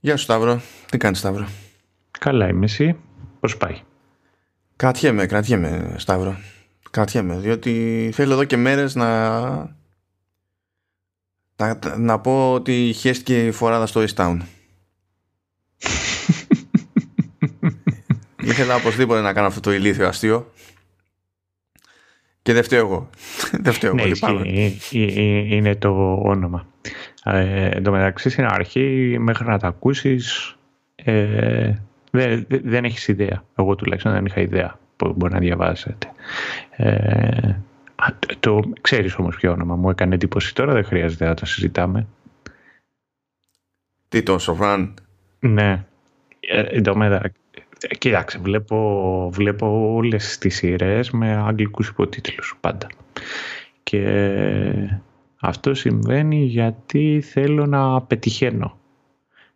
Γεια σου Σταύρο, τι κάνεις Σταύρο; Καλά είμαι εσύ, πώς πάει; Κρατιέμαι, κρατιέμαι Σταύρο Κρατιέμαι, διότι θέλω εδώ και μέρες να να, να πω ότι χέστηκε η φοράδα στο East Town Ήθελα οπωσδήποτε να κάνω αυτό το ηλίθιο αστείο και δεν φταίω εγώ. δεν φταίω ναι, εγώ. Είναι το όνομα. Ε, εν τω μεταξύ στην αρχή μέχρι να τα ακούσεις. Ε, δεν, δεν έχεις ιδέα. Εγώ τουλάχιστον δεν είχα ιδέα που μπορεί να διαβάσετε. Ε, το ξέρεις όμως ποιο όνομα μου έκανε εντύπωση τώρα δεν χρειάζεται να το συζητάμε τι το Σοφράν; Ναι ε, εν τω μεταξύ Κοίταξε, βλέπω, βλέπω όλες τις σειρές με αγγλικούς υποτίτλους πάντα. Και αυτό συμβαίνει γιατί θέλω να πετυχαίνω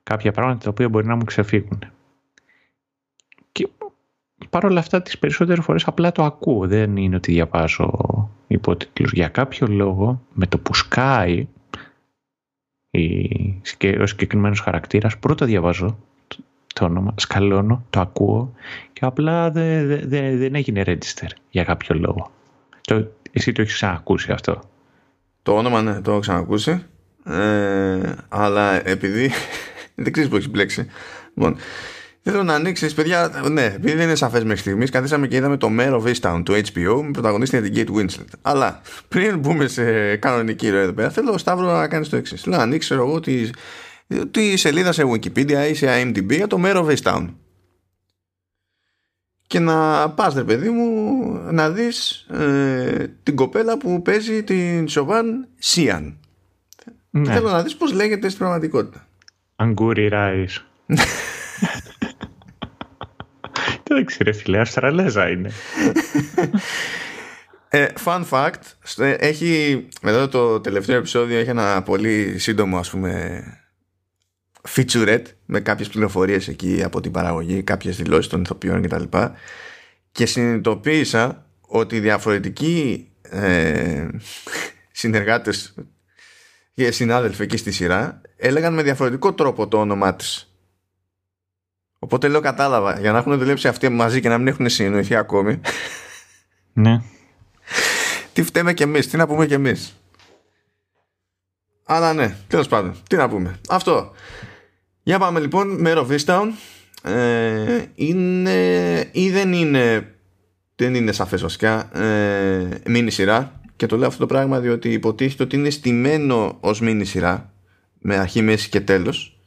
κάποια πράγματα τα οποία μπορεί να μου ξεφύγουν. Και παρόλα αυτά τις περισσότερες φορές απλά το ακούω. Δεν είναι ότι διαβάζω υπότιτλους. Για κάποιο λόγο με το που σκάει ο συγκεκριμένος χαρακτήρας πρώτα διαβάζω το όνομα, σκαλώνω, το ακούω και απλά δεν δε, δεν έγινε register για κάποιο λόγο. Το, εσύ το έχεις ξανακούσει αυτό; Το όνομα ναι, το έχω ξανακούσει. Ε, αλλά επειδή δεν ξέρεις που έχεις μπλέξει. Λοιπόν, θέλω να ανοίξεις, παιδιά. Ναι, επειδή δεν είναι σαφές μέχρι στιγμής, καθίσαμε και είδαμε το Mare of Easttown του HBO με πρωταγωνίστρια την Kate Winslet. Αλλά πριν μπούμε σε κανονική ροή εδώ πέρα, θέλω ο Σταύρο να κάνεις το εξής. Θέλω να ανοίξεις, εγώ, τη, τη σελίδα σε Wikipedia ή σε IMDb για το Mare of Easttown και να πας ρε παιδί μου να δεις ε, την κοπέλα που παίζει την Σοβάν Σίαν. Ναι. θέλω να δεις πως λέγεται στην πραγματικότητα. Αγκούρι Ράις. Δεν ξέρω φίλε, Αυστραλέζα είναι. Ε, Fun fact έχει, μετά το τελευταίο επεισόδιο έχει ένα πολύ σύντομο ας πούμε featurette με κάποιες πληροφορίες εκεί από την παραγωγή, κάποιες δηλώσεις των ηθοποιών κτλ. Και, και συνειδητοποίησα ότι διαφορετικοί ε, συνεργάτες και συνάδελφοι εκεί στη σειρά έλεγαν με διαφορετικό τρόπο το όνομά της. Οπότε λέω κατάλαβα, για να έχουν δουλέψει αυτοί μαζί και να μην έχουν συνεννοηθεί ακόμη. Ναι. τι φταίμε κι εμείς, τι να πούμε κι εμείς. Αλλά ναι, τέλος πάντων, τι να πούμε. Αυτό. Για πάμε λοιπόν με Rovistown. Ε, είναι ή δεν είναι δεν είναι σαφές βασικά ε, μίνι σειρά. Και το λέω αυτό το πράγμα διότι υποτίθεται ότι είναι στημένο ως μίνι σειρά με αρχή, μέση και τέλος.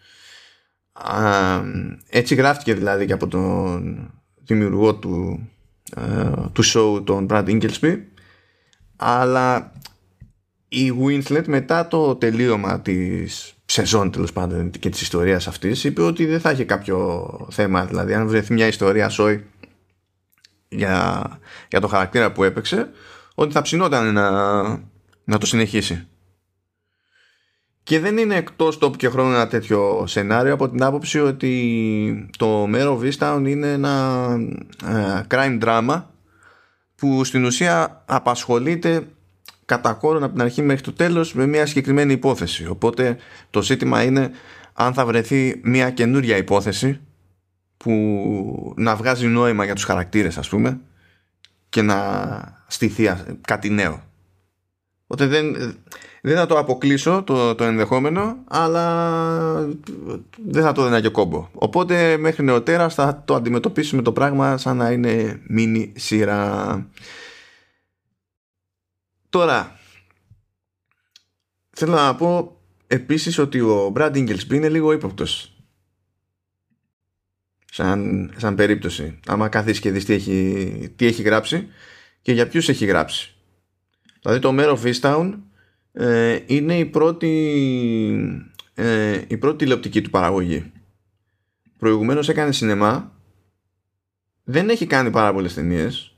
Έτσι γράφτηκε δηλαδή και από τον δημιουργό του, ε, του show τον Brad Inglesby αλλά η Winslet μετά το τελείωμα της σεζόν τέλος πάντων και της ιστορίας αυτής είπε ότι δεν θα έχει κάποιο θέμα. Δηλαδή αν βρεθεί μια ιστορία σόι για, για το χαρακτήρα που έπαιξε ότι θα ψινόταν να, να το συνεχίσει. Και δεν είναι εκτός τόπου και χρόνου ένα τέτοιο σενάριο από την άποψη ότι το μέρο Vistown είναι ένα ε, crime drama που στην ουσία απασχολείται κατά κόρον από την αρχή μέχρι το τέλος με μια συγκεκριμένη υπόθεση. Οπότε το ζήτημα είναι αν θα βρεθεί μια καινούρια υπόθεση που να βγάζει νόημα για τους χαρακτήρες ας πούμε και να στηθεί κάτι νέο. Οπότε δεν, δεν θα το αποκλείσω το, το ενδεχόμενο αλλά δεν θα το δίνω και κόμπο. Οπότε μέχρι νεοτέρας θα το αντιμετωπίσουμε το πράγμα σαν να είναι μίνι σειρά. Τώρα, θέλω να πω επίσης ότι ο Brad Inglesby είναι λίγο ύποπτος. Σαν, σαν περίπτωση. Άμα καθίσει και δεις τι έχει, τι έχει γράψει και για ποιους έχει γράψει. Δηλαδή το Mare of Easttown ε, είναι η πρώτη, ε, η πρώτη τηλεοπτική του παραγωγή. Προηγουμένως έκανε σινεμά. Δεν έχει κάνει πάρα πολλές ταινίες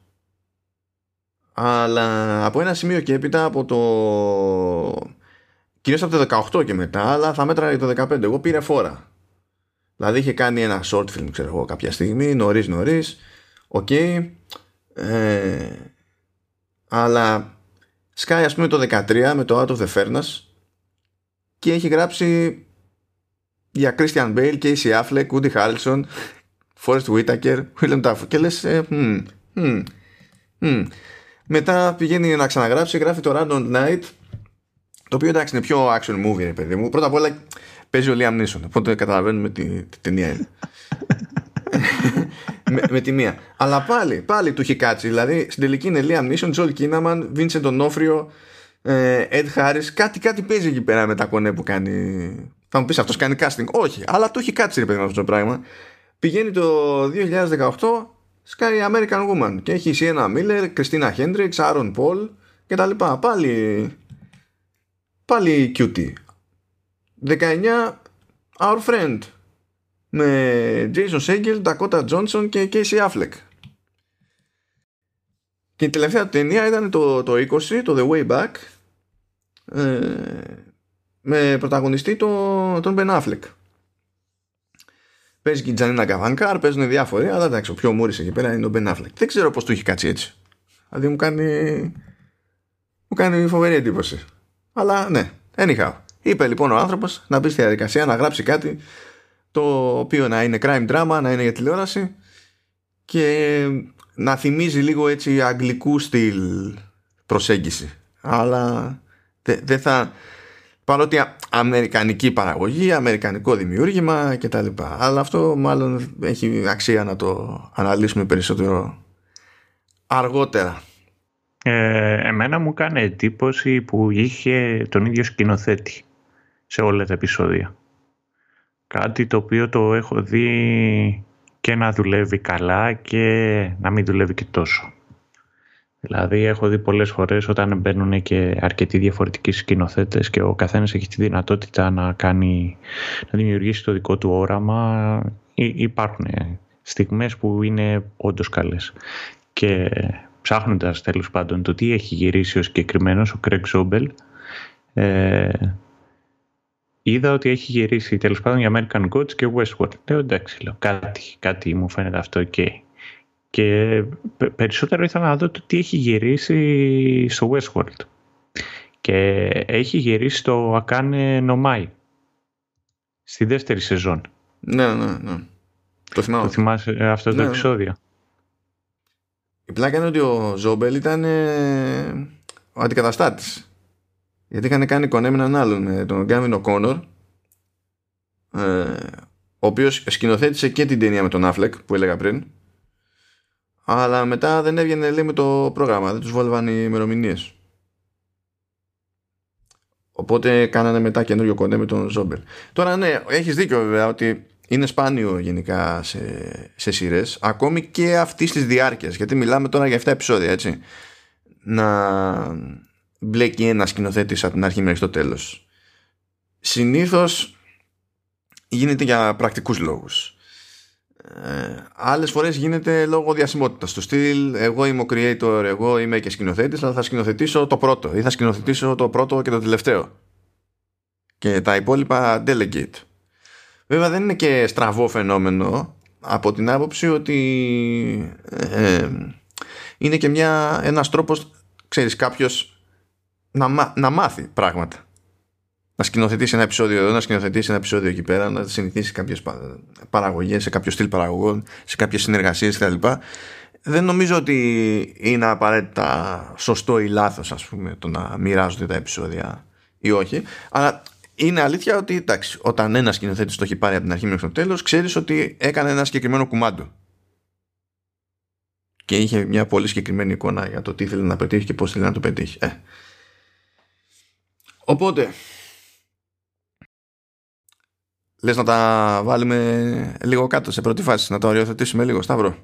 αλλά από ένα σημείο και έπειτα από το κυρίως από το 18 και μετά αλλά θα μέτρα το 15 εγώ πήρε φόρα δηλαδή είχε κάνει ένα short film ξέρω εγώ κάποια στιγμή νωρίς νωρίς OK okay, ε, αλλά σκάει ας πούμε το 13 με το Out of the Furnace και έχει γράψει για Christian Bale, Casey Affleck, Woody Harrelson, Forrest Whitaker, William Dafoe. Και λες, ε, hm, hm, hm. Μετά πηγαίνει να ξαναγράψει, γράφει το Random Night, το οποίο εντάξει είναι πιο action movie, ρε παιδί μου. Πρώτα απ' όλα παίζει ο Liam Neeson, οπότε καταλαβαίνουμε τι, τι ταινία είναι. με, με τη μία. Αλλά πάλι, πάλι του έχει κάτσει. Δηλαδή στην τελική είναι Liam Neeson, Joel Kinnaman, Vincent D'Onofrio, ε, Ed Harris. Κάτι, κάτι παίζει εκεί πέρα με τα κονέ που κάνει. Θα μου πεις αυτός κάνει casting. Όχι, αλλά του έχει κάτσει ρε παιδί αυτό το πράγμα. Πηγαίνει το 2018, σκάει American Woman και έχει Sienna Miller, Christina Hendricks, Aaron Paul κτλ. Πάλι. Πάλι cutie. 19 Our Friend με Jason Segel, Dakota Johnson και Casey Affleck. Και η τελευταία ταινία ήταν το, το 20, το The Way Back ε, με πρωταγωνιστή το, τον Ben Affleck. Παίζει και η Τζανίνα Καβανκάρ, παίζουν διάφοροι, αλλά εντάξει, ο πιο μούρισε εκεί πέρα είναι ο Ben Affleck. Δεν ξέρω πώς του έχει κάτσει έτσι. Δηλαδή μου κάνει, μου κάνει φοβερή εντύπωση. Αλλά ναι, anyhow. Είπε λοιπόν ο άνθρωπος να μπει στη διαδικασία να γράψει κάτι το οποίο να είναι crime drama, να είναι για τηλεόραση και να θυμίζει λίγο έτσι αγγλικού στυλ προσέγγιση. Αλλά δεν θα... Παρότι αμερικανική παραγωγή, αμερικανικό δημιούργημα κτλ. Αλλά αυτό μάλλον έχει αξία να το αναλύσουμε περισσότερο αργότερα. Ε, εμένα μου κάνει εντύπωση που είχε τον ίδιο σκηνοθέτη σε όλα τα επεισόδια. Κάτι το οποίο το έχω δει και να δουλεύει καλά και να μην δουλεύει και τόσο. Δηλαδή έχω δει πολλές φορές όταν μπαίνουν και αρκετοί διαφορετικοί σκηνοθέτες και ο καθένας έχει τη δυνατότητα να, κάνει, να δημιουργήσει το δικό του όραμα. Υπάρχουν στιγμές που είναι όντως καλές. Και ψάχνοντας τέλος πάντων το τι έχει γυρίσει ο συγκεκριμένος ο Κρέγκ Ζόμπελ ε, είδα ότι έχει γυρίσει τέλος πάντων για American Gods και Westworld. Λέω εντάξει, λέω, κάτι, κάτι μου φαίνεται αυτό ok. Και περισσότερο ήθελα να δω το τι έχει γυρίσει στο Westworld. Και έχει γυρίσει το Akane no Mai. Στη δεύτερη σεζόν. Ναι, ναι, ναι. Το θυμάμαι. Το θυμάσαι αυτό το ναι, ναι. επεισόδιο. Η πλάκα είναι ότι ο Ζόμπελ ήταν ε, ο αντικαταστάτης γιατί είχαν κάνει κονέ με έναν άλλον με τον Γκάμιν Οκόνορ ε, ο οποίος σκηνοθέτησε και την ταινία με τον Αφλεκ που έλεγα πριν αλλά μετά δεν έβγαινε λέει με το πρόγραμμα δεν τους βόλευαν οι ημερομηνίες. οπότε κάνανε μετά καινούριο κονέ με τον Ζόμπελ τώρα ναι έχεις δίκιο βέβαια ότι είναι σπάνιο γενικά σε, σε σειρές, ακόμη και αυτής της διάρκειας. Γιατί μιλάμε τώρα για 7 επεισόδια, έτσι. Να, μπλέκει ένας σκηνοθέτης από την αρχή μέχρι το τέλος. Συνήθως γίνεται για πρακτικούς λόγους. Ε, άλλες φορές γίνεται λόγω διασημότητας του στυλ. Εγώ είμαι ο creator, εγώ είμαι και σκηνοθέτης αλλά θα σκηνοθετήσω το πρώτο ή θα σκηνοθετήσω το πρώτο και το τελευταίο. Και τα υπόλοιπα delegate. Βέβαια δεν είναι και στραβό φαινόμενο από την άποψη ότι ε, ε είναι και μια, ένας τρόπος ξέρεις κάποιος να, να μάθει πράγματα. Να σκηνοθετήσει ένα επεισόδιο εδώ, να σκηνοθετήσει ένα επεισόδιο εκεί πέρα, να συνηθίσεις κάποιες παραγωγές, σε κάποιο στυλ παραγωγών, σε κάποιες συνεργασίες κτλ. Δεν νομίζω ότι είναι απαραίτητα σωστό ή λάθος, ας πούμε, το να μοιράζονται τα επεισόδια ή όχι. Αλλά είναι αλήθεια ότι εντάξει, όταν ένα σκηνοθέτης το έχει πάρει από την αρχή μέχρι το τέλος, ξέρεις ότι έκανε ένα συγκεκριμένο κουμάντο. Και είχε μια πολύ συγκεκριμένη εικόνα για το τι ήθελε να πετύχει και πώς θέλει να το πετύχει. Ε, Οπότε, λες να τα βάλουμε λίγο κάτω σε πρώτη φάση, να τα οριοθετήσουμε λίγο, Σταύρο.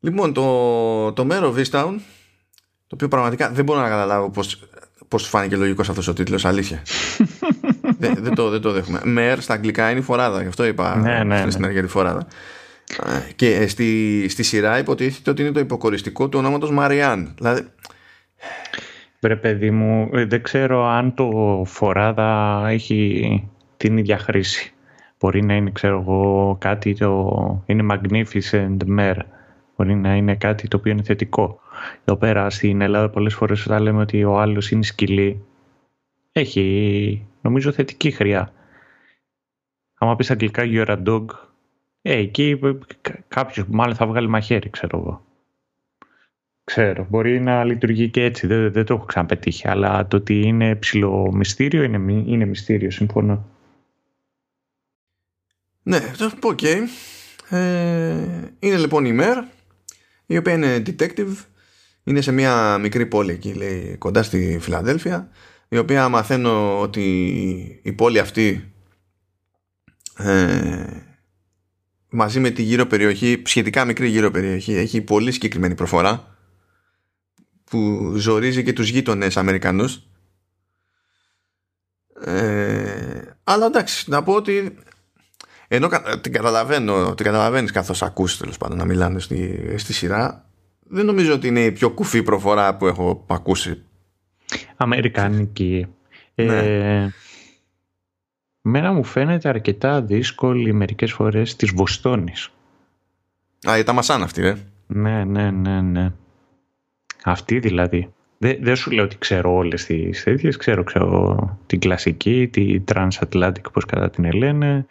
Λοιπόν, το, το μέρο Vistown, το οποίο πραγματικά δεν μπορώ να καταλάβω πώς, πώς φάνηκε λογικός αυτός ο τίτλος, αλήθεια. δεν, δεν, το, δεν το δέχομαι. Μέρ στα αγγλικά είναι η φοράδα, γι' αυτό είπα ναι, ναι, στην ναι. αρχή τη φοράδα. Και ε, στη, στη σειρά υποτίθεται ότι είναι το υποκοριστικό του ονόματος Μαριάν. Δηλαδή, Βρε παιδί μου, ε, δεν ξέρω αν το φοράδα έχει την ίδια χρήση. Μπορεί να είναι, ξέρω εγώ, κάτι το... είναι magnificent mer. Μπορεί να είναι κάτι το οποίο είναι θετικό. Εδώ πέρα στην Ελλάδα πολλές φορές όταν λέμε ότι ο άλλος είναι σκυλή, έχει νομίζω θετική χρειά. Αν πεις αγγλικά you're a dog, ε, εκεί κάποιος μάλλον θα βγάλει μαχαίρι, ξέρω εγώ. Ξέρω, μπορεί να λειτουργεί και έτσι, δεν, δεν το έχω ξαναπετύχει, αλλά το ότι είναι ψηλό μυστήριο είναι, είναι μυστήριο, συμφωνώ. Ναι, OK. Okay. Ε, είναι λοιπόν η Μέρ, η οποία είναι detective, είναι σε μια μικρή πόλη εκεί, λέει, κοντά στη Φιλαδέλφια, η οποία μαθαίνω ότι η πόλη αυτή ε, μαζί με τη γύρω περιοχή, σχετικά μικρή γύρω περιοχή, έχει πολύ συγκεκριμένη προφορά που ζορίζει και τους γείτονες Αμερικανούς. Ε, αλλά εντάξει, να πω ότι ενώ την καταλαβαίνω, την καταλαβαίνεις καθώς ακούς τέλος πάντων να μιλάνε στη, στη σειρά, δεν νομίζω ότι είναι η πιο κουφή προφορά που έχω ακούσει. Αμερικανική. Ναι. Ε, Μένα μου φαίνεται αρκετά δύσκολη μερικές φορές της Βοστόνης. Α, ήταν μασάν αυτή, ε. Ναι, ναι, ναι, ναι. Αυτή δηλαδή. Δεν, δεν σου λέω ότι ξέρω όλες τις τέτοιες. Ξέρω, ξέρω την κλασική, τη Transatlantic, όπως κατά την λένε.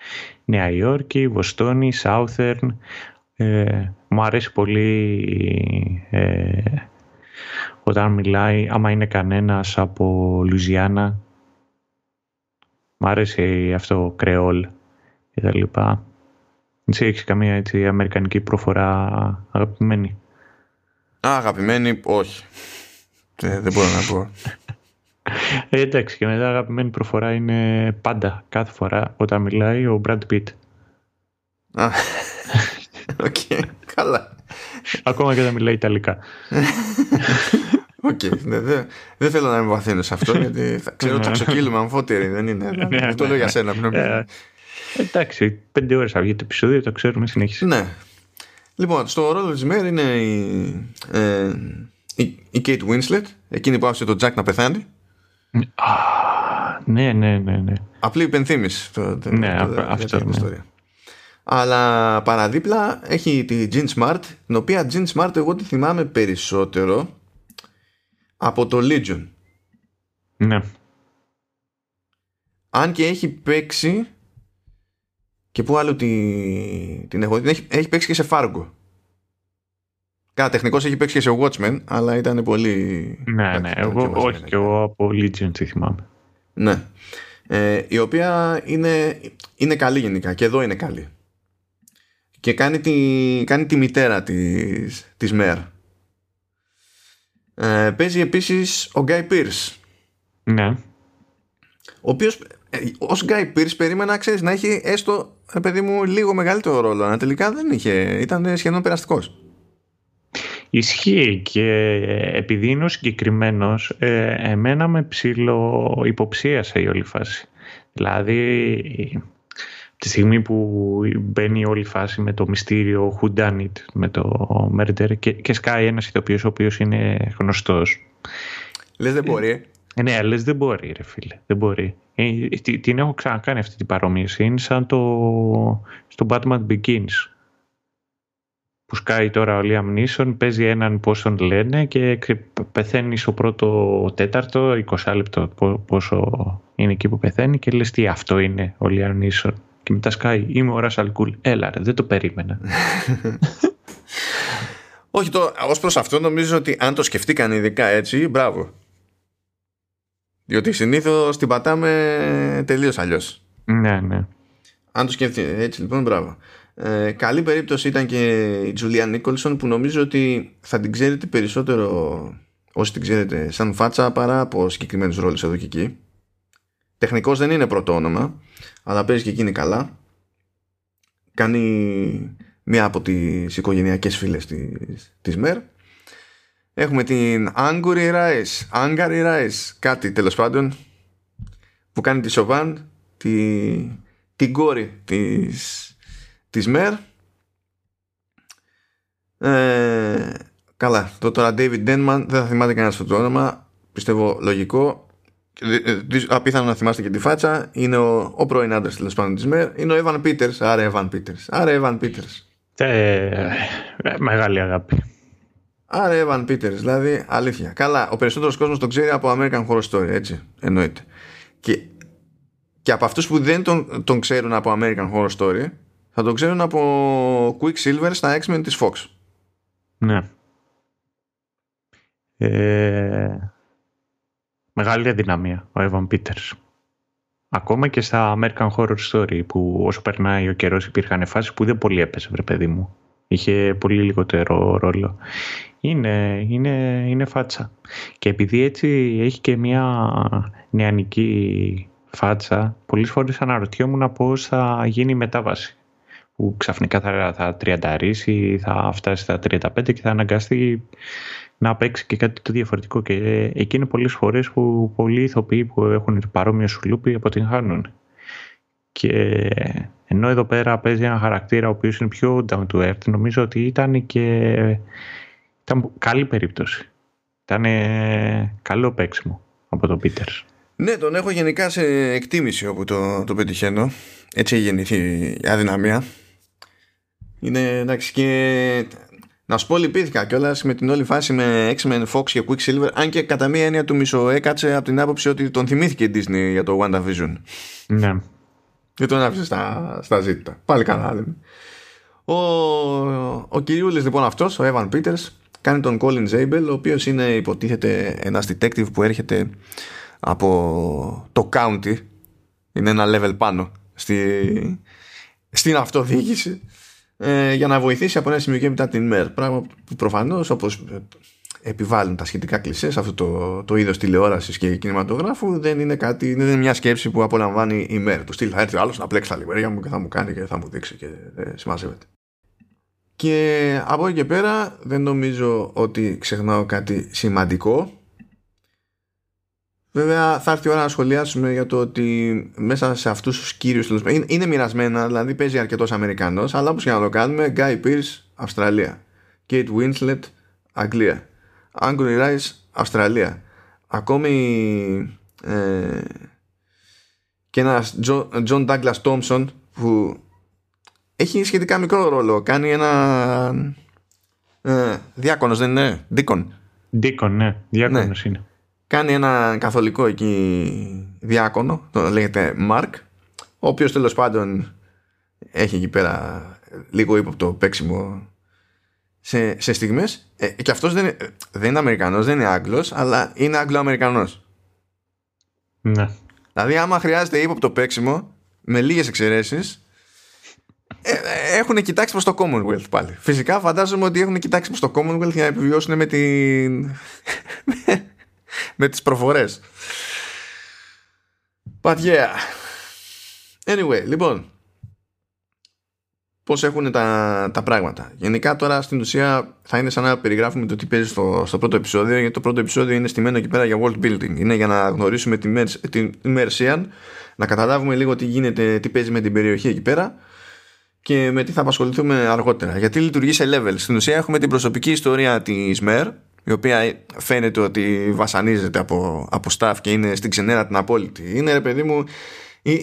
Νέα Υόρκη, Βοστόνη, Southern. Ε, μου αρέσει πολύ ε, όταν μιλάει, άμα είναι κανένας από Λουζιάννα Μ' αρέσει αυτό κρεόλ και τα λοιπά. Εσύ έχεις καμία έτσι αμερικανική προφορά αγαπημένη. Α, αγαπημένη, όχι. Ε, δεν μπορώ να πω. Ε, εντάξει, και μετά αγαπημένη προφορά είναι πάντα, κάθε φορά, όταν μιλάει ο Brad Pitt. Α, οκ, καλά. Ακόμα και όταν μιλάει Ιταλικά. Οκ, ναι, δεν, δεν θέλω να εμβαθύνω σε αυτό γιατί θα ξέρω ότι θα ξεκύλουμε αμφότεροι. Δεν είναι. Ναι, δεν το λέω για σένα. Ε, εντάξει, πέντε ώρες αυγεί το επεισόδιο, το ξέρουμε συνέχιση. Ναι. Λοιπόν, στο ρόλο τη Μέρ είναι η, ε, η, η Kate Winslet, εκείνη που άφησε τον Τζακ να πεθάνει. Ναι, ναι, ναι. ναι. Απλή υπενθύμηση. Το, το, ναι, το, αυτό. Ναι. Ιστορία. Αλλά παραδίπλα έχει τη Jean Smart, την οποία Jean Smart εγώ τη θυμάμαι περισσότερο από το Legion. Ναι. Αν και έχει παίξει και που άλλο τη, την έχω έχει, έχει παίξει και σε Fargo. Κάνα τεχνικός έχει παίξει και σε Watchmen, αλλά ήταν πολύ. Ναι, ναι, εγώ, όχι και εγώ από Legion τη θυμάμαι. Ναι. Ε, η οποία είναι, είναι καλή γενικά και εδώ είναι καλή. Και κάνει τη, κάνει τη μητέρα της, της Μέρ. Ε, παίζει επίσης ο Γκάι Πίρς. Ναι. Ο οποίος ε, ως Γκάι Πίρς περίμενα ξέρεις, να έχει έστω ε, παιδί μου λίγο μεγαλύτερο ρόλο αλλά τελικά δεν είχε, ήταν σχεδόν περαστικός. Ισχύει και επειδή είναι ο συγκεκριμένος, ε, εμένα με ψηλό υποψίασε η όλη φάση. Δηλαδή τη στιγμή που μπαίνει όλη η φάση με το μυστήριο Who Done It, με το Murder και, και σκάει ένας ηθοποιός ο οποίος είναι γνωστός. Λες δεν μπορεί. Ε, ναι, λες δεν μπορεί ρε φίλε, δεν μπορεί. Ε, την έχω ξανακάνει αυτή την παρομοίωση. Είναι σαν το στο Batman Begins που σκάει τώρα ο Liam Neeson, παίζει έναν πώς τον λένε και πεθαίνει στο πρώτο τέταρτο, 20 λεπτό πόσο είναι εκεί που πεθαίνει και λες τι αυτό είναι ο Liam Neeson. Και μετά σκάει, είμαι ο Ράσαλ Κουλ. Έλα ρε, δεν το περίμενα. Όχι, το, ως προς αυτό νομίζω ότι αν το σκεφτήκαν ειδικά έτσι, μπράβο. Διότι συνήθως την πατάμε τελείως αλλιώς. Ναι, ναι. Αν το σκεφτεί έτσι λοιπόν, μπράβο. Ε, καλή περίπτωση ήταν και η Τζουλία Νίκολσον που νομίζω ότι θα την ξέρετε περισσότερο όσοι την ξέρετε σαν φάτσα παρά από συγκεκριμένους ρόλους εδώ και εκεί. Τεχνικός δεν είναι πρώτο όνομα αλλά παίζει και εκείνη καλά κάνει μία από τις οικογενειακές φίλες της, της ΜΕΡ έχουμε την Angry Rice Angry Rice κάτι τέλος πάντων που κάνει τη Σοβάν τη, την κόρη της, της ΜΕΡ. Ε, καλά το τώρα David Denman δεν θα θυμάται κανένας αυτό το όνομα πιστεύω λογικό. Ε, απίθανο να θυμάστε και τη φάτσα. Είναι ο, ο πρώην άντρας τέλος πάντων της ΜΕΡ. Είναι ο Evan Peters. Άρα Evan Peters. Άρα Evan Peters. Ε, μεγάλη αγάπη άρα Evan Peters δηλαδή αλήθεια καλά ο περισσότερος κόσμος το ξέρει από American Horror Story έτσι εννοείται Και, και από αυτούς που δεν τον, τον ξέρουν από American Horror Story θα τον ξέρουν από Quicksilver στα X-Men της Fox. Ναι. Ε, μεγάλη αδυναμία ο Evan Peters. Ακόμα και στα American Horror Story που όσο περνάει ο καιρός υπήρχαν φάσεις που δεν πολύ έπαιζε βρε παιδί μου. Είχε πολύ λιγότερο ρόλο. Είναι, είναι, είναι φάτσα. Και επειδή έτσι έχει και μια νεανική φάτσα, πολλές φορές αναρωτιόμουν πώς θα γίνει η μετάβαση. Που ξαφνικά θα, θα τριανταρίσει, θα φτάσει στα 35 και θα αναγκαστεί να παίξει και κάτι το διαφορετικό. Και εκεί είναι πολλές φορές που πολλοί ηθοποιοί που έχουν παρόμοιο σουλούπι αποτυγχάνουν. Και ενώ εδώ πέρα παίζει ένα χαρακτήρα ο οποίος είναι πιο down to earth, νομίζω ότι ήταν και ήταν καλή περίπτωση. Ήταν καλό παίξιμο από τον Πίτερς. Ναι, τον έχω γενικά σε εκτίμηση όπου το, το πετυχαίνω. Έτσι έχει γεννηθεί η αδυναμία. Είναι εντάξει και να σου πω λυπήθηκα κιόλας με την όλη φάση με X-Men, Fox και Quicksilver αν και κατά μία έννοια του μισοέκατσε από την άποψη ότι τον θυμήθηκε η Disney για το WandaVision. Ναι. Και τον άφησε στα, στα ζήτητα. Πάλι καλά λέμε. Ο, ο κυριούλης λοιπόν αυτός, ο Evan Peters, κάνει τον Colin Zabel, ο οποίος είναι υποτίθεται ένας detective που έρχεται από το county, είναι ένα level πάνω στη, στην αυτοδιοίκηση ε, για να βοηθήσει από ένα σημείο και μετά την ΜΕΡ. Πράγμα που προφανώς όπως επιβάλλουν τα σχετικά κλισές σε αυτό το, το είδος τηλεόρασης και κινηματογράφου δεν είναι κάτι, δεν είναι μια σκέψη που απολαμβάνει η ΜΕΡ. Του στυλ θα έρθει άλλος να πλέξει τα λιβέρια μου και θα μου κάνει και θα μου δείξει και ε, σημασεύεται. Και από εκεί και πέρα δεν νομίζω ότι ξεχνάω κάτι σημαντικό. Βέβαια θα έρθει η ώρα να σχολιάσουμε για το ότι μέσα σε αυτούς τους κύριους είναι, είναι μοιρασμένα, δηλαδή παίζει αρκετός Αμερικανός, αλλά όπως και να το κάνουμε, Guy Pearce, Αυστραλία, Kate Winslet, Αγγλία, Angry Rice, Αυστραλία. Ακόμη ε, και ένας John Douglas Thompson που έχει σχετικά μικρό ρόλο. Κάνει ένα ε, διάκονος δεν είναι, δίκον. Δίκον, ναι, διάκονος ναι. είναι. Κάνει ένα καθολικό εκεί διάκονο, το λέγεται Mark, ο οποίος τέλος πάντων έχει εκεί πέρα λίγο ύποπτο παίξιμο σε, σε στιγμές ε, και αυτός δεν, δεν είναι Αμερικανός, δεν είναι Άγγλος αλλά είναι Άγγλο-Αμερικανός ναι. δηλαδή άμα χρειάζεται ύποπτο παίξιμο με λίγες εξαιρέσεις ε, ε, έχουν κοιτάξει προς το Commonwealth πάλι. Φυσικά φαντάζομαι ότι έχουν κοιτάξει προς το Commonwealth για να επιβιώσουν με, την... με τις προφορές. But yeah. Anyway, λοιπόν. Πώς έχουν τα, τα πράγματα. Γενικά τώρα στην ουσία θα είναι σαν να περιγράφουμε το τι παίζει στο, στο πρώτο επεισόδιο γιατί το πρώτο επεισόδιο είναι στημένο εκεί πέρα για world building. Είναι για να γνωρίσουμε τη, την Mercian, να καταλάβουμε λίγο τι γίνεται, τι παίζει με την περιοχή εκεί πέρα και με τι θα απασχοληθούμε αργότερα. Γιατί λειτουργεί σε level. Στην ουσία έχουμε την προσωπική ιστορία της Mer η οποία φαίνεται ότι βασανίζεται από, από staff και είναι στην ξενέρα την απόλυτη. Είναι ρε παιδί μου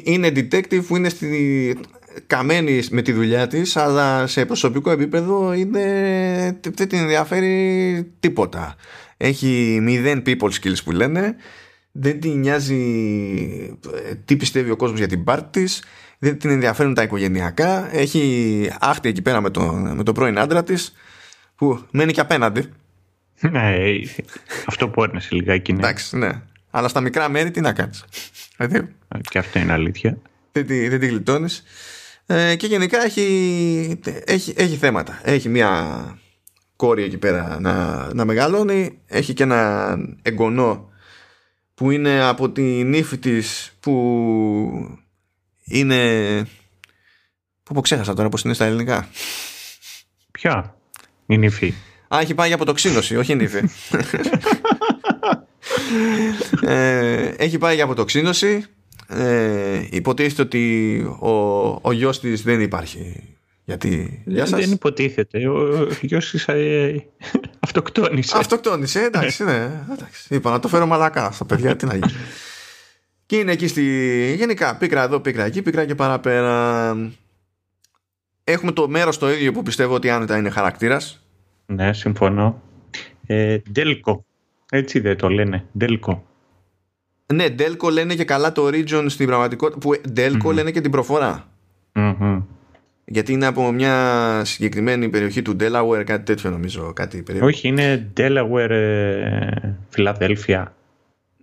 είναι detective που είναι στη, καμένη με τη δουλειά της αλλά σε προσωπικό επίπεδο είναι, δεν την ενδιαφέρει τίποτα έχει μηδέν people skills που λένε δεν την νοιάζει ε, τι πιστεύει ο κόσμος για την πάρτη της δεν την ενδιαφέρουν τα οικογενειακά έχει άχτη εκεί πέρα με τον, με τον πρώην άντρα της που μένει και απέναντι ναι, αυτό που έρνεσαι λιγάκι ναι. Εντάξει, ναι. Αλλά στα μικρά μέρη τι να κάνεις. Και αυτό είναι αλήθεια. Δεν τη, δεν τη γλιτώνεις. Ε, και γενικά έχει, έχει, έχει θέματα. Έχει μια κόρη εκεί πέρα να, να μεγαλώνει. Έχει και ένα εγγονό που είναι από την ύφη της που είναι... Πού πω ξέχασα τώρα πώς είναι στα ελληνικά; Ποια; Είναι η ύφη. Α, έχει πάει από το ξύνωση, όχι η ύφη. ε, έχει πάει για αποτοξίνωση ε, υποτίθεται ότι ο, ο γιος της δεν υπάρχει γιατί, γεια σας. Δεν υποτίθεται. Ο γιος της ε, αυτοκτόνησε. Αυτοκτόνησε, εντάξει, ναι. Εντάξει. Είπα να το φέρω μαλακά στα παιδιά, τι να γίνει. Και είναι εκεί στη... Γενικά, πίκρα εδώ, πίκρα εκεί, πίκρα και παραπέρα. Έχουμε το μέρος το ίδιο που πιστεύω ότι άνετα είναι χαρακτήρας. Ναι, συμφωνώ. Ε, Ντέλκο. Έτσι δεν το λένε. Ντέλκο. Ναι, Delco λένε και καλά το region στην πραγματικότητα. Που Delco λένε και την προφορά. Γιατί είναι από μια συγκεκριμένη περιοχή του Delaware, κάτι τέτοιο νομίζω. Κάτι Όχι, είναι Delaware, Φιλαδέλφια.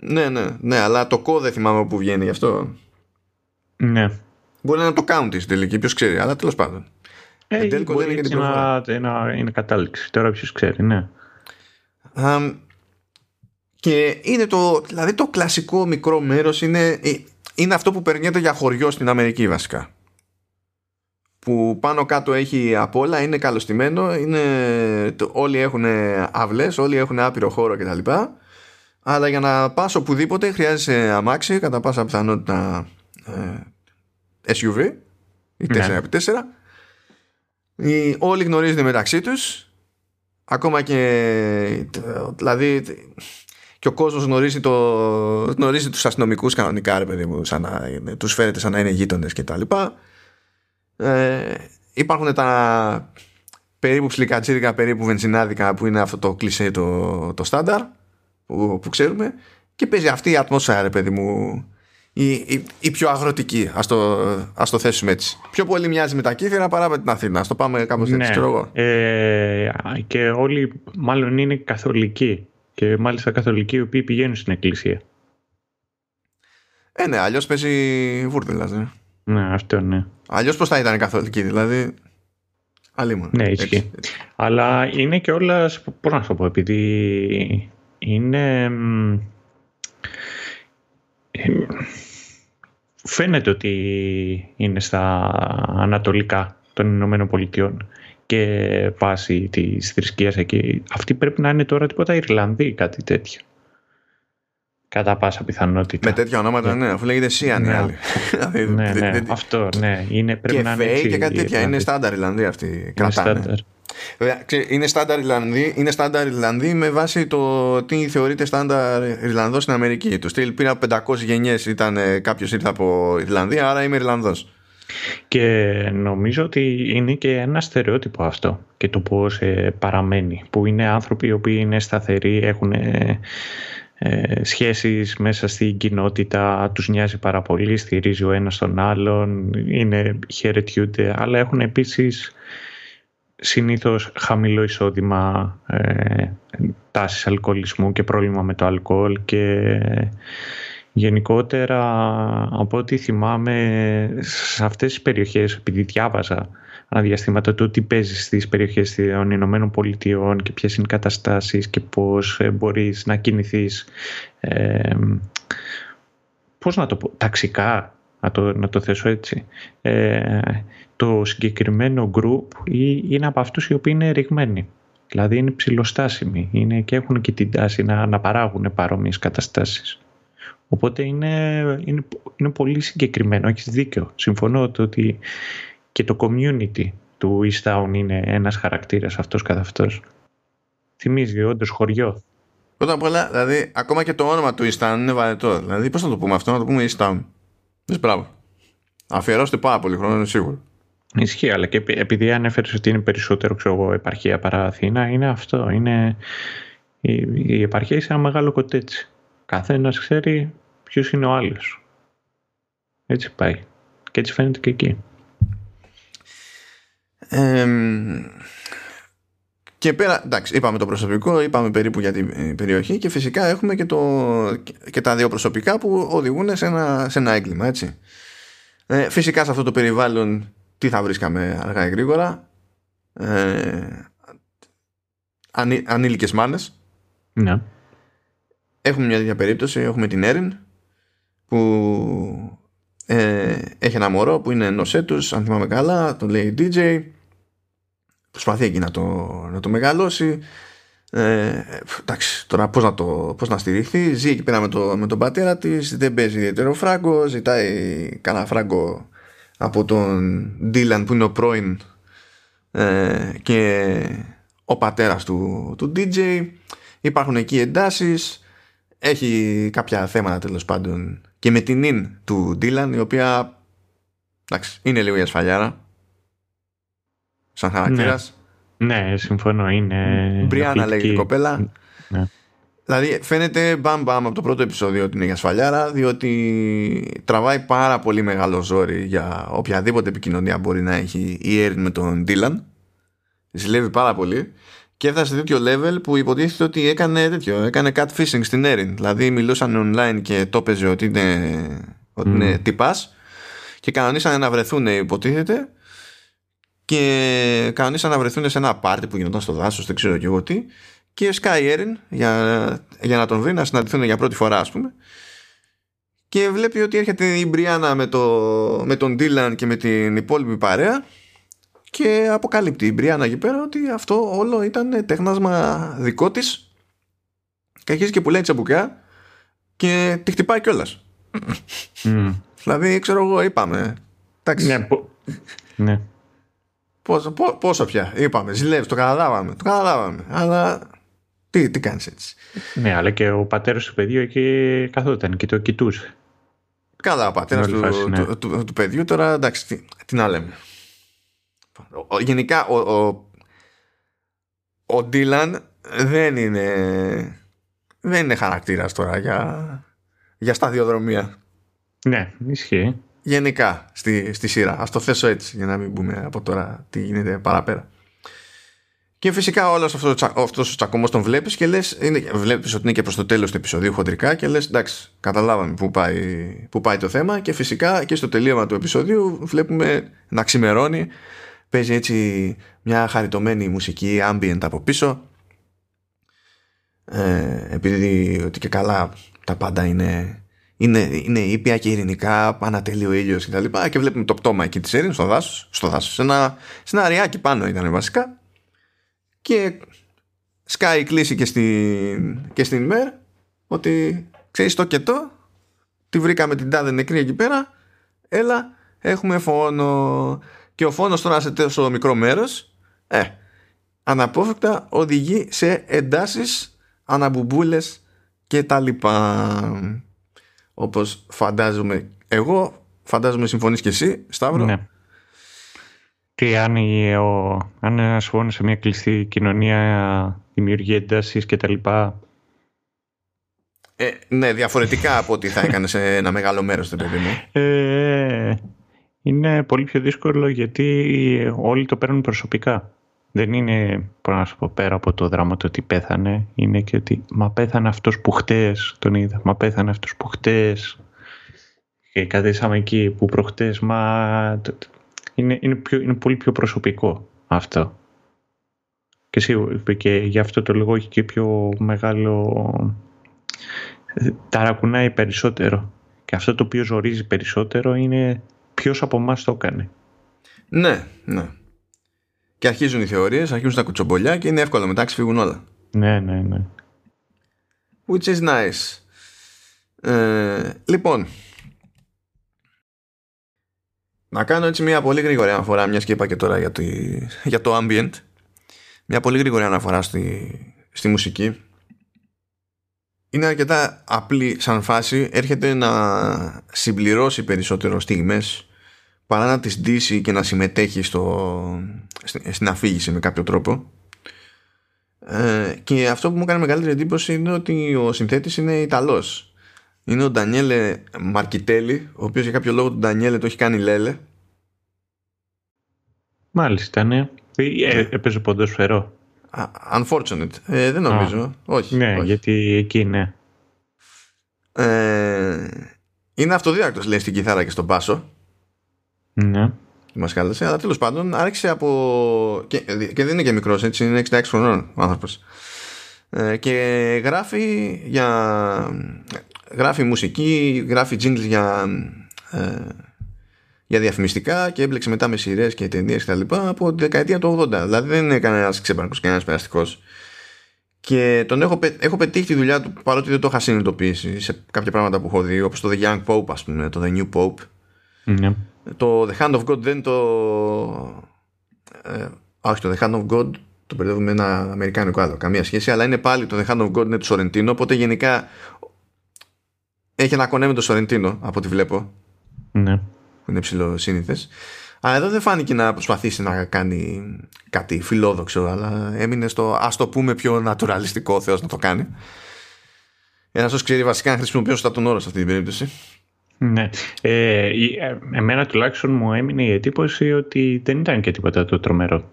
Ε, ναι, ναι, ναι, αλλά το κό δεν θυμάμαι που βγαίνει γι' αυτό. Ναι. Μπορεί να είναι το county στην τελική, ποιος ξέρει, αλλά τέλος πάντων. Ε, ε μπορεί και την να, να είναι κατάληξη. Τώρα ποιος ξέρει, ναι. Um, και είναι το, δηλαδή το κλασικό μικρό μέρος είναι, ε, είναι αυτό που περνιέται για χωριό στην Αμερική βασικά που πάνω κάτω έχει απ' όλα, είναι καλωστημένο, είναι, όλοι έχουν αυλές, όλοι έχουν άπειρο χώρο κτλ. Αλλά για να πας οπουδήποτε χρειάζεσαι αμάξι, κατά πάσα πιθανότητα ε, SUV ή 4x4. Ναι. όλοι γνωρίζονται μεταξύ τους, ακόμα και δηλαδή και ο κόσμος γνωρίζει, το, γνωρίζει τους αστυνομικούς κανονικά ρε παιδί μου, σαν να, τους φέρεται σαν να είναι γείτονες και τα λοιπά. Ε, υπάρχουν τα περίπου ψιλικατσίρικα, περίπου βενζινάδικα που είναι αυτό το κλισέ το, το στάνταρ που, που ξέρουμε και παίζει αυτή η ατμόσφαιρα ρε παιδί μου η, η, η, πιο αγροτική ας το, ας το θέσουμε έτσι πιο πολύ μοιάζει με τα Κύθυρα παρά με την Αθήνα ας το πάμε κάπως έτσι ναι. ξέρω εγώ ε, και όλοι μάλλον είναι καθολικοί και μάλιστα καθολικοί οι οποίοι πηγαίνουν στην εκκλησία ε ναι αλλιώς παίζει βούρδελας ναι. ναι αυτό ναι Αλλιώς πώς θα ήταν καθολική, δηλαδή. Αλλήμον. Ναι, ισχύει. Αλλά είναι και όλας. Πώς να σου το πω, επειδή είναι. Φαίνεται ότι είναι στα ανατολικά των Ηνωμένων Πολιτειών και πάση της θρησκείας εκεί. Αυτοί πρέπει να είναι τώρα τίποτα Ιρλανδοί ή κάτι τέτοιο. Κατά πάσα πιθανότητα. Με τέτοια ονόματα, ναι, αφού λέγεται Σίαν ναι. άλλη. Δηλαδή, ναι, ναι, αυτό, ναι. Είναι, πρέπει και να είναι και κάτι τέτοια. Είναι στάνταρ Ιρλανδοί αυτοί. Κρατάνε. Είναι στάνταρ Ιρλανδοί, είναι στάνταρ Ιρλανδοί με βάση το τι θεωρείται στάνταρ Ιρλανδός στην Αμερική. Το στυλ πήρα 500 γενιές ήταν κάποιος ήρθε από Ιρλανδία, άρα είμαι Ιρλανδός. Και νομίζω ότι είναι και ένα στερεότυπο αυτό και το πώς ε, παραμένει. Που είναι άνθρωποι οι οποίοι είναι σταθεροί, έχουν ε, σχέσεις μέσα στην κοινότητα τους νοιάζει πάρα πολύ, στηρίζει ο ένας τον άλλον, είναι, χαιρετιούνται, αλλά έχουν επίσης συνήθως χαμηλό εισόδημα, ε, τάσεις αλκοολισμού και πρόβλημα με το αλκοόλ και γενικότερα από ό,τι θυμάμαι σε αυτές τις περιοχές επειδή διάβαζα διαστήματα το τι παίζει στις περιοχές των Ηνωμένων Πολιτειών και ποιες είναι οι καταστάσεις και πώς ε, μπορείς να κινηθείς ε, πώς να το πω, ταξικά να το, να το θέσω έτσι ε, το συγκεκριμένο group είναι από αυτούς οι οποίοι είναι ρηγμένοι δηλαδή είναι ψηλοστάσιμοι είναι και έχουν και την τάση να, να παράγουν παρόμοιες καταστάσεις οπότε είναι, είναι, είναι πολύ συγκεκριμένο, έχεις δίκιο συμφωνώ ότι και το community του East Town είναι ένας χαρακτήρας αυτός καθ' αυτός. Θυμίζει όντως χωριό. Πρώτα απ' όλα, δηλαδή, ακόμα και το όνομα του East Town είναι βαρετό. Δηλαδή, πώς να το πούμε αυτό, να το πούμε East Town. Δες μπράβο. Αφιερώστε πάρα πολύ χρόνο, είναι σίγουρο. Ισχύει, αλλά και επειδή ανέφερες ότι είναι περισσότερο ξέρω εγώ, επαρχία παρά Αθήνα, είναι αυτό. Είναι... Η, η επαρχία είναι ένα μεγάλο κοτέτσι. Καθένας ξέρει ποιος είναι ο άλλος. Έτσι πάει. Και έτσι φαίνεται και εκεί και πέρα, εντάξει, είπαμε το προσωπικό, είπαμε περίπου για την ε, περιοχή και φυσικά έχουμε και, το, και τα δύο προσωπικά που οδηγούν σε ένα, σε ένα έγκλημα, έτσι. Ε, φυσικά σε αυτό το περιβάλλον τι θα βρίσκαμε αργά ή γρήγορα. Ε, ανή, ανήλικες μάνες. Ναι. Έχουμε μια τέτοια περίπτωση, έχουμε την Έριν που ε, έχει ένα μωρό που είναι ενός έτους, αν θυμάμαι καλά, το λέει DJ προσπαθεί εκεί να το, να το μεγαλώσει ε, εντάξει, τώρα πώς να, το, πώς να στηριχθεί ζει εκεί πέρα με, το, με τον πατέρα της δεν παίζει ιδιαίτερο φράγκο ζητάει κανένα φράγκο από τον Ντίλαν που είναι ο πρώην ε, και ο πατέρας του, του DJ υπάρχουν εκεί εντάσεις έχει κάποια θέματα τέλος πάντων και με την ίν του Ντίλαν η οποία εντάξει, είναι λίγο η ασφαλιάρα σαν χαρακτήρας. Ναι. ναι, συμφωνώ. Είναι. Μπριάννα λέγεται η κοπέλα. Ναι. Δηλαδή φαίνεται μπαμ μπαμ από το πρώτο επεισόδιο ότι είναι για σφαλιάρα διότι τραβάει πάρα πολύ μεγάλο ζόρι για οποιαδήποτε επικοινωνία μπορεί να έχει η Έριν με τον Ντίλαν. Ζηλεύει πάρα πολύ. Και έφτασε σε τέτοιο level που υποτίθεται ότι έκανε τέτοιο, έκανε catfishing στην Έριν. Δηλαδή μιλούσαν online και το έπαιζε ότι είναι, ότι είναι τυπάς. Και κανονίσανε να βρεθούν υποτίθεται. Και κανονίσαν να βρεθούν σε ένα πάρτι που γινόταν στο δάσος, δεν ξέρω και εγώ τι και Sky Erin για, για να τον βρει, να συναντηθούν για πρώτη φορά ας πούμε και βλέπει ότι έρχεται η Μπριάννα με, το, με τον Dylan και με την υπόλοιπη παρέα και αποκαλύπτει η Μπριάννα εκεί πέρα ότι αυτό όλο ήταν τέχνασμα δικό της και αρχίζει και πουλάει τσαμπουκιά και τη χτυπάει κιόλας. Mm. δηλαδή ξέρω εγώ είπαμε εντάξει ναι, ναι. Πόσο, πόσο πια, είπαμε, ζηλεύεις, το καταλάβαμε, το καταλάβαμε. Αλλά τι, τι κάνεις έτσι. Ναι, αλλά και ο πατέρας του παιδιού εκεί καθόταν και το κοιτούσε. Καλά, ο πατέρας του, ναι. του, του, του, παιδιού τώρα εντάξει, τι, τι να λέμε. Ο, γενικά ο, ο, ο Ντίλαν δεν είναι δεν είναι χαρακτήρας τώρα για, για σταδιοδρομία. Ναι, ισχύει. Γενικά στη, στη σειρά. Α το θέσω έτσι για να μην πούμε από τώρα τι γίνεται παραπέρα. Και φυσικά όλος αυτό αυτός ο τσακωμός τον βλέπεις και λες: Βλέπεις ότι είναι και προς το τέλος του επεισοδίου χοντρικά και λες: Εντάξει, καταλάβαμε πού πάει, πού πάει το θέμα. Και φυσικά και στο τελείωμα του επεισοδίου βλέπουμε να ξημερώνει. Παίζει έτσι μια χαριτωμένη μουσική ambient από πίσω. Ε, επειδή ότι και καλά τα πάντα είναι, είναι, είναι ήπια και ειρηνικά, ανατελεί ο ήλιος και τα λοιπά και βλέπουμε το πτώμα εκεί της Έρηνας στο δάσος, στο δάσος σε, ένα, σε ένα αριάκι πάνω ήταν βασικά και σκάει η κλίση και στην, και στην ΜΕΡ ότι ξέρεις το και το τη βρήκαμε την τάδε νεκρή εκεί πέρα έλα έχουμε φόνο. Και ο φόνος τώρα σε τόσο μικρό μέρος ε, αναπόφευκτα οδηγεί σε εντάσεις αναμπουμπούλες και τα λοιπά. Όπως φαντάζομαι εγώ φαντάζομαι συμφωνείς και εσύ Σταύρο. Ναι. Και αν, ο, αν ένας φόνος σε μια κλειστή κοινωνία δημιουργεί εντάσεις και τα λοιπά. Ε, ναι, διαφορετικά από ό,τι θα έκανε σε ένα μεγάλο μέρος, δεν παιδί μου. Ε, είναι πολύ πιο δύσκολο γιατί όλοι το παίρνουν προσωπικά. Δεν είναι, μπορώ να σου πω, πέρα από το δράμα το ότι πέθανε, είναι και ότι μα πέθανε αυτός που χτες τον είδα, μα πέθανε αυτός που χτες και καθίσαμε εκεί που προχτές, μα είναι, είναι, πιο, είναι πολύ πιο προσωπικό αυτό. Και σίγουρα και γι' αυτό το λόγο έχει και πιο μεγάλο... ταρακουνάει περισσότερο. Και αυτό το οποίο ζορίζει περισσότερο είναι ποιος από εμάς το έκανε. Ναι, ναι. Και αρχίζουν οι θεωρίες, αρχίζουν τα κουτσομπολιά και είναι εύκολο μετά ξεφύγουν όλα. Ναι, ναι, ναι. Which is nice. Ε, λοιπόν, να κάνω έτσι μια πολύ γρήγορη αναφορά, μιας και είπα και τώρα για, για το ambient. Μια πολύ γρήγορη αναφορά στη, στη μουσική. Είναι αρκετά απλή σαν φάση. Έρχεται να συμπληρώσει περισσότερο στιγμές παρά να τις ντύσει και να συμμετέχει στο, στην αφήγηση με κάποιο τρόπο. Ε, και αυτό που μου έκανε μεγαλύτερη εντύπωση είναι ότι ο συνθέτης είναι Ιταλός είναι ο Ντανιέλε Μαρκιτέλη, ο οποίος για κάποιο λόγο του Ντανιέλε το έχει κάνει Λέλε. Μάλιστα, ναι. Ε, έπαιζε ποδοσφαιρό. Unfortunate. Ε, δεν νομίζω. όχι. Ναι, όχι. γιατί εκεί ναι. Ε, είναι αυτοδίδακτος λέει στην κιθάρα και στον πάσο. Ναι. Μας κάλεσε, αλλά τέλος πάντων άρχισε από... Και, και δεν είναι και μικρός, έτσι, είναι 66 χρονών ο άνθρωπος. Ε, και γράφει για γράφει μουσική, γράφει jingles για, ε, για διαφημιστικά και έμπλεξε μετά με σειρές και ταινίες κτλ. από τη δεκαετία του 80. Δηλαδή δεν είναι κανένας ξέπαρκος, κανένας περαστικός. Και τον έχω, έχω πετύχει τη δουλειά του παρότι δεν το είχα συνειδητοποιήσει σε κάποια πράγματα που έχω δει, όπως το The Young Pope, ας πούμε, το The New Pope. Ναι. Το The Hand of God δεν το. Ε, όχι, το The Hand of God το μπερδεύουμε με ένα αμερικάνικο άλλο. Καμία σχέση, αλλά είναι πάλι το The Hand of God είναι του Σορεντίνο. Οπότε γενικά έχει ένα κονέ με το Σορεντίνο από ό,τι βλέπω. Ναι. Που είναι ψηλό σύνηθε. Αλλά εδώ δεν φάνηκε να προσπαθήσει να κάνει κάτι φιλόδοξο, αλλά έμεινε στο ας το πούμε πιο νατουραλιστικό ο Θεός να το κάνει. Ένας όσο ξέρει βασικά να χρησιμοποιώ σωστά τον όρο σε αυτή την περίπτωση. Ναι. Ε, ε, εμένα τουλάχιστον μου έμεινε η εντύπωση ότι δεν ήταν και τίποτα το τρομερό.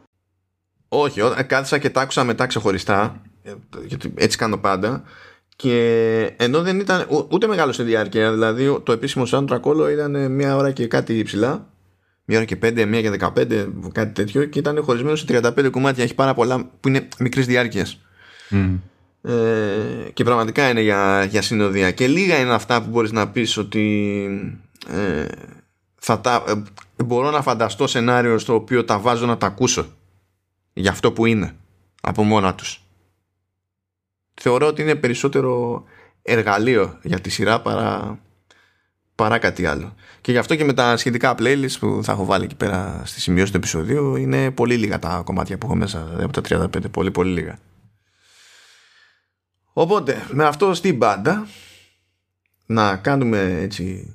Όχι, όταν κάθισα και τα άκουσα μετά ξεχωριστά, ε, γιατί έτσι κάνω πάντα, και ενώ δεν ήταν ούτε μεγάλος σε διάρκεια, δηλαδή το επίσημο soundtrack όλο ήταν μία ώρα και κάτι ψηλά, μία ώρα και πέντε, μία και δεκαπέντε, κάτι τέτοιο, και ήταν χωρισμένο σε 35 κομμάτια. Έχει πάρα πολλά που είναι μικρής διάρκειας. Mm. Ε, και πραγματικά είναι για, για συνοδεία. Και λίγα είναι αυτά που μπορείς να πεις ότι ε, θα τα, ε, μπορώ να φανταστώ σενάριο στο οποίο τα βάζω να τα ακούσω για αυτό που είναι από μόνα τους. Θεωρώ ότι είναι περισσότερο εργαλείο για τη σειρά παρά, παρά κάτι άλλο. Και γι' αυτό και με τα σχετικά playlists που θα έχω βάλει εκεί πέρα στη σημειώση του επεισοδίου είναι πολύ λίγα τα κομμάτια που έχω μέσα από τα 35, πολύ πολύ λίγα. Οπότε με αυτό στην πάντα να κάνουμε έτσι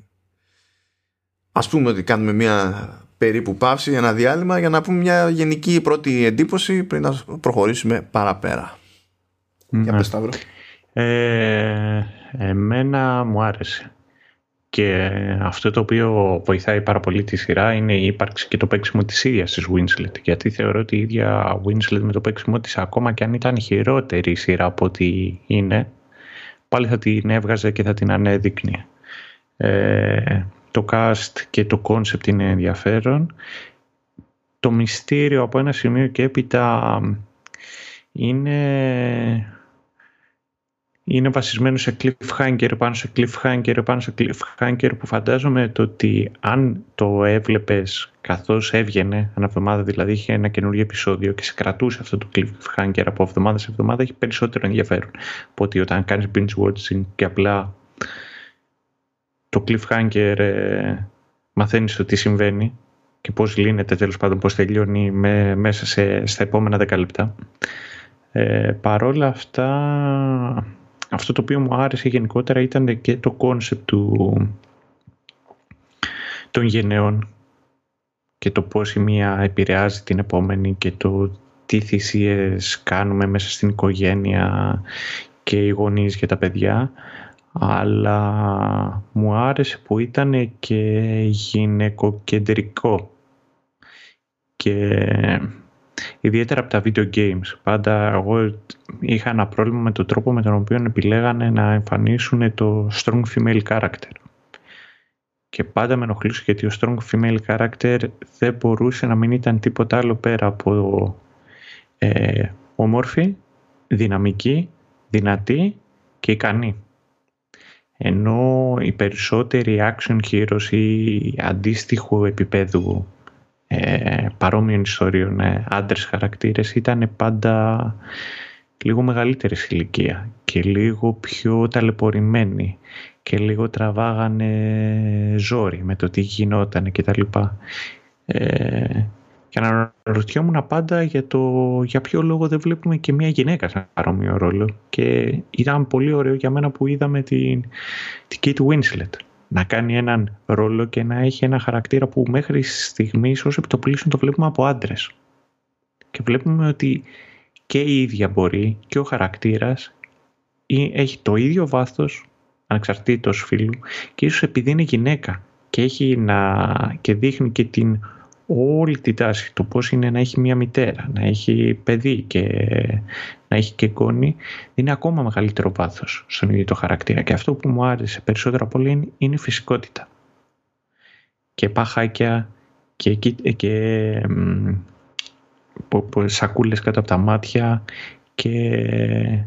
ας πούμε ότι κάνουμε μια περίπου παύση, ένα διάλειμμα για να πούμε μια γενική πρώτη εντύπωση πριν να προχωρήσουμε παραπέρα. Ναι. Για πες Ε, εμένα μου άρεσε. Και αυτό το οποίο βοηθάει πάρα πολύ τη σειρά είναι η ύπαρξη και το παίξιμο της ίδιας της Winslet. Γιατί θεωρώ ότι η ίδια Winslet με το παίξιμο της ακόμα και αν ήταν χειρότερη η σειρά από ό,τι είναι, πάλι θα την έβγαζε και θα την ανέδεικνε. Ε, το cast και το concept είναι ενδιαφέρον. Το μυστήριο από ένα σημείο και έπειτα είναι είναι βασισμένο σε cliffhanger πάνω σε cliffhanger πάνω σε cliffhanger που φαντάζομαι το ότι αν το έβλεπες καθώς έβγαινε ένα εβδομάδα δηλαδή είχε ένα καινούργιο επεισόδιο και σε κρατούσε αυτό το cliffhanger από εβδομάδα σε εβδομάδα έχει περισσότερο ενδιαφέρον από ότι όταν κάνεις binge watching και απλά το cliffhanger ε, μαθαίνεις το τι συμβαίνει και πώς λύνεται τέλος πάντων πώς τελειώνει με, μέσα σε, στα επόμενα 10 λεπτά. Ε, παρόλα αυτά αυτό το οποίο μου άρεσε γενικότερα ήταν και το concept του, των γενεών και το πώς η μία επηρεάζει την επόμενη και το τι θυσίες κάνουμε μέσα στην οικογένεια και οι γονείς για τα παιδιά. Αλλά μου άρεσε που ήταν και γυναικοκεντρικό και ιδιαίτερα από τα video games. Πάντα εγώ είχα ένα πρόβλημα με τον τρόπο με τον οποίο επιλέγανε να εμφανίσουν το strong female character. Και πάντα με ενοχλούσε γιατί ο strong female character δεν μπορούσε να μην ήταν τίποτα άλλο πέρα από ε, όμορφη, δυναμική, δυνατή και ικανή. Ενώ οι περισσότεροι action heroes ή αντίστοιχου επίπεδου ε, παρόμοιων ιστορίων ε, άντρες χαρακτήρες ήταν πάντα λίγο μεγαλύτερης ηλικία και λίγο πιο ταλαιπωρημένοι και λίγο τραβάγανε ζόρι με το τι γινόταν και τα λοιπά. Ε, και αναρωτιόμουν πάντα για, το, για ποιο λόγο δεν βλέπουμε και μια γυναίκα σε παρόμοιο ρόλο και ήταν πολύ ωραίο για μένα που είδαμε την, την Kate Winslet να κάνει έναν ρόλο και να έχει ένα χαρακτήρα που μέχρι στιγμής ως επιτοπλίστων το βλέπουμε από άντρες. Και βλέπουμε ότι και η ίδια μπορεί και ο χαρακτήρας έχει το ίδιο βάθος ανεξαρτήτως φίλου και ίσως επειδή είναι γυναίκα και, έχει να, και δείχνει και την όλη τη τάση το πώς είναι να έχει μια μητέρα, να έχει παιδί και να έχει και κόνη είναι ακόμα μεγαλύτερο βάθος στον ίδιο το χαρακτήρα. Και αυτό που μου άρεσε περισσότερο από όλα είναι η φυσικότητα. Και παχάκια και, και σακούλες κάτω από τα μάτια και,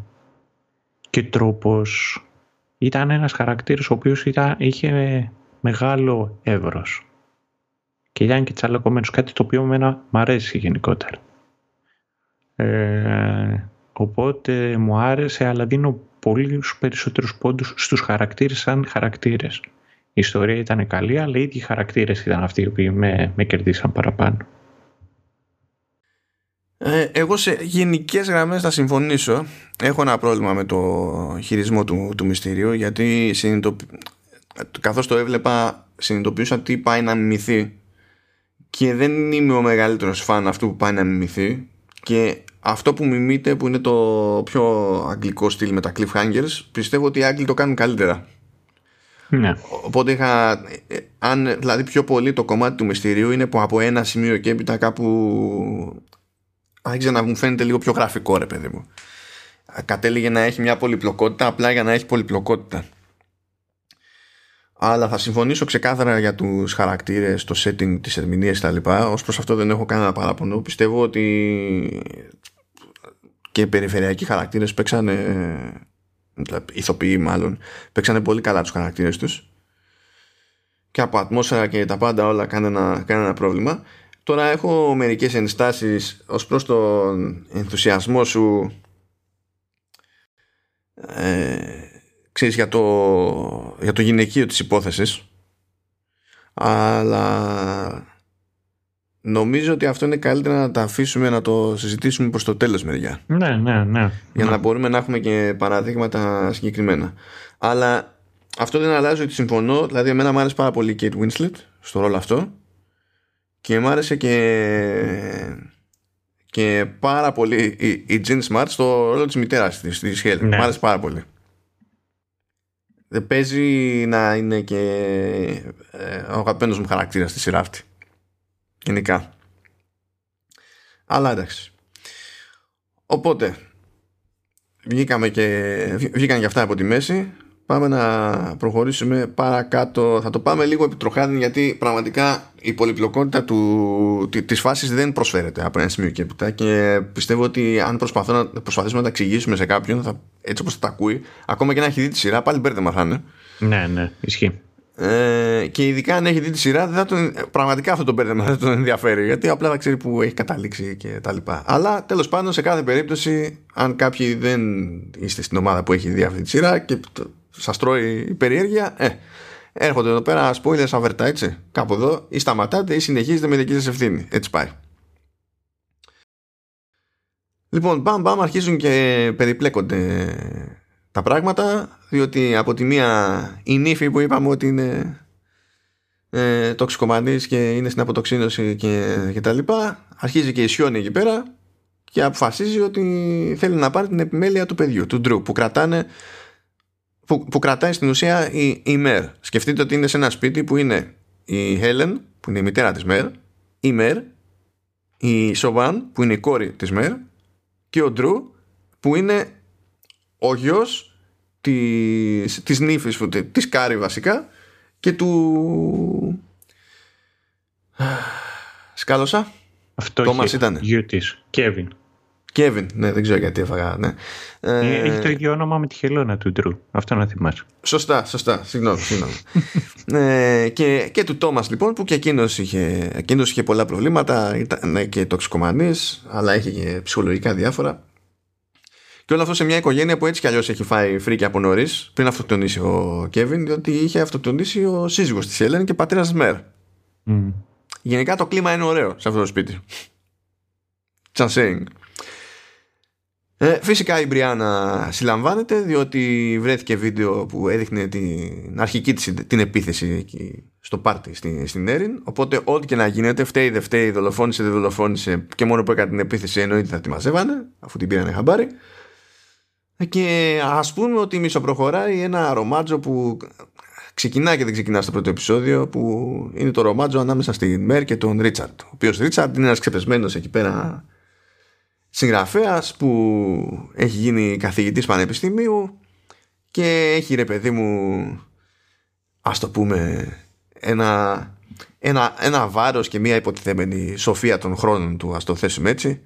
και τρόπος. Ήταν ένας χαρακτήρας ο οποίος ήταν, είχε μεγάλο εύρος και ήταν και τσαλακωμένος. Κάτι το οποίο εμένα μ' αρέσει γενικότερα. Ε, οπότε μου άρεσε αλλά δίνω πολύ περισσότερους πόντους στους χαρακτήρες σαν χαρακτήρες. Η ιστορία ήταν καλή αλλά οι ίδιοι χαρακτήρες ήταν αυτοί οι οποίοι με, με κερδίσαν παραπάνω. Ε, εγώ σε γενικές γραμμές θα συμφωνήσω. Έχω ένα πρόβλημα με το χειρισμό του, του μυστηρίου γιατί συνειδητο... καθώς το έβλεπα συνειδητοποιούσα τι πάει να μιμηθεί και δεν είμαι ο μεγαλύτερος φαν αυτού που πάει να μιμηθεί και αυτό που μιμείται που είναι το πιο αγγλικό στυλ με τα cliffhangers πιστεύω ότι οι Άγγλοι το κάνουν καλύτερα Ναι. Οπότε είχα. ε, Αν δηλαδή πιο πολύ το κομμάτι του μυστηρίου είναι που από ένα σημείο και έπειτα κάπου. Άρχισε να μου φαίνεται λίγο πιο γραφικό, ρε παιδί μου. Κατέληγε να έχει μια πολυπλοκότητα απλά για να έχει πολυπλοκότητα. Αλλά θα συμφωνήσω ξεκάθαρα για τους χαρακτήρες, το setting, τις ερμηνείες τα λοιπά. Ως προς αυτό δεν έχω κανένα παράπονο. Πιστεύω ότι και οι περιφερειακοί χαρακτήρες παίξανε δηλαδή, ηθοποιοί μάλλον παίξανε πολύ καλά τους χαρακτήρες τους και από ατμόσφαιρα και τα πάντα όλα κάνανε ένα πρόβλημα τώρα έχω μερικές ενστάσεις ως προς τον ενθουσιασμό σου ε, ξέρεις για το, για το γυναικείο της υπόθεσης αλλά νομίζω ότι αυτό είναι καλύτερα να τα αφήσουμε να το συζητήσουμε προς το τέλος μεριά Ναι, ναι, ναι. για ναι. να μπορούμε να έχουμε και παραδείγματα συγκεκριμένα. Αλλά αυτό δεν αλλάζει ότι συμφωνώ. Δηλαδή, εμένα μου άρεσε πάρα πολύ η Kate Winslet στο ρόλο αυτό και μου άρεσε και, και πάρα πολύ η, η Jean Smart στο ρόλο της μητέρας της, της Helen. Ναι. Μου άρεσε πάρα πολύ. Δεν παίζει να είναι και ε, ο αγαπημένος μου χαρακτήρας στη σειρά αυτή. Γενικά. Αλλά εντάξει. Οπότε, βγήκαμε και, βγ- βγήκαν και αυτά από τη μέση. Πάμε να προχωρήσουμε παρακάτω. Θα το πάμε λίγο επιτροχάδι γιατί πραγματικά η πολυπλοκότητα του, τη- της φάσης δεν προσφέρεται από ένα σημείο και έπειτα και πιστεύω ότι αν προσπαθώ να, προσπαθήσουμε να τα εξηγήσουμε σε κάποιον θα, έτσι όπως θα τα ακούει ακόμα και να έχει δει τη σειρά πάλι μπέρδεμα θα είναι. Ναι, ναι, ισχύει. Ε, και ειδικά αν έχει δει τη σειρά, δεν θα τον, πραγματικά αυτό το μπέρδεμα δεν τον ενδιαφέρει. Γιατί απλά θα ξέρει που έχει καταλήξει και τα λοιπά. Αλλά τέλος πάντων, σε κάθε περίπτωση, αν κάποιοι δεν είστε στην ομάδα που έχει δει αυτή τη σειρά και σας τρώει η περιέργεια, ε, έρχονται εδώ πέρα spoilers αβερτά, έτσι. Κάπου εδώ, ή σταματάτε ή συνεχίζετε με δική σας ευθύνη. Έτσι πάει. Λοιπόν, μπαμ μπαμ αρχίζουν και περιπλέκονται τα πράγματα διότι από τη μία η νύφη που είπαμε ότι είναι ε, τοξικομανής και είναι στην αποτοξίνωση και, και τα λοιπά αρχίζει και ισιώνει εκεί πέρα και αποφασίζει ότι θέλει να πάρει την επιμέλεια του παιδιού, του Ντρου που κρατάνε που, που κρατάει στην ουσία η, η Μέρ. Σκεφτείτε ότι είναι σε ένα σπίτι που είναι η Χέλεν που είναι η μητέρα της Μέρ η Μέρ η Σοβάν που είναι η κόρη της Μέρ και ο Ντρου που είναι ο γιος της, της νύφης που- της Κάρι βασικά και του σκάλωσα Αυτό Τόμας έχει ήτανε. γιο της, Κέβιν. Κέβιν ναι δεν ξέρω γιατί έφαγα ναι. Ε, Ε, Έχει το ίδιο όνομα με τη χελώνα του Ντρου. Αυτό να θυμάσαι. Σωστά, σωστά. Συγγνώμη, συγγνώμη. ε, και, και του Τόμας λοιπόν που και εκείνος είχε, εκείνος είχε πολλά προβλήματα ήταν ναι, και τοξικομανής αλλά είχε και ψυχολογικά διάφορα και όλο αυτό σε μια οικογένεια που έτσι κι αλλιώς έχει φάει φρίκι από νωρίς πριν αυτοκτονήσει ο Κέβιν διότι είχε αυτοκτονήσει ο σύζυγος της Έλεν και πατέρας της Μέρ Μμ. Γενικά το κλίμα είναι ωραίο σε αυτό το σπίτι. Just saying. Ε, φυσικά η Μπριάννα συλλαμβάνεται διότι βρέθηκε βίντεο που έδειχνε την αρχική της την επίθεση εκεί στο πάρτι στη, στην Έριν. Οπότε ό,τι και να γίνεται φταίει δεν φταίει δολοφόνησε δεν δολοφόνησε και μόνο που έκανε την επίθεση εννοείται θα τη μαζεύανε αφού την πήρανε χαμπάρι. Και ας πούμε ότι μισοπροχωράει ένα ρομάτζο που ξεκινάει και δεν ξεκινά στο πρώτο επεισόδιο που είναι το ρομάτζο ανάμεσα στην Μέρ και τον Ρίτσαρντ ο οποίος Ρίτσαρντ είναι ένας ξεπεσμένος εκεί πέρα συγγραφέας που έχει γίνει καθηγητής πανεπιστημίου και έχει ρε παιδί μου ας το πούμε ένα, ένα, ένα βάρος και μια υποτιθέμενη σοφία των χρόνων του ας το θέσουμε έτσι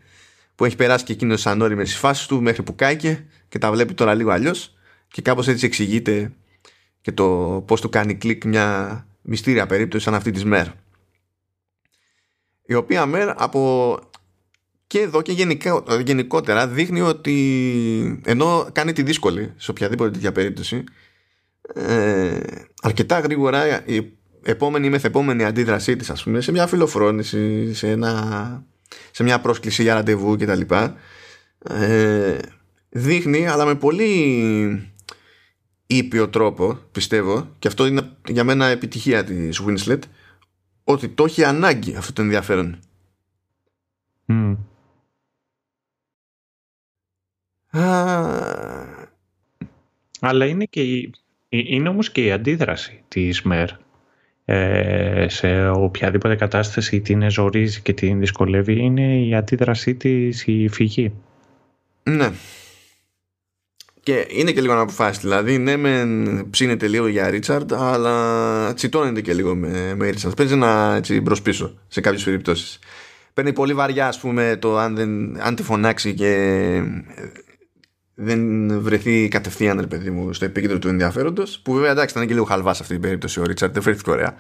που έχει περάσει και εκείνος σαν όριμες στις φάσεις του μέχρι που κάηκε και τα βλέπει τώρα λίγο αλλιώς και κάπως έτσι εξηγείται και το πώς του κάνει κλικ μια μυστήρια περίπτωση σαν αυτή της ΜΕΡ η οποία ΜΕΡ από και εδώ και γενικά, γενικότερα δείχνει ότι ενώ κάνει τη δύσκολη σε οποιαδήποτε τέτοια περίπτωση ε, αρκετά γρήγορα η επόμενη ή μεθεπόμενη αντίδρασή της ας πούμε σε μια φιλοφρόνηση σε, ένα, σε μια πρόσκληση για ραντεβού κτλ ε, δείχνει αλλά με πολύ ήπιο τρόπο πιστεύω και αυτό είναι για μένα επιτυχία της Winslet ότι το έχει ανάγκη αυτό το ενδιαφέρον Μμ. Αλλά είναι, και η, είναι όμως και η αντίδραση της ΜΕΡ ε, σε οποιαδήποτε κατάσταση την ζορίζει και την δυσκολεύει είναι η αντίδρασή της η φυγή. Ναι. Και είναι και λίγο να αποφάσεις. Δηλαδή, ναι, μεν ψήνεται λίγο για Ρίτσαρντ, αλλά τσιτώνεται και λίγο με, με Ρίτσαρντ. Παίζει ένα έτσι μπρος πίσω σε κάποιες περιπτώσεις. Παίρνει πολύ βαριά, ας πούμε, το αν, δεν, αν τη φωνάξει και δεν βρεθεί κατευθείαν, ρε παιδί μου, στο επίκεντρο του ενδιαφέροντος. Που βέβαια εντάξει, ήταν και λίγο χαλβάς σε αυτή την περίπτωση ο Ρίτσαρντ, δεν φέρθηκε ωραία.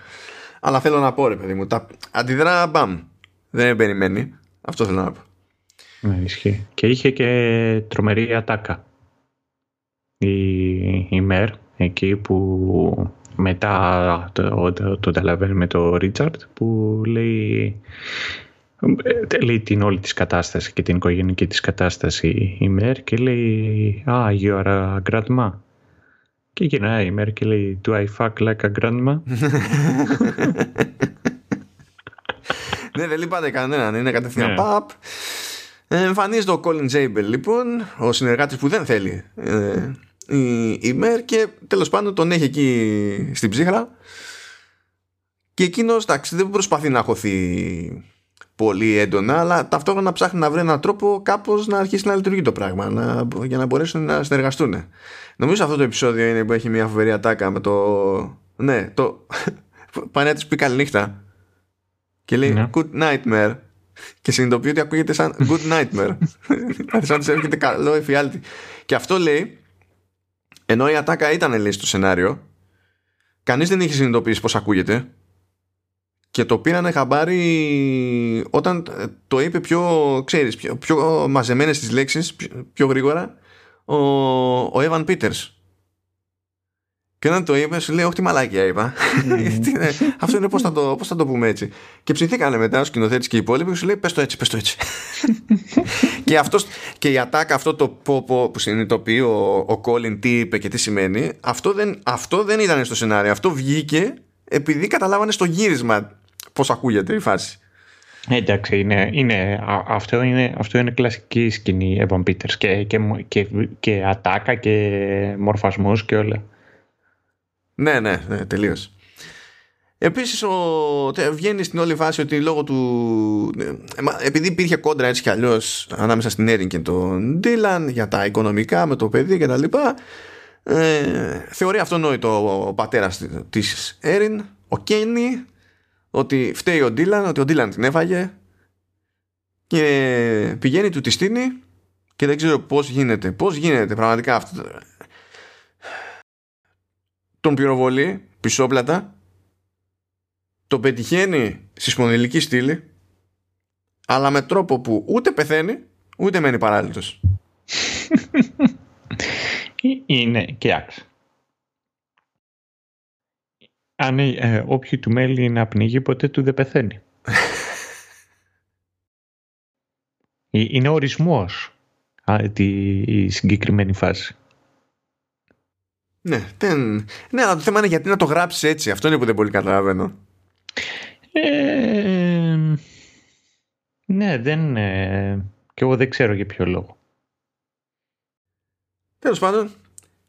Αλλά θέλω να πω, ρε παιδί μου, τα αντιδρά μπαμ. Δεν περιμένει. Αυτό θέλω να πω. Ναι, ισχύει. Και είχε και τρομερή ατάκα. Η, η Μέρ, εκεί που μετά το, το, το, το με το Ρίτσαρτ, που λέει ε, λέει την όλη της κατάσταση και την οικογενική της κατάσταση η Μέρ και λέει «Ah, you are a grandma». Και γυρνάει η Μέρ και λέει «Do I fuck like a grandma» Ναι, δεν λείπατε κανέναν, είναι κατευθείαν ναι. παπ. Εμφανίζεται ο Colin Zabel λοιπόν, ο συνεργάτης που δεν θέλει ε, η, η Μέρ και τέλος πάντων τον έχει εκεί στην ψύχρα και εκείνος εντάξει δεν προσπαθεί να χωθεί πολύ έντονα, αλλά ταυτόχρονα ψάχνει να βρει έναν τρόπο κάπως να αρχίσει να λειτουργεί το πράγμα να, για να μπορέσουν να συνεργαστούν. Νομίζω αυτό το επεισόδιο είναι που έχει μια φοβερή ατάκα με το. Ναι, το. Πάνε τη πει καληνύχτα. Και λέει ναι. Good nightmare. Και συνειδητοποιεί ότι ακούγεται σαν Good nightmare. Δηλαδή, σαν τη έρχεται καλό εφιάλτη. Και αυτό λέει, ενώ η ατάκα ήταν λέει στο σενάριο, κανείς δεν είχε συνειδητοποιήσει πώς ακούγεται και το πήρανε χαμπάρι όταν το είπε πιο, ξέρεις, πιο, πιο μαζεμένες τις λέξεις, πιο, πιο γρήγορα, ο, ο Evan Peters. Και όταν το είπε, σου λέει: Όχι, τι μαλάκια είπα. Αυτό είναι πώς θα, το, πώς θα το πούμε έτσι. Και ψηθήκανε μετά ο σκηνοθέτης και οι υπόλοιποι και σου λέει: Πες το έτσι, πες το έτσι. και, αυτός, και η ατάκα, αυτό το πω, πω που συνειδητοποιεί ο, ο Colin τι είπε και τι σημαίνει, αυτό δεν, αυτό δεν ήταν στο σενάριο. Αυτό βγήκε επειδή καταλάβανε στο γύρισμα πώς ακούγεται η φάση. Εντάξει, είναι, είναι, αυτό, είναι, αυτό είναι κλασική σκηνή Evan Peters και, και, και, και ατάκα και μορφασμούς και όλα. Ναι, ναι, ναι τελείως. Επίσης ο, βγαίνει στην όλη φάση ότι λόγω του ε, επειδή υπήρχε κόντρα έτσι κι αλλιώς ανάμεσα στην Έριν και τον Ντίλαν για τα οικονομικά με το παιδί και τα λοιπά ε, θεωρεί αυτονόητο ο πατέρας της Έριν ο Κένι ότι φταίει ο Ντίλαν, ότι ο Ντίλαν την έφαγε και πηγαίνει του τη στείνει και δεν ξέρω πώς γίνεται. Πώς γίνεται πραγματικά αυτό. Τον πυροβολεί πισόπλατα, τον πετυχαίνει στη σπονδυλική στήλη, αλλά με τρόπο που ούτε πεθαίνει, ούτε μένει παράλληλος. Είναι και άξιο αν ε, όποιοι του μέλη να πνίγει ποτέ του δεν πεθαίνει. Ε, είναι ορισμός α, τη, η συγκεκριμένη φάση. Ναι, δεν... ναι, αλλά το θέμα είναι γιατί να το γράψεις έτσι. Αυτό είναι που δεν πολύ καταλαβαίνω. Ε, ναι, δεν... Ε, και εγώ δεν ξέρω για ποιο λόγο. Τέλος πάντων,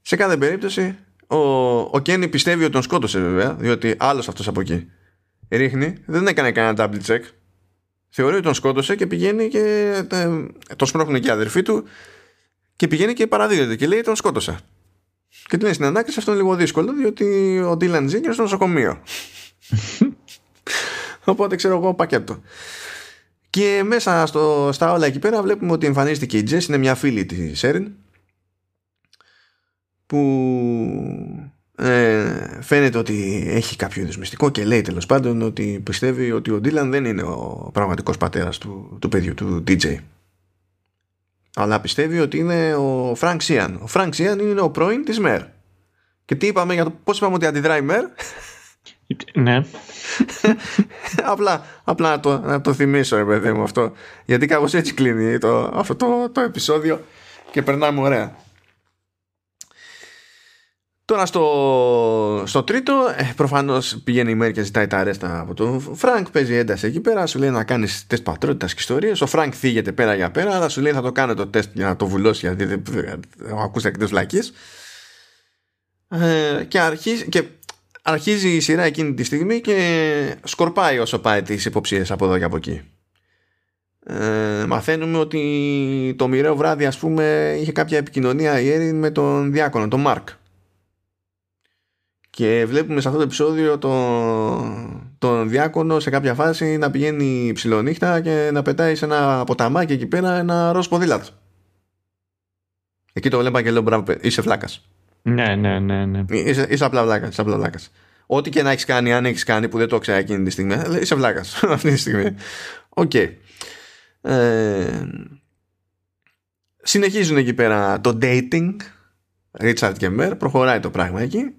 σε κάθε περίπτωση ο, ο Κένι πιστεύει ότι τον σκότωσε βέβαια, διότι άλλος αυτός από εκεί ρίχνει, δεν έκανε κανένα double check. Θεωρεί ότι τον σκότωσε και πηγαίνει και ε, τον σπρώχνουν και οι αδερφοί του και πηγαίνει και παραδίδεται και λέει τον σκότωσα. Και του λέει στην ανάκριση αυτό είναι λίγο δύσκολο διότι ο Ντίλαν ζει στο νοσοκομείο. Οπότε ξέρω εγώ πακέτο. Και μέσα στο, στα όλα εκεί πέρα βλέπουμε ότι εμφανίστηκε η Τζες, είναι μια φίλη της Σέριν που ε, φαίνεται ότι έχει κάποιο είδους μυστικό και λέει τέλος πάντων ότι πιστεύει ότι ο Ντίλαν δεν είναι ο πραγματικός πατέρας του, του παιδιού του DJ αλλά πιστεύει ότι είναι ο Φρανκ Σίαν ο Φρανκ Σίαν είναι ο πρώην της ΜΕΡ. Και τι είπαμε για το πώς είπαμε ότι αντιδράει η ΜΕΡ; Ναι. Απλά, απλά να, το, να το θυμίσω παιδί μου αυτό. Γιατί κάπως έτσι κλείνει το, αυτό το, το επεισόδιο και περνάμε ωραία Τώρα στο, στο τρίτο, ε, προφανώς πηγαίνει η Μέρ και ζητάει τα ρέστα από τον Φρανκ. Παίζει ένταση εκεί πέρα, σου λέει να κάνεις τεστ πατρότητας και ιστορίες. Ο Φρανκ θίγεται πέρα για πέρα, αλλά σου λέει θα το κάνω το τεστ για να το βουλώσει, γιατί δεν ακούσει αρκετές βλακείες. ε, και, αρχίζει, και αρχίζει η σειρά εκείνη τη στιγμή και σκορπάει όσο πάει τις υποψίες από εδώ και από εκεί. Ε, μαθαίνουμε ότι το μοιραίο βράδυ ας πούμε είχε κάποια επικοινωνία η Έριν με τον διάκονο, τον Μάρκ και βλέπουμε σε αυτό το επεισόδιο τον, τον διάκονο σε κάποια φάση να πηγαίνει ψηλονύχτα και να πετάει σε ένα ποταμάκι εκεί πέρα ένα ροζ ποδήλατο. Εκεί το βλέπα και λέω μπράβο, είσαι φλάκας. Ναι, ναι, ναι. ναι. Είσαι, είσαι απλά βλάκας. Είσαι απλά βλάκας. Ό,τι και να έχεις κάνει, αν έχεις κάνει που δεν το ξέρω εκείνη τη στιγμή, είσαι βλάκας αυτή τη στιγμή. OK. Okay. Ε, συνεχίζουν εκεί πέρα το dating. Richard και Mare. Προχωράει το πράγμα εκεί.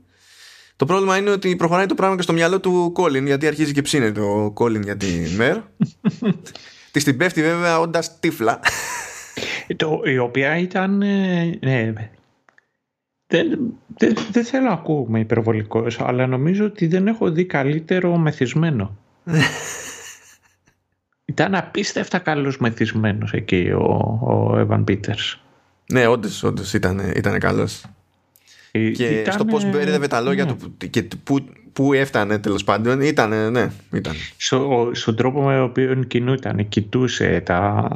Το πρόβλημα είναι ότι προχωράει το πράγμα και στο μυαλό του Κόλλιν, γιατί αρχίζει και ψήνεται ο Κόλλιν για τη Μέρ. Της την πέφτει βέβαια όντας τύφλα. Το, η οποία ήταν. Ε, ναι, δεν, δεν, δεν θέλω να ακουστώ υπερβολικός, αλλά νομίζω ότι δεν έχω δει καλύτερο μεθυσμένο. ήταν απίστευτα καλός μεθυσμένος εκεί ο, ο Evan Peters. Ναι, όντως, όντως ήταν, ήταν καλός. Ε, και ήταν, στο πώς μπέρδευε τα λόγια ναι. του και που, που έφτανε τέλος πάντων ήταν, ναι, ήταν. Στο, στον τρόπο με τον οποίο κινούταν, κοιτούσε τα.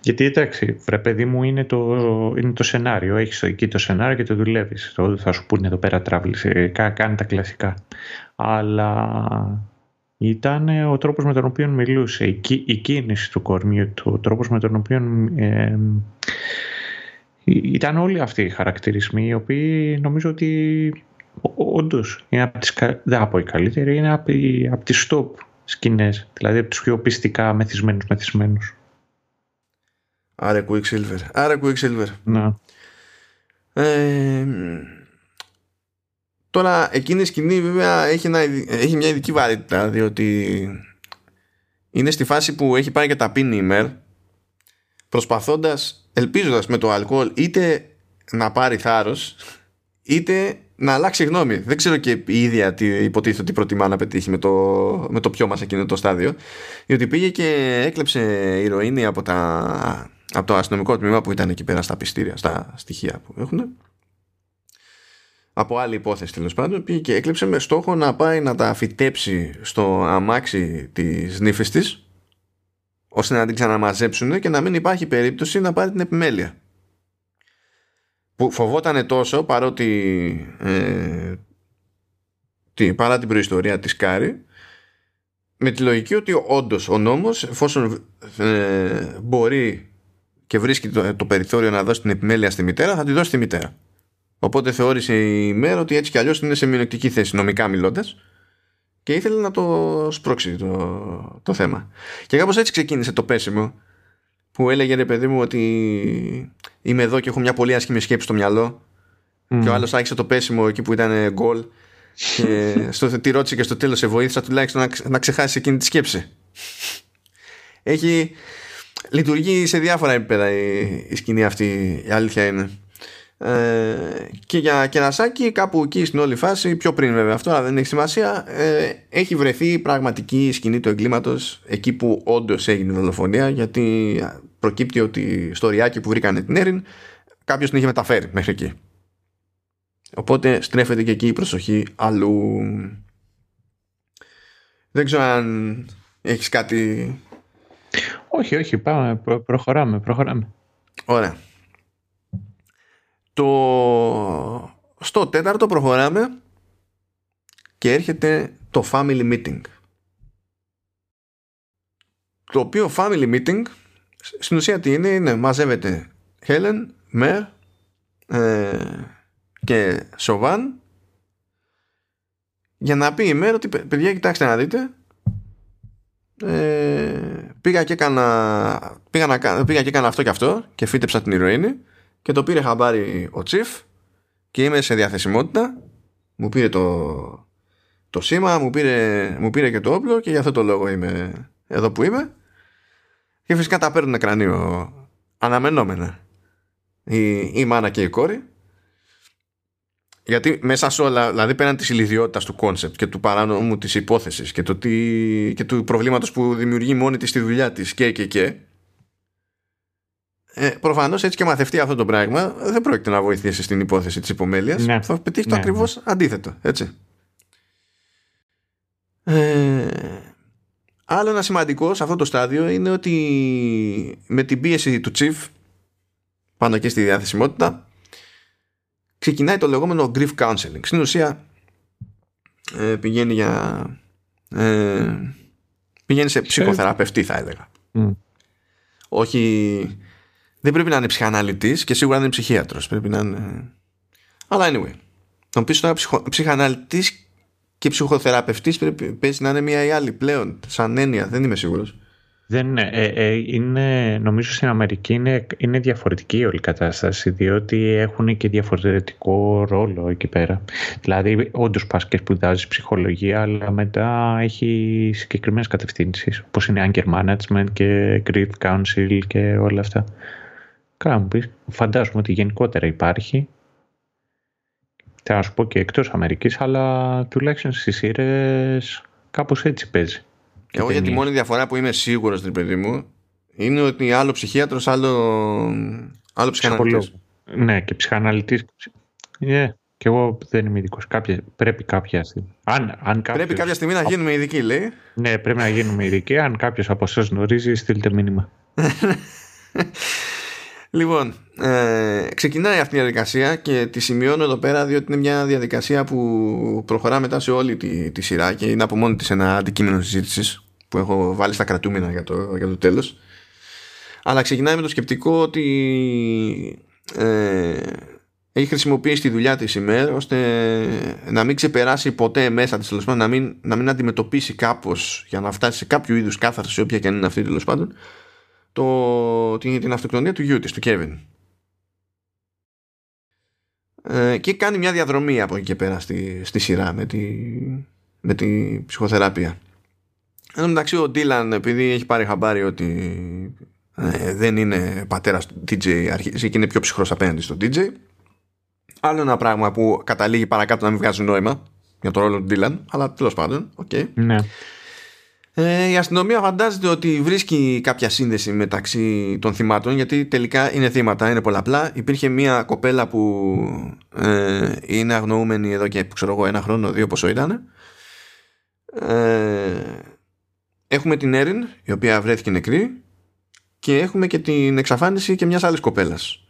Γιατί εντάξει, βρε παιδί μου, είναι το, είναι το σενάριο. Έχεις εκεί το σενάριο και το δουλεύεις. Θα σου πούνε εδώ πέρα τράβηξε, κάνει τα κλασικά. Αλλά ήταν ο τρόπος με τον οποίο μιλούσε, η, η κίνηση του κορμιού του, ο τρόπος με τον οποίο ε, ήταν όλοι αυτοί οι χαρακτηρισμοί οι οποίοι νομίζω ότι όντως είναι από τις, δεν από οι καλύτεροι, είναι από, από τις top σκηνές, δηλαδή από τους πιο πιστικά μεθυσμένους μεθυσμένους. Άρα Quicksilver. Άρα Quicksilver. Να. Ε, τώρα εκείνη η σκηνή βέβαια έχει, ένα, έχει μια ειδική βαρύτητα διότι είναι στη φάση που έχει πάρει και τα πίνει η Μερ προσπαθώντας ελπίζοντας με το αλκοόλ είτε να πάρει θάρρος είτε να αλλάξει γνώμη. Δεν ξέρω και η ίδια τι υποτίθεται ότι προτιμά να πετύχει με το, με το πιο μας εκείνο το στάδιο. Διότι πήγε και έκλεψε ηρωίνη από, τα, από το αστυνομικό τμήμα που ήταν εκεί πέρα στα πιστήρια, στα στοιχεία που έχουν. Από άλλη υπόθεση τέλος πάντων πήγε και έκλεψε με στόχο να πάει να τα φυτέψει στο αμάξι της νύφης της ώστε να την ξαναμαζέψουν και να μην υπάρχει περίπτωση να πάρει την επιμέλεια. Που φοβότανε τόσο παρότι ε, τι, παρά την προϊστορία της Κάρη με τη λογική ότι όντως ο νόμος εφόσον ε, μπορεί και βρίσκει το, το περιθώριο να δώσει την επιμέλεια στη μητέρα θα τη δώσει στη μητέρα. Οπότε θεώρησε η μέρα ότι έτσι κι αλλιώς είναι σε μειονεκτική θέση νομικά μιλώντας και ήθελε να το σπρώξει το, το θέμα. Και κάπως έτσι ξεκίνησε το πέσιμο που έλεγε ρε παιδί μου ότι είμαι εδώ και έχω μια πολύ άσχημη σκέψη στο μυαλό και ο άλλος άρχισε το πέσιμο εκεί που ήταν γκολ και στο, τη ρώτησε και στο τέλος σε βοήθησα τουλάχιστον να, να ξεχάσεις εκείνη τη σκέψη. Έχει λειτουργεί σε διάφορα επίπεδα η, η σκηνή αυτή η αλήθεια είναι. Ε, και για κερασάκι κάπου εκεί στην όλη φάση πιο πριν βέβαια αυτό αλλά δεν έχει σημασία ε, έχει βρεθεί πραγματική σκηνή του εγκλήματος εκεί που όντως έγινε η δολοφονία γιατί προκύπτει ότι στο ριάκι που βρήκανε την Έριν κάποιος την είχε μεταφέρει μέχρι εκεί. Οπότε στρέφεται και εκεί η προσοχή αλλού. Δεν ξέρω αν έχεις κάτι όχι όχι πάμε προχωράμε προχωράμε. Ωραία το... Στο τέταρτο προχωράμε και έρχεται το family meeting. Το οποίο family meeting στην ουσία τι είναι, είναι μαζεύεται Helen, Mer ε, και Σοβάν για να πει η Mer ότι παιδιά κοιτάξτε να δείτε ε, πήγα, και έκανα, πήγα, να, πήγα και έκανα αυτό και αυτό και φύτεψα την ηρωίνη και το πήρε χαμπάρι ο Τσιφ και είμαι σε διαθεσιμότητα. Μου πήρε το, το σήμα μου πήρε, μου πήρε και το όπλο και για αυτό το λόγο είμαι εδώ που είμαι. Και φυσικά τα παίρνουν κρανίο αναμενόμενα. Η, η μάνα και η κόρη. Γιατί μέσα σε όλα, δηλαδή πέραν της ηλιθιότητας του concept και του παράνομου της υπόθεσης και, το τι, και του προβλήματος που δημιουργεί μόνη της στη δουλειά της και και και ε, προφανώς έτσι και μαθευτεί αυτό το πράγμα, δεν πρόκειται να βοηθήσει στην υπόθεση της επιμέλειας. Ναι. Θα πετύχει Ναι, το ακριβώς αντίθετο. Έτσι. Ε, άλλο ένα σημαντικό σε αυτό το στάδιο είναι ότι με την πίεση του Chief πάνω και στη διαθεσιμότητα ξεκινάει το λεγόμενο grief counseling. Στην ουσία ε, πηγαίνει για ε, πηγαίνει σε ψυχοθεραπευτή θα έλεγα. Μμ. Όχι δεν πρέπει να είναι ψυχαναλυτής και σίγουρα δεν είναι ψυχίατρος. Πρέπει να είναι... Αλλά anyway. Να πεις τώρα ψυχο... ψυχαναλυτής και ψυχοθεραπευτής πρέπει, παίζει να είναι μία ή άλλη πλέον. Σαν έννοια. Δεν είμαι σίγουρος. Δεν, ε, ε, είναι, νομίζω στην Αμερική είναι, είναι διαφορετική η όλη κατάσταση διότι έχουν και διαφορετικό ρόλο εκεί πέρα. Δηλαδή όντως πας και σπουδάζεις ψυχολογία αλλά μετά έχει συγκεκριμένες κατευθύνσεις όπως είναι anger management και grief council και όλα αυτά. Καλά μου πεις, φαντάζομαι ότι γενικότερα υπάρχει θα να σου πω και εκτός Αμερικής αλλά τουλάχιστον στις σειρές κάπως έτσι παίζει. Εγώ για τη ταινίες. μόνη διαφορά που είμαι σίγουρος την παιδί μου είναι ότι άλλο ψυχίατρος, άλλο, άλλο ψυχαναλυτής. Ψυχολόγο. Ναι, και ψυχαναλυτής. Yeah. Και εγώ δεν είμαι ειδικός. Πρέπει κάποια στιγμή. Αν, αν κάποιος... Πρέπει κάποια στιγμή να γίνουμε ειδικοί, λέει. Ναι, πρέπει να γίνουμε ειδικοί. Αν κάποιος από εσάς γνωρίζει, στείλτε μήνυμα. Λοιπόν, ε, ξεκινάει αυτή η διαδικασία και τη σημειώνω εδώ πέρα διότι είναι μια διαδικασία που προχωρά μετά σε όλη τη, τη σειρά και είναι από μόνη της ένα αντικείμενο συζήτησης που έχω βάλει στα κρατούμενα για το, για το τέλος. Αλλά ξεκινάει με το σκεπτικό ότι ε, έχει χρησιμοποιήσει τη δουλειά της ημέρα ώστε να μην ξεπεράσει ποτέ μέσα της τέλος πάντων, να μην, να μην αντιμετωπίσει κάπως για να φτάσει σε κάποιο είδους κάθαρση όποια και αν είναι αυτή τέλος πάντων το, την, την αυτοκτονία του γιού της, του Κέβιν. Ε, και κάνει μια διαδρομή από εκεί και πέρα στη, στη σειρά με τη, με τη ψυχοθεραπεία. Εν τω μεταξύ ο Ντίλαν επειδή έχει πάρει χαμπάρι ότι ε, δεν είναι πατέρας του DJ αρχίζει και είναι πιο ψυχρός απέναντι στον DJ άλλο ένα πράγμα που καταλήγει παρακάτω να μην βγάζει νόημα για το ρόλο του Ντίλαν αλλά τέλος πάντων, οκ. Ναι. Ε, η αστυνομία φαντάζεται ότι βρίσκει κάποια σύνδεση μεταξύ των θυμάτων γιατί τελικά είναι θύματα, είναι πολλαπλά. Υπήρχε μια κοπέλα που ε, είναι αγνοούμενη εδώ και ξέρω εγώ ένα χρόνο, δύο πόσο ήταν. Ε, έχουμε την Έριν η οποία βρέθηκε νεκρή και έχουμε και την εξαφάνιση και μιας άλλης κοπέλας.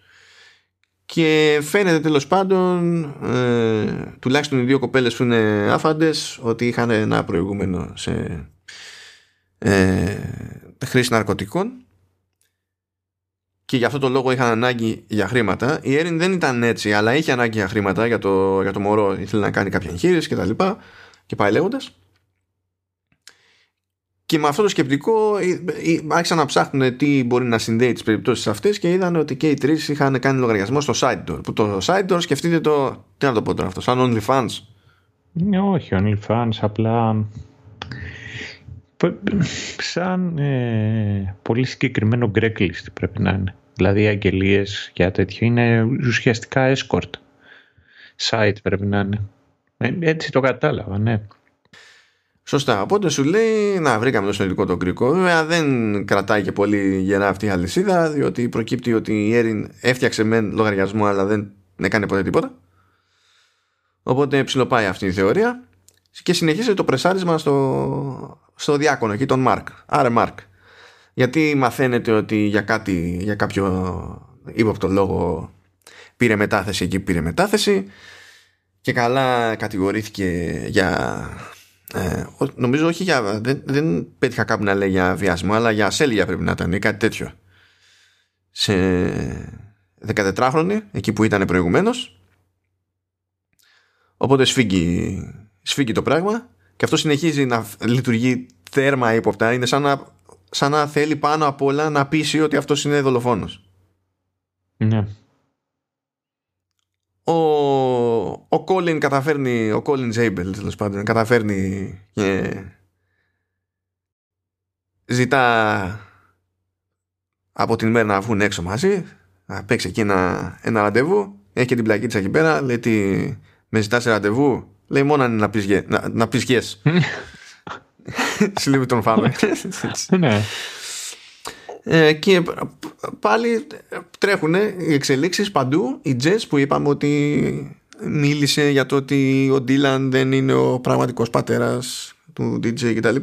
Και φαίνεται τέλος πάντων ε, τουλάχιστον οι δύο κοπέλες που είναι άφαντες ότι είχαν ένα προηγούμενο σε ε, χρήση ναρκωτικών και γι' αυτό το λόγο είχαν ανάγκη για χρήματα. Η Έριν δεν ήταν έτσι, αλλά είχε ανάγκη για χρήματα για το, για το μωρό. Ήθελε να κάνει κάποια εγχείρηση και τα λοιπά και πάει λέγοντας. Και με αυτό το σκεπτικό ε, ε, άρχισαν να ψάχνουν τι μπορεί να συνδέει τις περιπτώσεις αυτές και είδαν ότι και οι τρεις είχαν κάνει λογαριασμό στο Sidedoor. Που το Sidedoor σκεφτείτε το, τι να το πω τώρα αυτό, σαν OnlyFans. Ναι, όχι, OnlyFans, απλά σαν ε, πολύ συγκεκριμένο Craigslist πρέπει να είναι. Δηλαδή αγγελίες για τέτοιο είναι ουσιαστικά escort. Site πρέπει να είναι. Ε, έτσι το κατάλαβα, ναι. Σωστά. Οπότε σου λέει να βρήκαμε το συνολικό τον κρικό. Βέβαια δεν κρατάει και πολύ γερά αυτή η αλυσίδα, διότι προκύπτει ότι η Έριν έφτιαξε μεν λογαριασμό, αλλά δεν έκανε ποτέ τίποτα. Οπότε ψιλοπάει αυτή η θεωρία και συνεχίζει το πρεσάρισμα στο, στο διάκονο εκεί τον Μάρκ. Άρε Μάρκ. Γιατί μαθαίνετε ότι για, κάτι, για κάποιο ύποπτο λόγο πήρε μετάθεση εκεί πήρε μετάθεση και καλά κατηγορήθηκε για ε, νομίζω όχι για δεν, δεν πέτυχα κάπου να λέει για βιασμό αλλά για ασέλεια πρέπει να ήταν ή κάτι τέτοιο σε 14χρονη εκεί που ήταν προηγουμένως οπότε σφίγγει, σφίγγει το πράγμα και αυτό συνεχίζει να λειτουργεί θέρμα ύποπτα. Είναι σαν να, σαν να θέλει πάνω απ' όλα να πείσει ότι αυτός είναι δολοφόνος. Ναι. ο, ο Colin καταφέρνει ο Colin Zabel τέλος πάντων καταφέρνει και ζητά από την μέρα να βγουν έξω μαζί να παίξει εκεί ένα, ένα ραντεβού. Έχει και την πλακίτσα εκεί πέρα λέει τι με ζητάς σε ραντεβού λέει μόνο αν είναι να πεις, γε- να, να πεις yes Συλλήβει τον φάμε ναι. Ε, και πάλι τρέχουν οι εξελίξεις παντού. Η Jess που είπαμε ότι μίλησε για το ότι ο Ντίλαν δεν είναι ο πραγματικός πατέρας του DJ κτλ.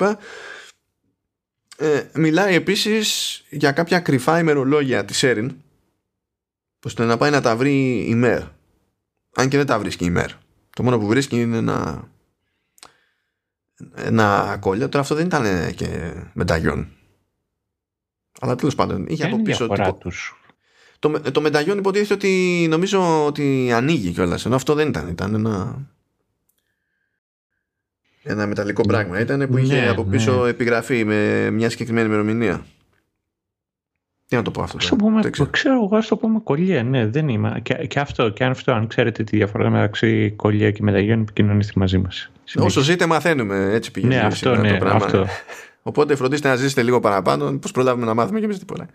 Ε, μιλάει επίσης για κάποια κρυφά ημερολόγια της Έριν ώστε να πάει να τα βρει η ΜΕΡ. Αν και δεν τα βρίσκει η ΜΕΡ. Το μόνο που βρίσκει είναι ένα ένα κόλλιο. Τώρα αυτό δεν ήταν και μεταγιόν. Αλλά τέλος πάντων είχε από πίσω. Τους. Το, το μεταγιόν υποτίθεται ότι νομίζω ότι ανοίγει κιόλας. Ενώ αυτό δεν ήταν. Ήταν ένα. Ένα μεταλλικό ναι. πράγμα. Ήταν που είχε ναι, από πίσω ναι. επιγραφή με μια συγκεκριμένη ημερομηνία. Τι να το πω αυτό. το πούμε, ξέρω εγώ, ας το πούμε κολλιέ. Ναι, δεν είμαι. Και, και, αυτό, και αυτό, αν ξέρετε τη διαφορά μεταξύ κολλιέ και μεταγιών, επικοινωνήστε μαζί μας. Όσο ζείτε, μαθαίνουμε. Έτσι πηγαίνει. Ναι, αυτό, ναι, το πράγμα. αυτό. Οπότε φροντίστε να ζήσετε λίγο παραπάνω, πώς προλάβουμε να μάθουμε και εμεί τίποτα.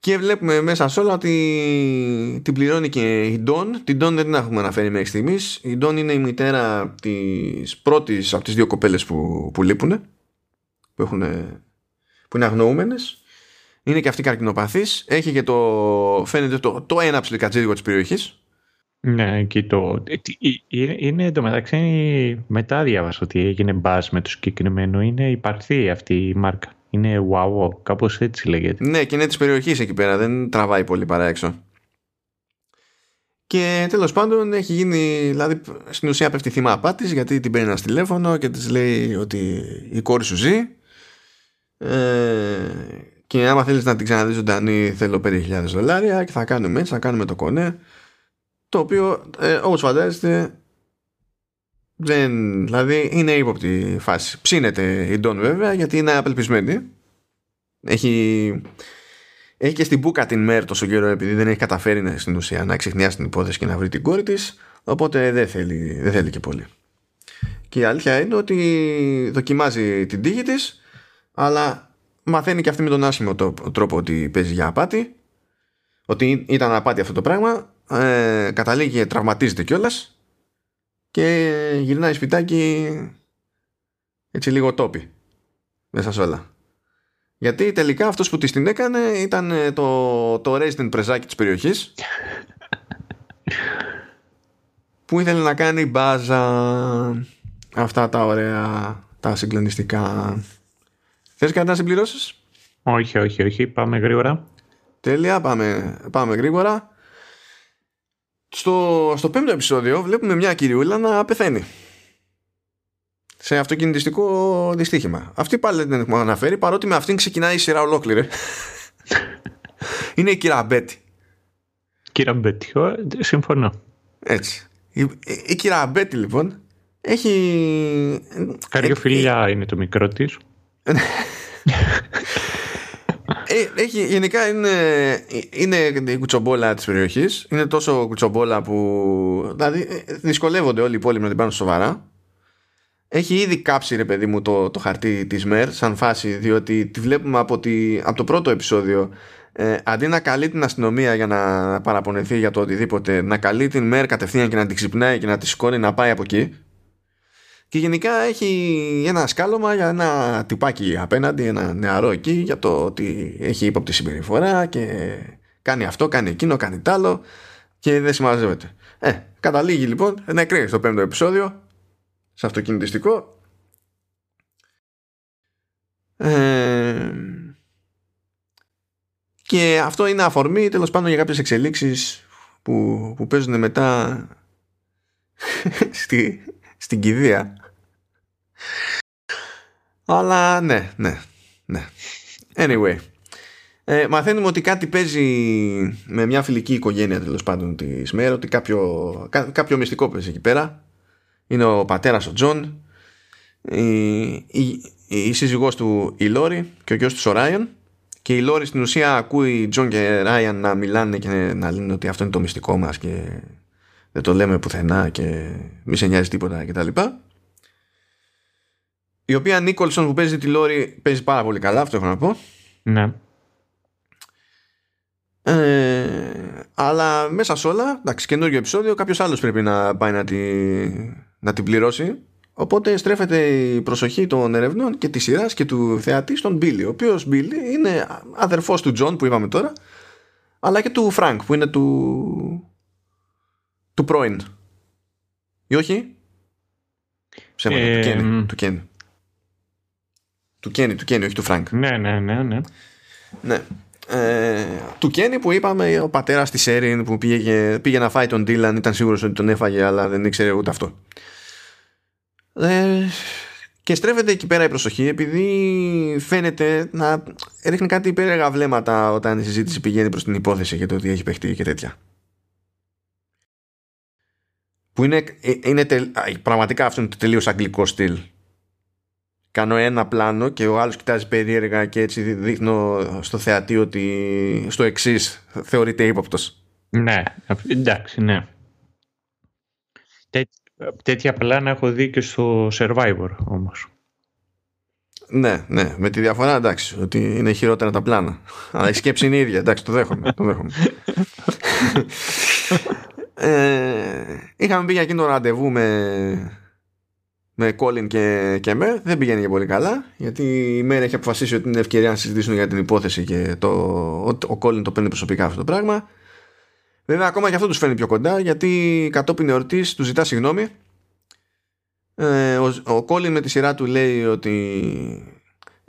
Και βλέπουμε μέσα σε όλα ότι την πληρώνει και η Ντόν. Την Ντόν δεν την έχουμε αναφέρει μέχρι στιγμής. Η Ντόν είναι η μητέρα της πρώτης από τις δύο κοπέλες που, που λείπουν, που, έχουν, που είναι αγνοούμενες. Είναι και αυτή καρκινοπαθής. Έχει και το. Φαίνεται το, το ένα ψιλικατζίδικο της περιοχής. Ναι, και το. Ε, είναι εντωμεταξύ μετά διάβασα ότι έγινε μπας με το συγκεκριμένο. Είναι υπαρθή αυτή η μάρκα. Είναι wow, κάπως έτσι λέγεται. Ναι, και είναι της περιοχής εκεί πέρα. Δεν τραβάει πολύ παρά έξω. Και τέλος πάντων έχει γίνει, δηλαδή στην ουσία πέφτει θύμα απάτης γιατί την παίρνει ένας τηλέφωνο και της λέει ότι η κόρη σου ζει. Ε, και άμα θέλεις να την ξαναδείς ζωντανή, θέλω 5.000 δολάρια και θα κάνουμε έτσι, θα κάνουμε το κονέ. Το οποίο, ε, όπως φαντάζεστε, δεν, δηλαδή είναι ύποπτη φάση. Ψήνεται η Ντόν βέβαια γιατί είναι απελπισμένη. Έχει, έχει και στην μπουκα την ΜΕΡ τόσο καιρό επειδή δεν έχει καταφέρει στην ουσία να ξεχνιάσει την υπόθεση και να βρει την κόρη της. Οπότε δεν θέλει, δεν θέλει και πολύ. Και η αλήθεια είναι ότι δοκιμάζει την τύχη της, αλλά μαθαίνει και αυτή με τον άσχημο τρόπο ότι παίζει για απάτη. Ότι ήταν απάτη αυτό το πράγμα ε, καταλήγει και τραυματίζεται κιόλας και γυρνάει σπιτάκι έτσι λίγο τόπι μέσα σε όλα. Γιατί τελικά αυτός που της την έκανε ήταν ε, το, το resident πρεζάκι της περιοχής που ήθελε να κάνει μπάζα αυτά τα ωραία, τα συγκλονιστικά. Θες κάτι να συμπληρώσεις; Όχι, όχι, όχι. Πάμε γρήγορα. Τέλεια, πάμε, πάμε γρήγορα. Στο, στο πέμπτο επεισόδιο βλέπουμε μια κυριούλα να πεθαίνει. Σε αυτοκινητιστικό δυστύχημα. Αυτή πάλι δεν έχουμε αναφέρει, παρότι με αυτήν ξεκινάει η σειρά ολόκληρη. Είναι η κυρία Μπέτη. Κυρία Μπέτη, συμφωνώ. Έτσι. Η, η, η κυρία Μπέτη λοιπόν έχει... Καριοφιλιά ε, είναι το μικρό της. Ε, έχει, γενικά είναι, είναι η κουτσομπόλα της περιοχής. Είναι τόσο κουτσομπόλα που. Δηλαδή ε, δυσκολεύονται όλοι οι υπόλοιποι να την πάρουν σοβαρά. Έχει ήδη κάψει ρε παιδί μου το, το χαρτί της ΜΕΡ σαν φάση διότι τη βλέπουμε από, τη, από το πρώτο επεισόδιο ε, αντί να καλεί την αστυνομία για να παραπονεθεί για το οτιδήποτε να καλεί την ΜΕΡ κατευθείαν και να την ξυπνάει και να τη σηκώνει να πάει από εκεί και γενικά έχει ένα σκάλωμα για ένα τυπάκι απέναντι, ένα νεαρό εκεί για το ότι έχει ύποπτη συμπεριφορά και κάνει αυτό, κάνει εκείνο, κάνει τ' άλλο και δεν συμμαζεύεται. Ε, καταλήγει λοιπόν να εκρίνει στο πέμπτο επεισόδιο σε αυτοκινητιστικό ε, και αυτό είναι αφορμή τέλος πάντων για κάποιες εξελίξεις που, που παίζουν μετά στη, στην κηδεία. Αλλά ναι, ναι, ναι. Anyway. Ε, μαθαίνουμε ότι κάτι παίζει με μια φιλική οικογένεια τέλος πάντων της Μερ, ότι κάποιο, κάποιο μυστικό παίζει εκεί πέρα. Είναι ο πατέρας ο Τζον, η, η, η σύζυγός του η Λόρι και ο γιος του ο Ράιαν και η Λόρι στην ουσία ακούει Τζον και Ράιαν να μιλάνε και να λένε ότι αυτό είναι το μυστικό μας και δεν το λέμε πουθενά και μη σε νοιάζει τίποτα κτλ. Η οποία Νίκολσον που παίζει τη Λόρι παίζει πάρα πολύ καλά, αυτό έχω να πω. Ναι. Ε, αλλά μέσα σε όλα, εντάξει, καινούργιο επεισόδιο, κάποιος άλλος πρέπει να πάει να, τη, να την πληρώσει. Οπότε στρέφεται η προσοχή των ερευνών και της σειράς και του θεατή στον Μπίλι, ο οποίος Μπίλι είναι αδερφός του Τζον που είπαμε τώρα, αλλά και του Φρανκ που είναι του. Του πρώην. Ή όχι; Ψέματα, ε, του Κένι. Του Κένι. Του Κένι, του Κένι, όχι του Φρανκ. Ναι, ναι, ναι, ναι. Ναι. Ε, του Κένι που είπαμε ο πατέρας της Έριν που πήγε, πήγε να φάει τον Ντίλαν ήταν σίγουρος ότι τον έφαγε αλλά δεν ήξερε ούτε αυτό ε, και στρέφεται εκεί πέρα η προσοχή επειδή φαίνεται να ρίχνει κάτι υπέρεγα βλέμματα όταν η συζήτηση πηγαίνει προς την υπόθεση για το ότι έχει παιχτεί και τέτοια που είναι, ε, είναι πραγματικά αυτό είναι το τελείως αγγλικό στυλ κάνω ένα πλάνο και ο άλλος κοιτάζει περίεργα και έτσι δείχνω στο θεατή ότι στο εξής θεωρείται ύποπτος. Ναι, εντάξει, ναι. Τέ, τέτοια πλάνα έχω δει και στο Survivor όμως. Ναι, ναι, με τη διαφορά εντάξει, ότι είναι χειρότερα τα πλάνα. Αλλά η σκέψη είναι η ίδια, εντάξει, το δέχομαι. Το δέχομαι. ε, είχαμε πει για εκείνο το ραντεβού με με Colin και, και Mer δεν πηγαίνει και πολύ καλά γιατί η Mer έχει αποφασίσει ότι είναι ευκαιρία να συζητήσουν για την υπόθεση και το, ο, ο Colin το παίρνει προσωπικά αυτό το πράγμα. Βέβαια ακόμα και αυτό τους φαίνει πιο κοντά γιατί κατόπιν εορτής του ζητά συγγνώμη. Ε, ο, ο Colin με τη σειρά του λέει ότι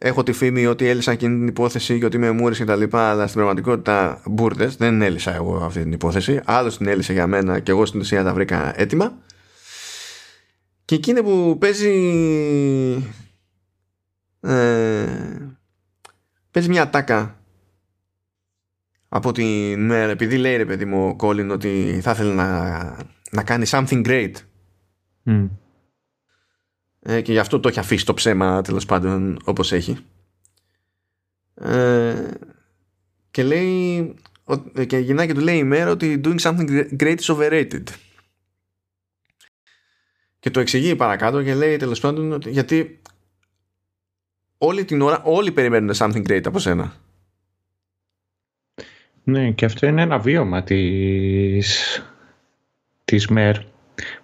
έχω τη φήμη ότι έλυσα εκείνη την υπόθεση και ότι είμαι μούρης και τα λοιπά αλλά στην πραγματικότητα μπουρδες δεν έλυσα εγώ αυτή την υπόθεση. Άλλος την έλυσε για μένα και εγώ στην ουσία τα βρήκα έτοιμα. Και εκείνη που παίζει ε, παίζει μια τάκα από την μέρα επειδή λέει ρε παιδί μου ο Colin ότι θα ήθελε να, να κάνει something great ε, και γι' αυτό το έχει αφήσει το ψέμα τέλος πάντων όπως έχει. Ε, και λέει και γυρνάει και του λέει η μέρα ότι doing something great is overrated. Και το εξηγεί παρακάτω και λέει τέλος πάντων ότι γιατί όλη την ώρα όλοι περιμένουν something great από σένα. Ναι, και αυτό είναι ένα βίωμα της, της ΜΕΡ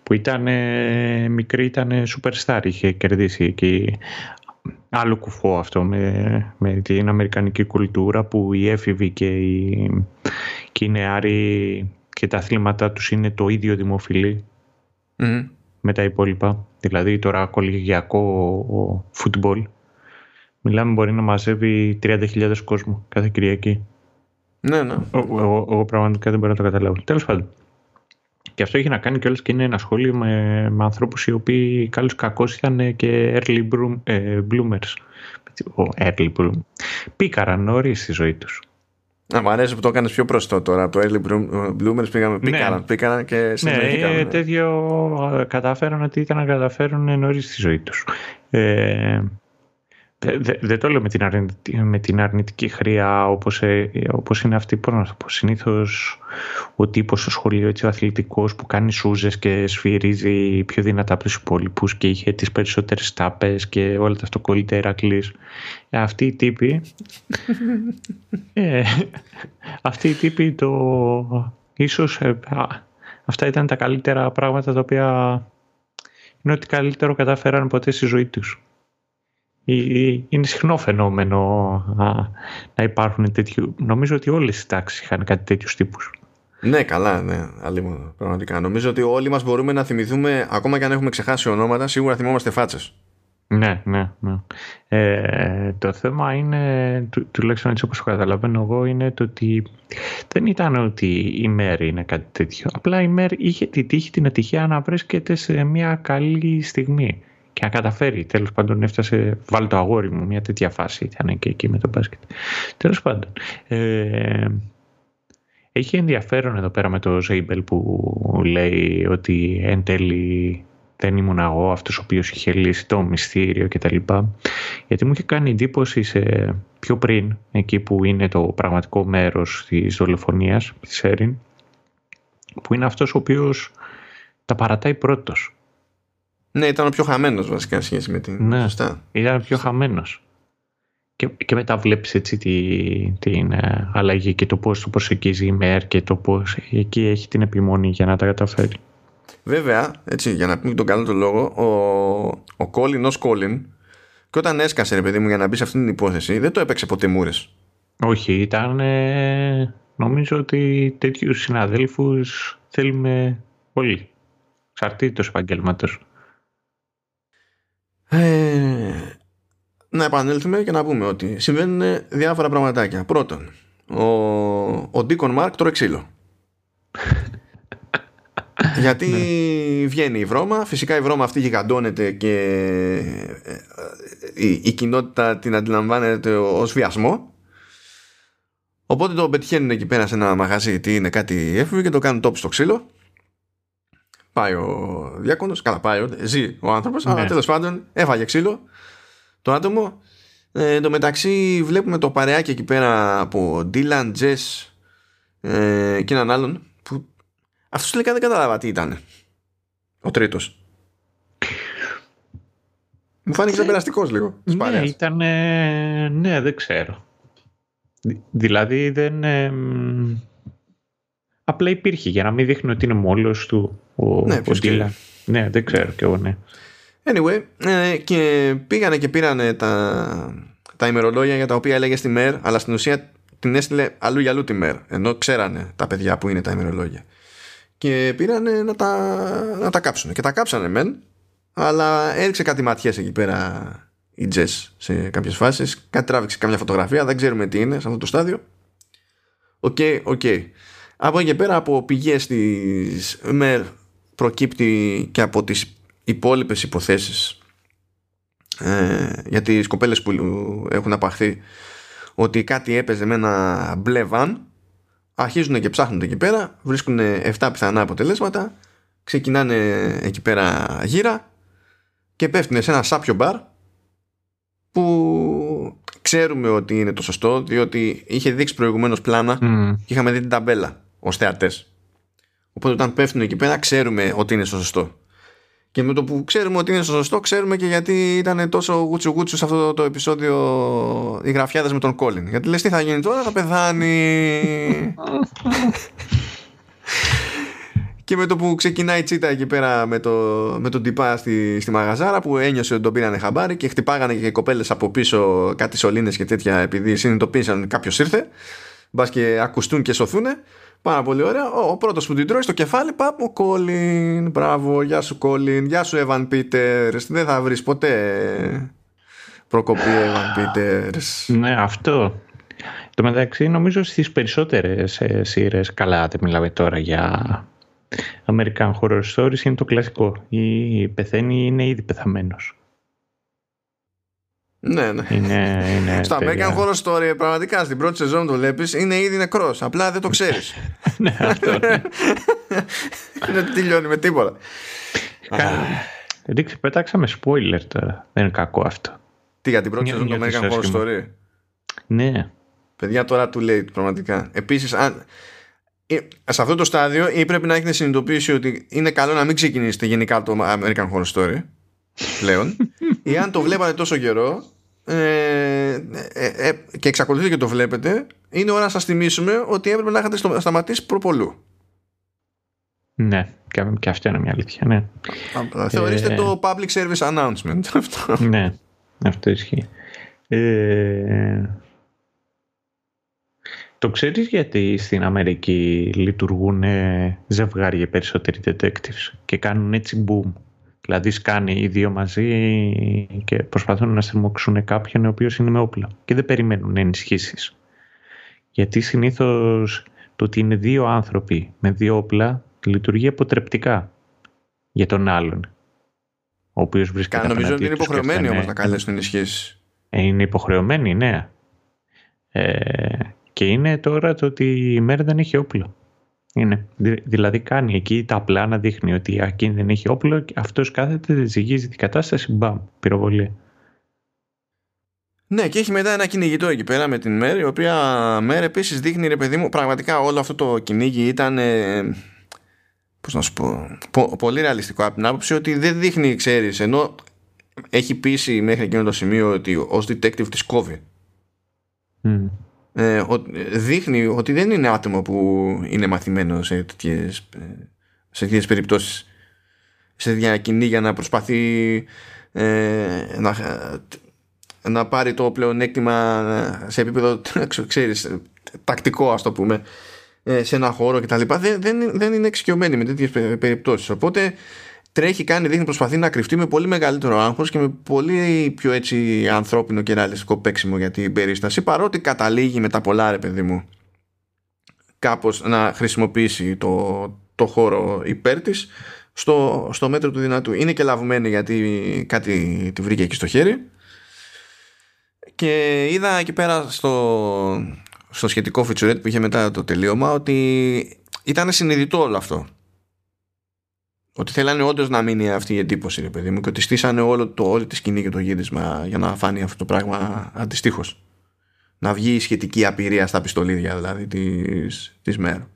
που ήταν μικρή, ήταν superstar, είχε κερδίσει εκεί άλλο κουφό αυτό με, με την αμερικανική κουλτούρα που οι έφηβοι και οι, και οι νεάροι και τα αθλήματά τους είναι το ίδιο με τα υπόλοιπα. Δηλαδή τώρα κολυγιακό φουτμπολ. Μιλάμε μπορεί να μαζεύει 30.000 κόσμο κάθε Κυριακή. Ναι, ναι. Εγώ, εγώ πραγματικά δεν μπορώ να το καταλάβω. Τέλος πάντων. Και αυτό έχει να κάνει κιόλας και είναι ένα σχόλιο με, με ανθρώπους οι οποίοι καλώ κακώς ήταν και early bloom, ε, bloomers. Early bloom. Πήκαραν νωρίς στη ζωή τους. Να μου αρέσει που το έκανες πιο προστό τώρα. Από το early bloomers πήγαμε, ναι. πήκαν, και συνεχίσαμε. Ναι, τέτοιο ε, κατάφεραν ότι ήταν να καταφέρουν νωρίς στη ζωή τους. Ε, δεν το λέω με την, αρνητική, με την αρνητική χρειά όπως, ε, όπως είναι αυτή που να το πω. Συνήθως ο τύπος στο σχολείο έτσι, ο αθλητικός που κάνει σούζες και σφυρίζει πιο δυνατά από τους υπόλοιπους και είχε τις περισσότερες τάπες και όλα τα αυτοκόλλητα Ερακλής. Ε, αυτοί οι τύποι ε, αυτοί οι τύποι το ίσως ε, αυτά ήταν τα καλύτερα πράγματα τα οποία είναι ότι καλύτερο κατάφεραν ποτέ στη ζωή τους είναι συχνό φαινόμενο να υπάρχουν τέτοιου. Νομίζω ότι όλες οι τάξεις είχαν κάτι τέτοιους τύπους. Ναι, καλά, ναι, αλλήμον, πραγματικά. Νομίζω ότι όλοι μας μπορούμε να θυμηθούμε, ακόμα και αν έχουμε ξεχάσει ονόματα, σίγουρα θυμόμαστε φάτσες. Ναι, ναι, ναι. Ε, το θέμα είναι, του, τουλάχιστον έτσι όπως το καταλαβαίνω εγώ, είναι το ότι δεν ήταν ότι η ΜΕΡ είναι κάτι τέτοιο. Απλά η ΜΕΡ είχε τη τύχη, την ατυχία να βρίσκεται σε μια καλή στιγμή και να καταφέρει. Τέλος πάντων έφτασε, βάλει το αγόρι μου, μια τέτοια φάση ήταν και εκεί με το μπάσκετ. Τέλος πάντων. Ε, έχει ενδιαφέρον εδώ πέρα με το Ζέιμπελ που λέει ότι εν τέλει δεν ήμουν εγώ αυτός ο οποίος είχε λύσει το μυστήριο κτλ. Γιατί μου είχε κάνει εντύπωση σε πιο πριν, εκεί που είναι το πραγματικό μέρος της δολοφονίας της Έριν, που είναι αυτός ο οποίος τα παρατάει πρώτος. Ναι, ήταν ο πιο χαμένος βασικά σχέση με την. Ναι, Σωστά. ήταν ο πιο χαμένος. Και, και μετά βλέπεις έτσι την, την uh, αλλαγή και το πώς το προσεγγίζει η ΜΕΡ και το πώς εκεί έχει την επιμονή για να τα καταφέρει. Βέβαια, έτσι, για να πούμε τον καλό τον λόγο, ο, ο Colin ως Colin και όταν έσκασε ρε παιδί μου για να μπει σε αυτήν την υπόθεση δεν το έπαιξε ποτέ μούρες. Όχι, ήταν ε, νομίζω ότι τέτοιους συναδέλφους θέλουμε όλοι. Ξαρτήτως επαγγελματό. Ε, να επανέλθουμε και να πούμε ότι συμβαίνουν διάφορα πραγματάκια. Πρώτον, ο, ο Deacon Μάρκ τρώει ξύλο. Γιατί ναι. βγαίνει η βρώμα, φυσικά η βρώμα αυτή γιγαντώνεται και ε, η, η κοινότητα την αντιλαμβάνεται ως βιασμό. Οπότε το πετυχαίνουν εκεί πέρα σε ένα μαγαζί τι είναι κάτι έφηβο και το κάνουν τόπι στο ξύλο. Πάει ο διάκονος, καλά πάει, ζει ο άνθρωπος, ναι. αλλά τέλος πάντων έφαγε ξύλο το άτομο. Ε, εν τω μεταξύ βλέπουμε το παρεάκι εκεί πέρα από Dylan, Jess ε, και έναν άλλον που αυτός τελικά δεν κατάλαβα τι ήταν. Ο τρίτος. Μου φάνηκε ξεπεραστικό λίγο. Ναι, ήταν. ναι, δεν ξέρω. Δηλαδή δεν. Ε, απλά υπήρχε για να μην δείχνει ότι είναι μόλος του ο, ναι, ο Ναι, δεν ξέρω κι εγώ, ναι. Anyway, ε, και πήγανε και πήρανε τα, τα ημερολόγια για τα οποία έλεγε στη ΜΕΡ, αλλά στην ουσία την έστειλε αλλού για αλλού τη ΜΕΡ, ενώ ξέρανε τα παιδιά που είναι τα ημερολόγια. Και πήρανε να τα, να τα κάψουν. Και τα κάψανε μεν, αλλά έριξε κάτι ματιές εκεί πέρα η Jess σε κάποιες φάσεις. Κάτι τράβηξε καμιά φωτογραφία, δεν ξέρουμε τι είναι σε αυτό το στάδιο. OK, okay, OK. Okay. Από εκεί και πέρα από πηγές της Μερ προκύπτει και από τις υπόλοιπες υποθέσεις ε, για τις κοπέλες που έχουν απαχθεί ότι κάτι έπαιζε με ένα μπλε βαν αρχίζουν και ψάχνουν εκεί πέρα βρίσκουν 7 πιθανά αποτελέσματα ξεκινάνε εκεί πέρα γύρα και πέφτουν σε ένα σάπιο μπαρ που ξέρουμε ότι είναι το σωστό διότι είχε δείξει προηγουμένως πλάνα και είχαμε δει την ταμπέλα ως θεατές οπότε όταν πέφτουν εκεί πέρα ξέρουμε ότι είναι στο σωστό και με το που ξέρουμε ότι είναι στο σωστό, ξέρουμε και γιατί ήταν τόσο γούτσου γούτσου σε αυτό το επεισόδιο οι γραφιάδες με τον Κόλιν. Γιατί λες τι θα γίνει τώρα, θα πεθάνει. και με το που ξεκινάει η τσίτα εκεί πέρα με, το, με τον τυπά στη, στη μαγαζάρα που ένιωσε ότι τον πήρανε χαμπάρι και χτυπάγανε και οι κοπέλες από πίσω κάτι σωλήνες και τέτοια επειδή συνειδητοποίησαν κάποιος ήρθε. Μπας και ακουστούν και σωθούν. Πάρα πολύ ωραία. Ο, ο πρώτος που την τρώει στο κεφάλι, πάμε ο Κόλιν. Μπράβο, γεια σου Κόλιν. Γεια σου Εβαν Πίτερ. Δεν θα βρεις ποτέ προκοπή Εβαν Πίτερ. Ναι, αυτό. Το μεταξύ νομίζω στις περισσότερες ε, σειρές, καλά δεν μιλάμε τώρα για American Horror Stories, είναι το κλασικό. Η πεθαίνει είναι ήδη πεθαμένος. Ναι, ναι. Είναι, είναι Στα American Horror Story, πραγματικά στην πρώτη σεζόν το βλέπεις, είναι ήδη νεκρός. Απλά δεν το ξέρεις. ναι, αυτό. Δεν τελειώνει με τίποτα. Ρίξε, πετάξαμε spoiler τώρα. Δεν είναι κακό αυτό. Τι για την πρώτη σεζόν του American Horror Story; Ναι. Παιδιά τώρα too late πραγματικά. Επίσης, αν. Ε, σε αυτό το στάδιο ή πρέπει να έχετε συνειδητοποιήσει ότι είναι καλό να μην ξεκινήσετε γενικά το American Horror Story πλέον ή αν το βλέπατε τόσο καιρό ε, ε, ε, και εξακολουθείτε και το βλέπετε είναι ώρα να σας θυμίσουμε ότι έπρεπε να είχατε σταματήσει προπολού ναι και αυτό είναι μια αλήθεια ναι. θεωρήστε ε, το public service announcement αυτό. ναι αυτό ισχύει το ξέρεις γιατί στην Αμερική λειτουργούν ζευγάρια περισσότεροι detectives και κάνουν έτσι boom; Δηλαδή σκάνει οι δύο μαζί και προσπαθούν να στριμώξουν κάποιον ο οποίος είναι με όπλα και δεν περιμένουν ενισχύσεις. Γιατί συνήθως το ότι είναι δύο άνθρωποι με δύο όπλα λειτουργεί αποτρεπτικά για τον άλλον. Ο οποίος βρίσκεται Νομίζω ότι είναι υποχρεωμένοι όμως να καλέσουν ενισχύσεις. Ε, είναι υποχρεωμένοι, ναι. Ε, και είναι τώρα το ότι η μέρα δεν έχει όπλο. Είναι. Δηλαδή κάνει εκεί τα πλάνα, δείχνει ότι εκείνη δεν έχει όπλο και αυτός κάθεται, ζυγίζει την κατάσταση, μπαμ, πυροβολία. Ναι, και έχει μετά ένα κυνηγητό εκεί πέρα με την Μέρ, η οποία Μέρ επίσης δείχνει ρε παιδί μου, πραγματικά όλο αυτό το κυνήγι ήταν. Ε, πώς να σου πω, πολύ ρεαλιστικό από την άποψη ότι δεν δείχνει, ξέρεις, ενώ έχει πείσει μέχρι εκείνο το σημείο ότι ως detective της κόβει. Mm ε, δείχνει ότι δεν είναι άτομο που είναι μαθημένο σε τέτοιες, σε τέτοιες περιπτώσεις σε διακοινή για να προσπαθεί ε, να, να πάρει το πλεονέκτημα σε επίπεδο ξέρεις, τακτικό ας το πούμε ε, σε ένα χώρο κτλ. Δεν, δεν, δεν είναι εξοικειωμένη με τέτοιες περιπτώσεις οπότε τρέχει, κάνει, δείχνει, προσπαθεί να κρυφτεί με πολύ μεγαλύτερο άγχος και με πολύ πιο έτσι ανθρώπινο και ρεαλιστικό παίξιμο για την περίσταση παρότι καταλήγει με τα πολλά ρε παιδί μου κάπως να χρησιμοποιήσει το, το χώρο υπέρ της στο, στο μέτρο του δυνατού. Είναι και λαβμένη γιατί κάτι τη βρήκε εκεί στο χέρι και είδα εκεί πέρα στο, στο σχετικό featurette που είχε μετά το τελείωμα ότι ήταν συνειδητό όλο αυτό. Ότι θέλανε όντως να μείνει αυτή η εντύπωση, ρε παιδί μου, και ότι στήσανε όλο το, όλη τη σκηνή και το γύρισμα για να φάνει αυτό το πράγμα αντιστοίχως. Να βγει η σχετική απειρία στα πιστολίδια δηλαδή της, της μέρα.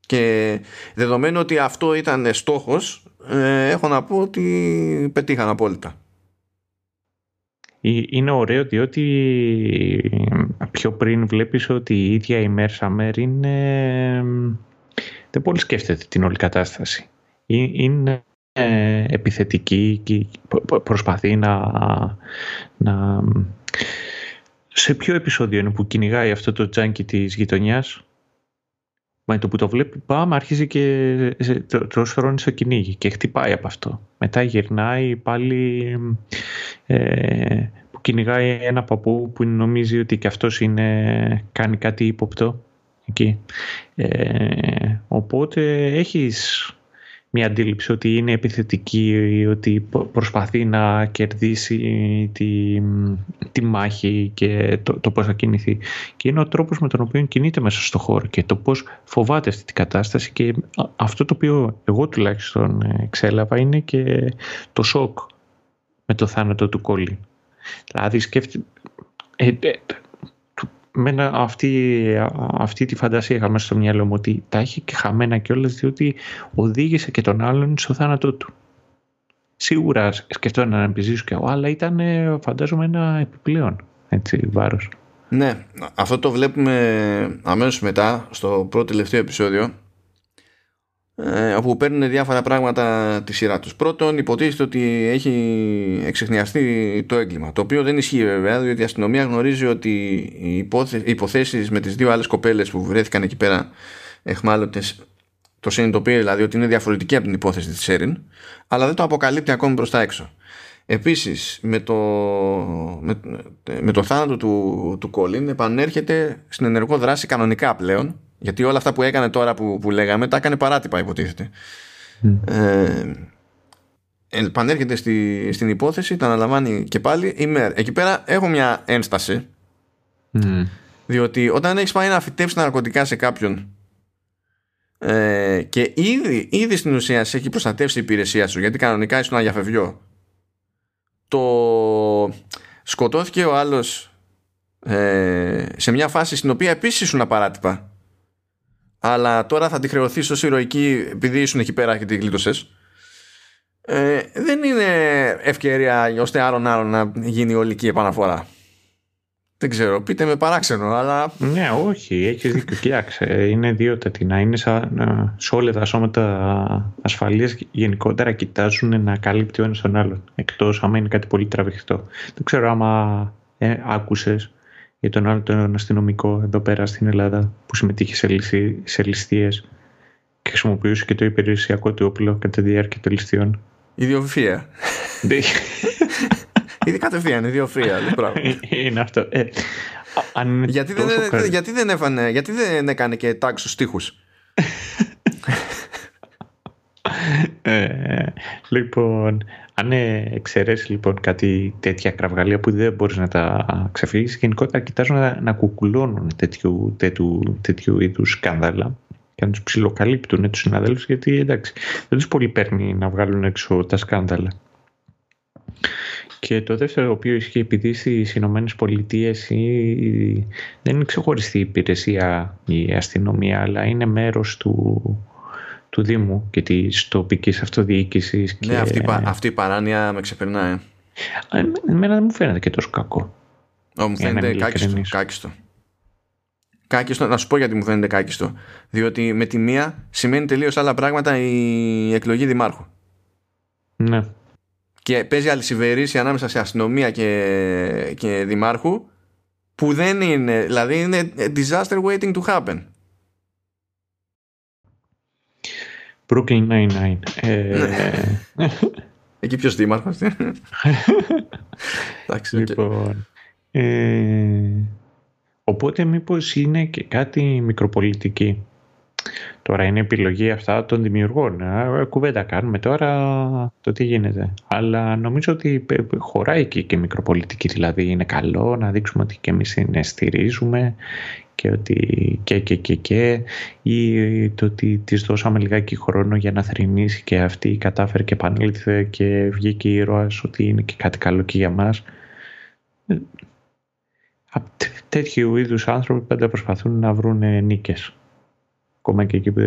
Και δεδομένου ότι αυτό ήταν στόχος, ε, έχω να πω ότι πετύχαν απόλυτα. Ε, είναι ωραίο διότι πιο πριν βλέπεις ότι η ίδια η Μέρσα είναι... δεν πολύ σκέφτεται την όλη κατάσταση. Ε, είναι επιθετική και προσπαθεί να, να... Σε ποιο επεισόδιο είναι που κυνηγάει αυτό το τζάνκι της γειτονιάς; Μα το που το βλέπει πάμε αρχίζει και τρως στο κυνήγι και χτυπάει από αυτό. Μετά γυρνάει πάλι ε, που κυνηγάει ένα παππού που νομίζει ότι και αυτός είναι, κάνει κάτι ύποπτο εκεί. Ε, οπότε έχεις μια αντίληψη ότι είναι επιθετική, ότι προσπαθεί να κερδίσει τη, τη μάχη και το, το πώς θα κινηθεί. Και είναι ο τρόπος με τον οποίο κινείται μέσα στο χώρο και το πώς φοβάται αυτή την κατάσταση και αυτό το οποίο εγώ τουλάχιστον εξέλαβα είναι και το σοκ με το θάνατο του Κόλλη. Δηλαδή σκέφτε, ε, ε, μένα αυτή, αυτή τη φαντασία είχα μέσα στο μυαλό μου ότι τα είχε και χαμένα κιόλας διότι οδήγησε και τον άλλον στο θάνατό του. Σίγουρα σκεφτόταν να επιζήσω κι εγώ, αλλά ήταν φαντάζομαι ένα επιπλέον έτσι, βάρος. Ναι, αυτό το βλέπουμε αμέσως μετά στο πρώτο τελευταίο επεισόδιο ε, όπου παίρνουν διάφορα πράγματα τη σειρά τους. Πρώτον, υποτίθεται ότι έχει εξεχνιαστεί το έγκλημα, το οποίο δεν ισχύει βέβαια, διότι η αστυνομία γνωρίζει ότι οι υποθέσεις με τις δύο άλλες κοπέλες που βρέθηκαν εκεί πέρα εχμάλωτες το συνειδητοποιεί δηλαδή ότι είναι διαφορετική από την υπόθεση της Σέριν, αλλά δεν το αποκαλύπτει ακόμη μπροστά έξω. Επίσης, με το, με, με το θάνατο του, του Κόλλιν επανέρχεται στην ενεργό δράση κανονικά πλέον γιατί όλα αυτά που έκανε τώρα που, που λέγαμε τα έκανε παράτυπα υποτίθεται. Mm. Ε, επανέρχεται στη, στην υπόθεση, τα αναλαμβάνει και πάλι η Εκεί πέρα έχω μια ένσταση. Διότι όταν έχεις πάει να φυτέψεις τα ναρκωτικά σε κάποιον ε, και ήδη, ήδη στην ουσία σε έχει προστατεύσει η υπηρεσία σου γιατί κανονικά ήσουν αγιαφευγιό το σκοτώθηκε ο άλλος ε, σε μια φάση στην οποία επίσης ήσουν απαράτυπα αλλά τώρα θα τη χρεωθεί ως ηρωική επειδή ήσουν εκεί πέρα και τη γλίτωσες. Ε, δεν είναι ευκαιρία ώστε άρον άρον να γίνει ολική επαναφορά. Δεν ξέρω, πείτε με παράξενο, αλλά. Ναι, όχι, έχεις δίκιο. Κοίταξε, είναι δύο τετινά. Είναι σαν, ε, σε όλα τα σώματα ασφαλείας γενικότερα κοιτάζουν να καλύπτει ο ένας τον άλλον. Εκτός άμα είναι κάτι πολύ τραβηχτό. Δεν ξέρω άμα ε, άκουσες για τον άλλο τον αστυνομικό εδώ πέρα στην Ελλάδα που συμμετείχε σε, λυσί, σε ληστείες και χρησιμοποιούσε και το υπηρεσιακό του όπλο κατά τη διάρκεια των ληστείων. Ιδιοφυΐα. Ήδη κατευθείαν, ιδιοφυΐα. Είναι αυτό. Ε, αν γιατί, δεν, γιατί, δεν έφανε, γιατί δεν έκανε και τάξη στους στίχους; ε, λοιπόν, αν εξαιρέσεις λοιπόν κάτι τέτοια κραυγαλία που δεν μπορείς να τα ξεφύγεις, γενικότερα κοιτάζουν να, να κουκουλώνουν τέτοιου, τέτοιου, τέτοιου είδους σκάνδαλα και να τους ψιλοκαλύπτουν τους συναδέλφους, γιατί εντάξει, δεν τους πολύ παίρνει να βγάλουν έξω τα σκάνδαλα. Και το δεύτερο, το οποίο ισχύει επειδή στις Ηνωμένες Πολιτείες δεν είναι ξεχωριστή υπηρεσία η αστυνομία, αλλά είναι μέρος του, του Δήμου και της τοπικής αυτοδιοίκησης. Ναι, αυτή, αυτή η παράνοια με ξεπερνάει. Ε, εμένα δεν μου φαίνεται και τόσο κακό. Ω, μου φαίνεται κάκιστο, κάκιστο. Κάκιστο, να σου πω γιατί μου φαίνεται κάκιστο. Διότι με τη μία σημαίνει τελείως άλλα πράγματα η εκλογή δημάρχου. Ναι. Και παίζει αλυσιβερήση ανάμεσα σε αστυνομία και, και δημάρχου που δεν είναι, δηλαδή είναι disaster waiting to happen. Brooklyn Nine-Nine. Ε... Εκεί ποιος δήμαρχος. Εντάξει, λοιπόν, ε... Οπότε μήπως είναι και κάτι μικροπολιτική. Τώρα είναι επιλογή αυτά των δημιουργών. Κουβέντα κάνουμε τώρα το τι γίνεται. Αλλά νομίζω ότι χωράει και, και μικροπολιτική. Δηλαδή είναι καλό να δείξουμε ότι και εμείς είναι στηρίζουμε και ότι και και και και ή το ότι της δώσαμε λιγάκι χρόνο για να θρυνήσει και αυτή κατάφερε και επανήλθε και βγήκε ήρωας ότι είναι και κάτι καλό και για μας. Τέτοιου είδους άνθρωποι πάντα προσπαθούν να βρουν νίκες ακόμα και εκεί που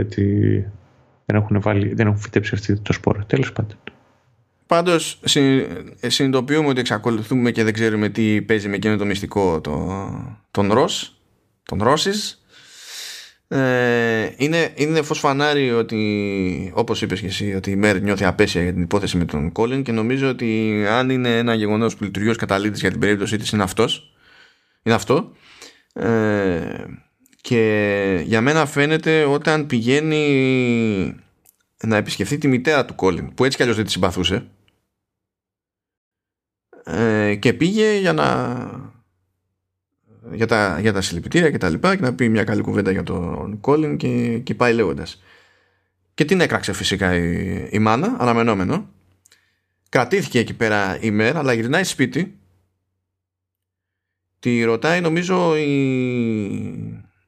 δεν έχουν, βάλει, δεν έχουν φυτέψει αυτή το σπόρο. Τέλος πάντων. Πάντως, συνειδητοποιούμε ότι εξακολουθούμε και δεν ξέρουμε τι παίζει με εκείνο το μυστικό το, τον Ρος, τον Ρώσης. Ε, είναι, είναι φως φανάρι ότι όπως είπες και εσύ ότι η Μέρ νιώθει απέσια για την υπόθεση με τον Κόλλιν και νομίζω ότι αν είναι ένα γεγονός που λειτουργεί ως καταλήτης για την περίπτωσή της είναι αυτός είναι αυτό ε, και για μένα φαίνεται όταν πηγαίνει να επισκεφθεί τη μητέρα του Κόλλιν που έτσι κι αλλιώς δεν τη συμπαθούσε ε, και πήγε για να για τα, για τα συλληπιτήρια και τα λοιπά και να πει μια καλή κουβέντα για τον Κόλλιν και, και πάει λέγοντας. Και την έκραξε φυσικά η, η μάνα αναμενόμενο. Κρατήθηκε εκεί πέρα η μέρα αλλά γυρνάει σπίτι. Τη ρωτάει νομίζω η,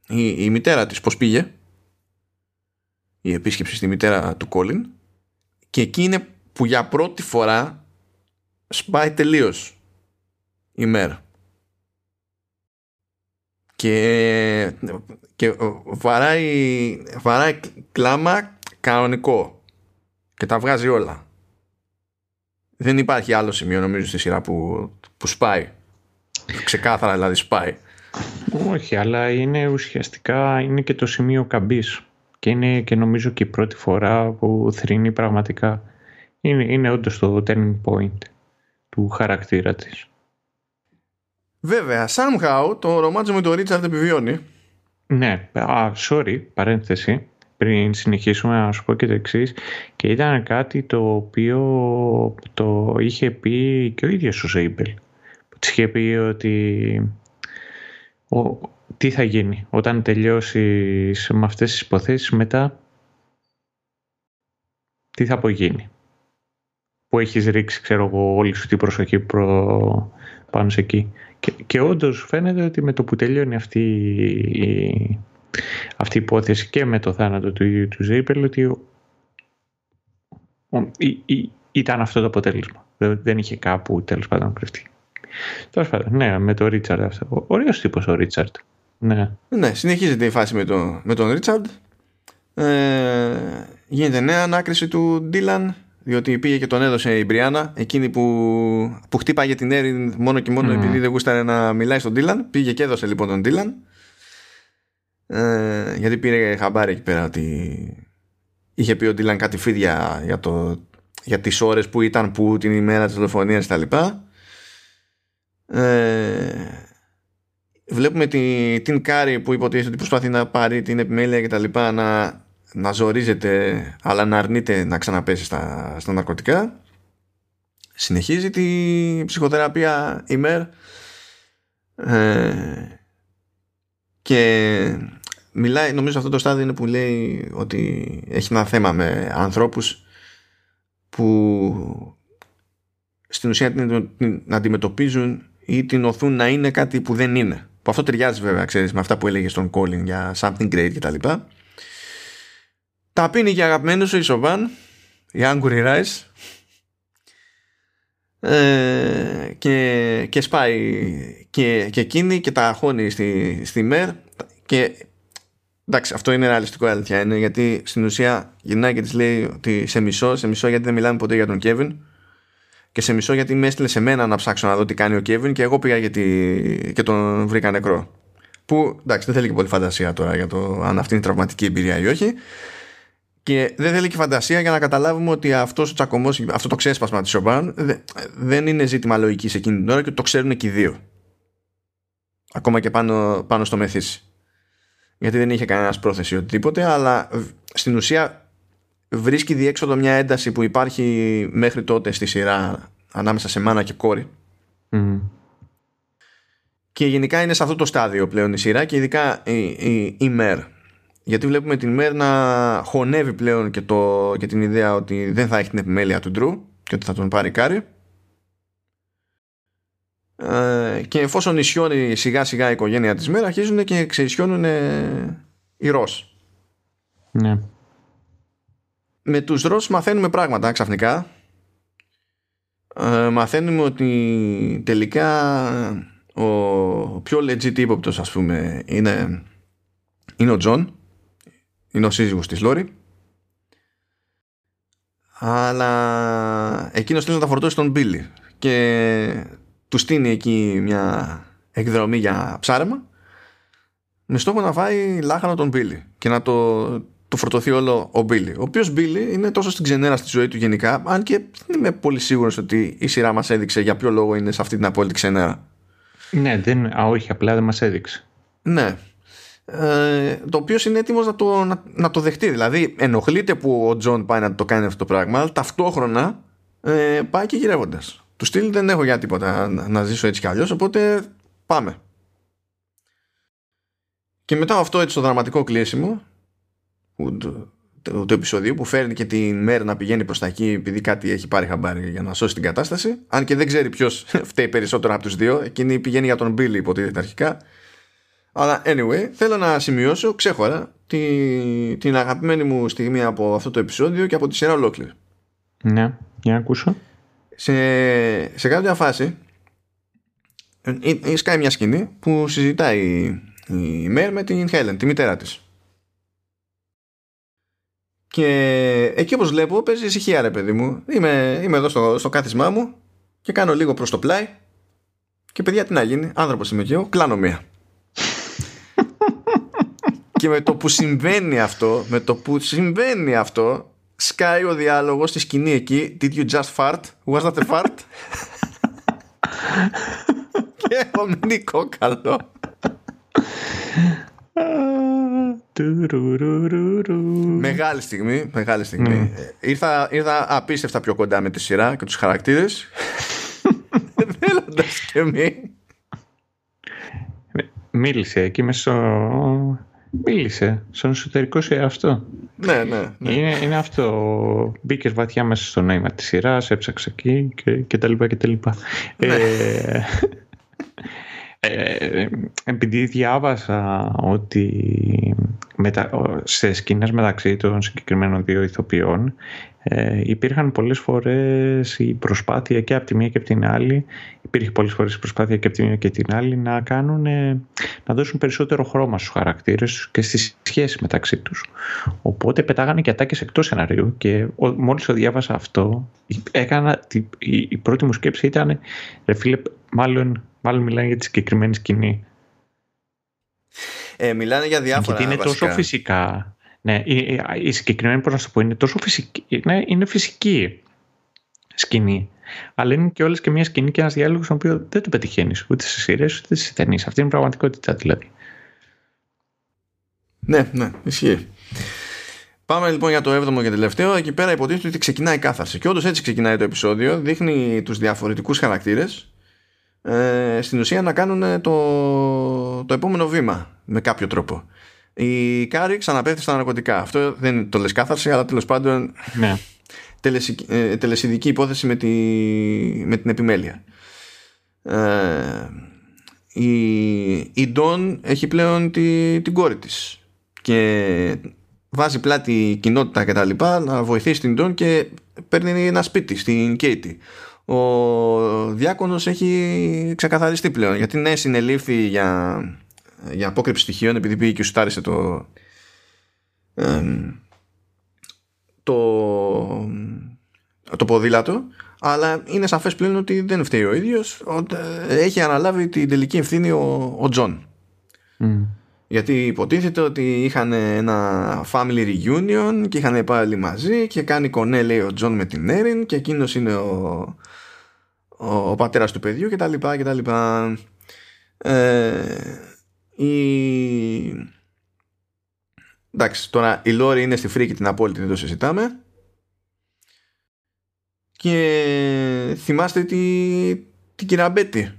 η, η μητέρα της πώς πήγε. Η επίσκεψη στη μητέρα του Κόλιν και εκεί είναι που για πρώτη φορά σπάει τελείως η μέρα και, και βαράει, βαράει κλάμα κανονικό. Και τα βγάζει όλα. Δεν υπάρχει άλλο σημείο νομίζω στη σειρά που, που σπάει. Ξεκάθαρα δηλαδή σπάει. Όχι, αλλά είναι ουσιαστικά είναι και το σημείο καμπής. Και είναι και νομίζω και η πρώτη φορά που θρυνεί πραγματικά. Είναι, είναι όντως το turning point του χαρακτήρα της. Βέβαια, somehow το ρομάτζο με τον Ρίτσαρντ επιβιώνει. Ναι, α, sorry, παρένθεση. Πριν συνεχίσουμε να σου πω και το εξής. Και ήταν κάτι το οποίο το είχε πει και ο ίδιος ο Ζέιμπελ. Που της είχε πει ότι ο, τι θα γίνει όταν τελειώσεις με αυτές τις υποθέσεις μετά τι θα απογίνει που έχεις ρίξει ξέρω εγώ όλη σου την προσοχή προ, πάνω σε εκεί και, και όντως φαίνεται ότι με το που τελειώνει αυτή η, αυτή η υπόθεση και με το θάνατο του, του Ζέιπελ ότι ήταν αυτό το αποτέλεσμα δεν, είχε κάπου τέλος πάντων κρυφτεί Τέλος πάντων, ναι, με τον Ρίτσαρντ αυτό. Ωραίος τύπος ο Ρίτσαρντ. Ναι. ναι, συνεχίζεται η φάση με, το, με τον Ρίτσαρντ. Ε, γίνεται νέα ανάκριση του Ντίλαν διότι πήγε και τον έδωσε η Μπριάννα εκείνη που, που χτύπαγε την Έριν μόνο και μόνο mm. επειδή δεν γούσταρε να μιλάει στον Ντίλαν πήγε και έδωσε λοιπόν τον Ντίλαν ε, γιατί πήρε χαμπάρι εκεί πέρα ότι είχε πει ο Ντίλαν κάτι φίδια για, το, για τις ώρες που ήταν που την ημέρα της δολοφονίας και τα λοιπά ε, βλέπουμε την, την Κάρη που υποτίθεται ότι προσπαθεί να πάρει την επιμέλεια και τα λοιπά να, να ζορίζεται αλλά να αρνείται να ξαναπέσει στα, στα ναρκωτικά συνεχίζει τη ψυχοθεραπεία ημέρ ε, και μιλάει νομίζω αυτό το στάδιο είναι που λέει ότι έχει ένα θέμα με ανθρώπους που στην ουσία να αντιμετωπίζουν ή την οθούν να είναι κάτι που δεν είναι. Που αυτό ταιριάζει βέβαια, ξέρεις, με αυτά που έλεγε στον Colin για something great κτλ. Τα, τα πίνει για αγαπημένο σου η Σοβάν, η Angry Rice, ε, και, και σπάει και, και εκείνη και τα χώνει στη, στη ΜΕΡ και εντάξει αυτό είναι ρεαλιστικό αλήθεια είναι γιατί στην ουσία γυρνάει και της λέει ότι σε μισό, σε μισό γιατί δεν μιλάμε ποτέ για τον Κέβιν και σε μισό γιατί με έστειλε σε μένα να ψάξω να δω τι κάνει ο Κέβιν και εγώ πήγα γιατί και τον βρήκα νεκρό. Που εντάξει δεν θέλει και πολύ φαντασία τώρα για το αν αυτή είναι τραυματική εμπειρία ή όχι. Και δεν θέλει και φαντασία για να καταλάβουμε ότι αυτός ο τσακωμός, αυτό το ξέσπασμα της Σομπάν δεν είναι ζήτημα λογικής εκείνη την ώρα και το ξέρουν και οι δύο. Ακόμα και πάνω, πάνω στο μεθύσι. Γιατί δεν είχε κανένας πρόθεση οτιδήποτε, αλλά στην ουσία βρίσκει διέξοδο μια ένταση που υπάρχει μέχρι τότε στη σειρά ανάμεσα σε μάνα και κόρη. Και γενικά είναι σε αυτό το στάδιο πλέον η σειρά και ειδικά η, η, η Μέρ. Γιατί βλέπουμε την Μέρ να χωνεύει πλέον και, το, και την ιδέα ότι δεν θα έχει την επιμέλεια του Ντρου και ότι θα τον πάρει κάρι. Ε, και εφόσον ισιώνει σιγά σιγά η οικογένεια της Μέρ αρχίζουν και ξεισιώνουν οι Ρος. Ναι. Με τους Ρος μαθαίνουμε πράγματα ξαφνικά. Ε, μαθαίνουμε ότι τελικά ο πιο legit ύποπτος ας πούμε είναι, είναι ο Τζον είναι ο σύζυγος της Λόρι αλλά εκείνος θέλει να τα φορτώσει τον Μπίλι και του στήνει εκεί μια εκδρομή για ψάρεμα με στόχο να φάει λάχανο τον Μπίλι και να το, το φορτωθεί όλο ο Μπίλι ο οποίος Μπίλι είναι τόσο στην ξενέρα στη ζωή του γενικά αν και δεν είμαι πολύ σίγουρος ότι η σειρά μας έδειξε για ποιο λόγο είναι σε αυτή την απόλυτη ξενέρα ναι, δεν, α, όχι, απλά δεν μας έδειξε. Ναι. Ε, το οποίο είναι έτοιμος να το, να, να, το δεχτεί. Δηλαδή, ενοχλείται που ο Τζον πάει να το κάνει αυτό το πράγμα, αλλά ταυτόχρονα ε, πάει και γυρεύοντας. Του στυλ δεν έχω για τίποτα να, να ζήσω έτσι κι αλλιώς, οπότε πάμε. Και μετά αυτό έτσι το δραματικό κλείσιμο που, το, το επεισόδιο που φέρνει και την μέρα να πηγαίνει προς τα εκεί επειδή κάτι έχει πάρει χαμπάρι για να σώσει την κατάσταση αν και δεν ξέρει ποιος φταίει περισσότερο από τους δύο εκείνη πηγαίνει για τον Billy υποτίθεται αρχικά αλλά anyway θέλω να σημειώσω ξέχωρα τη, την αγαπημένη μου στιγμή από αυτό το επεισόδιο και από τη σειρά ολόκληρη ναι, για να ακούσω σε, σε κάποια φάση ε, ε, σκάει μια σκηνή που συζητάει η Μέρ με την Helen, τη μητέρα της και εκεί όπως βλέπω παίζει ησυχία ρε παιδί μου. Είμαι, είμαι εδώ στο, στο κάθισμά μου και κάνω λίγο προς το πλάι και παιδιά τι να γίνει, άνθρωπος είμαι και εγώ, κλάνω μία. Και με το που συμβαίνει αυτό, με το που συμβαίνει αυτό, σκάει ο διάλογος στη σκηνή εκεί, did you just fart, was that a fart? και έχω μείνει κόκαλο. Μεγάλη στιγμή, μεγάλη στιγμή. Mm. Ήρθα, ήρθα απίστευτα πιο κοντά με τη σειρά και τους χαρακτήρες θέλοντας και μη. Μίλησε εκεί μέσα στο... Μίλησε στον εσωτερικό σου αυτό. Ναι, ναι. ναι. Είναι, είναι αυτό. Μπήκε βαθιά μέσα στο νόημα της σειράς, έψαξε εκεί και, και τα λοιπά και τα λοιπά. Ναι. Ε, ε, επειδή διάβασα ότι μετα, σε σκηνές μεταξύ των συγκεκριμένων δύο ηθοποιών ε, υπήρχαν πολλές φορές η προσπάθεια και από τη μία και από την άλλη υπήρχε πολλές φορές η προσπάθεια και από τη μία και την άλλη να κάνουν να δώσουν περισσότερο χρώμα στους χαρακτήρες και στις σχέσεις μεταξύ τους οπότε πετάγανε και ατάκες εκτός σενάριου και μόλις το διάβασα αυτό έκανα, η, η πρώτη μου σκέψη ήταν ρε φίλε μάλλον Μάλλον μιλάνε για τη συγκεκριμένη σκηνή. Ε, μιλάνε για διάφορα Γιατί είναι τόσο φυσικά. Ναι, η, η συγκεκριμένη, πώς να σου πω, είναι τόσο φυσική. Ναι, είναι φυσική σκηνή. Αλλά είναι και όλες και μια σκηνή και ένας διάλογος τον οποίο δεν το πετυχαίνεις ούτε σε σειρές ούτε σε ταινίες. Αυτή είναι η πραγματικότητα δηλαδή. Ναι, ναι, ισχύει. Πάμε λοιπόν για το 7ο και τελευταίο. Εκεί πέρα υποτίθεται ότι ξεκινάει η κάθαρση. Και όντως έτσι ξεκινάει το επεισόδιο. Δείχνει τους διαφορετικούς χαρακτήρες ε, στην ουσία να κάνουν το, το επόμενο βήμα με κάποιο τρόπο. Η Κάρι ξαναπέφτει στα ναρκωτικά. Αυτό δεν το λες κάθαρση, αλλά τέλος πάντων ναι. Ε, τελεσιδικεί η υπόθεση με, τη, με την επιμέλεια. Ε, η, η Ντόν έχει πλέον τη, την κόρη της και βάζει πλάτη η κοινότητα και τα λοιπά να βοηθήσει την Ντόν και παίρνει ένα σπίτι στην Κέιτι ο διάκονος έχει ξεκαθαριστεί πλέον γιατί ναι συνελήφθη για, για απόκρυψη στοιχείων επειδή πήγε και σου το το το ποδήλατο αλλά είναι σαφές πλέον ότι δεν φταίει ο ίδιος. Έχει αναλάβει την τελική ευθύνη ο, ο Τζον. Γιατί υποτίθεται ότι είχαν ένα family reunion και είχαν πάει μαζί και κάνει κονέ λέει ο Τζον με την Έριν και εκείνος είναι ο, ο, ο πατέρας του παιδιού και τα λοιπά και τα λοιπά. Ε, η... Εντάξει, τώρα η Λόρι είναι στη φρίκη την απόλυτη, δεν το συζητάμε. Και θυμάστε τη, την κυραμπέτη.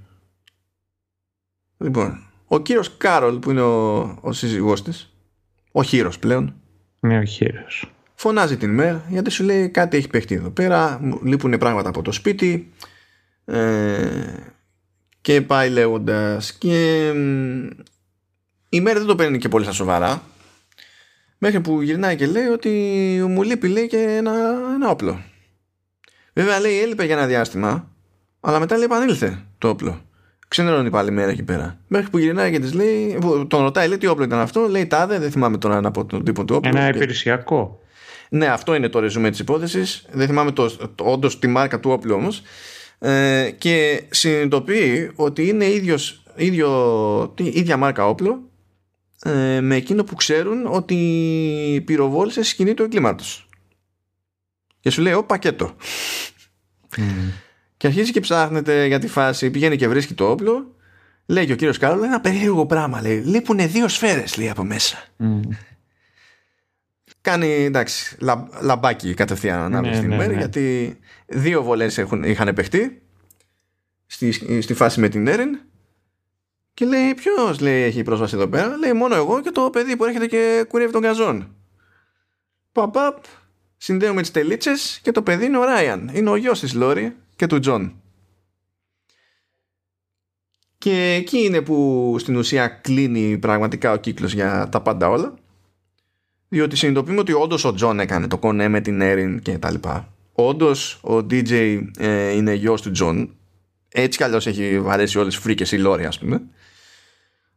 Λοιπόν, ο κύριος Κάρολ που είναι ο, ο σύζυγός της, ο Χείρος πλέον. Ναι, ο Χείρος. Φωνάζει την μέρα γιατί σου λέει κάτι έχει παιχτεί εδώ πέρα, λείπουν πράγματα από το σπίτι ε, και πάει λέγοντας. και η μέρα δεν το παίρνει και πολύ στα σοβαρά μέχρι που γυρνάει και λέει ότι μου λείπει λέει και ένα, ένα όπλο. Βέβαια λέει έλειπε για ένα διάστημα αλλά μετά λέει επανήλθε το όπλο. Ξενερώνει πάλι μέρα εκεί πέρα. Μέχρι που γυρνάει και της λέει, τον ρωτάει, λέει τι όπλο ήταν αυτό. Λέει τάδε, δεν θυμάμαι τώρα να πω τον τύπο του όπλου. Ένα και... υπηρεσιακό. Ναι, αυτό είναι το ρεζουμέ της υπόθεσης. Δεν θυμάμαι το, το, όντως τη μάρκα του όπλου όμως. Ε, και συνειδητοποιεί ότι είναι ίδιος, ίδιο, τι, ίδια μάρκα όπλο ε, με εκείνο που ξέρουν ότι πυροβόλησε σκηνή του εγκλήματος. Και σου λέει, ο πακέτο. Mm. Και αρχίζει και ψάχνεται για τη φάση, πηγαίνει και βρίσκει το όπλο. Λέει και ο κύριος Κάρολ, ένα περίεργο πράγμα. Λέει, λείπουν δύο σφαίρες, λέει από μέσα. Mm. Κάνει εντάξει, λα, λαμπάκι κατευθείαν ανάμεσα ναι, στην ναι, ημέρα, ναι. γιατί δύο βολές είχαν επεχτεί στη, στη φάση με την Έρεν. Και λέει, ποιος λέει έχει πρόσβαση εδώ πέρα; Λέει, μόνο εγώ και το παιδί που έρχεται και κουρεύει το γκαζόν. Παπαπ, συνδέουμε τις τελίτσες και το παιδί είναι ο Ράιαν. Είναι ο γιος της Λόρι και του Τζον. Και εκεί είναι που στην ουσία κλείνει πραγματικά ο κύκλος για τα πάντα όλα. Διότι συνειδητοποιούμε ότι όντως ο Τζον έκανε το κονέ με την Έριν και τα λοιπά. Όντως ο DJ ε, είναι γιος του Τζον. Έτσι κι αλλιώς έχει βαρέσει όλες τις φρίκες η Λόρι ας πούμε.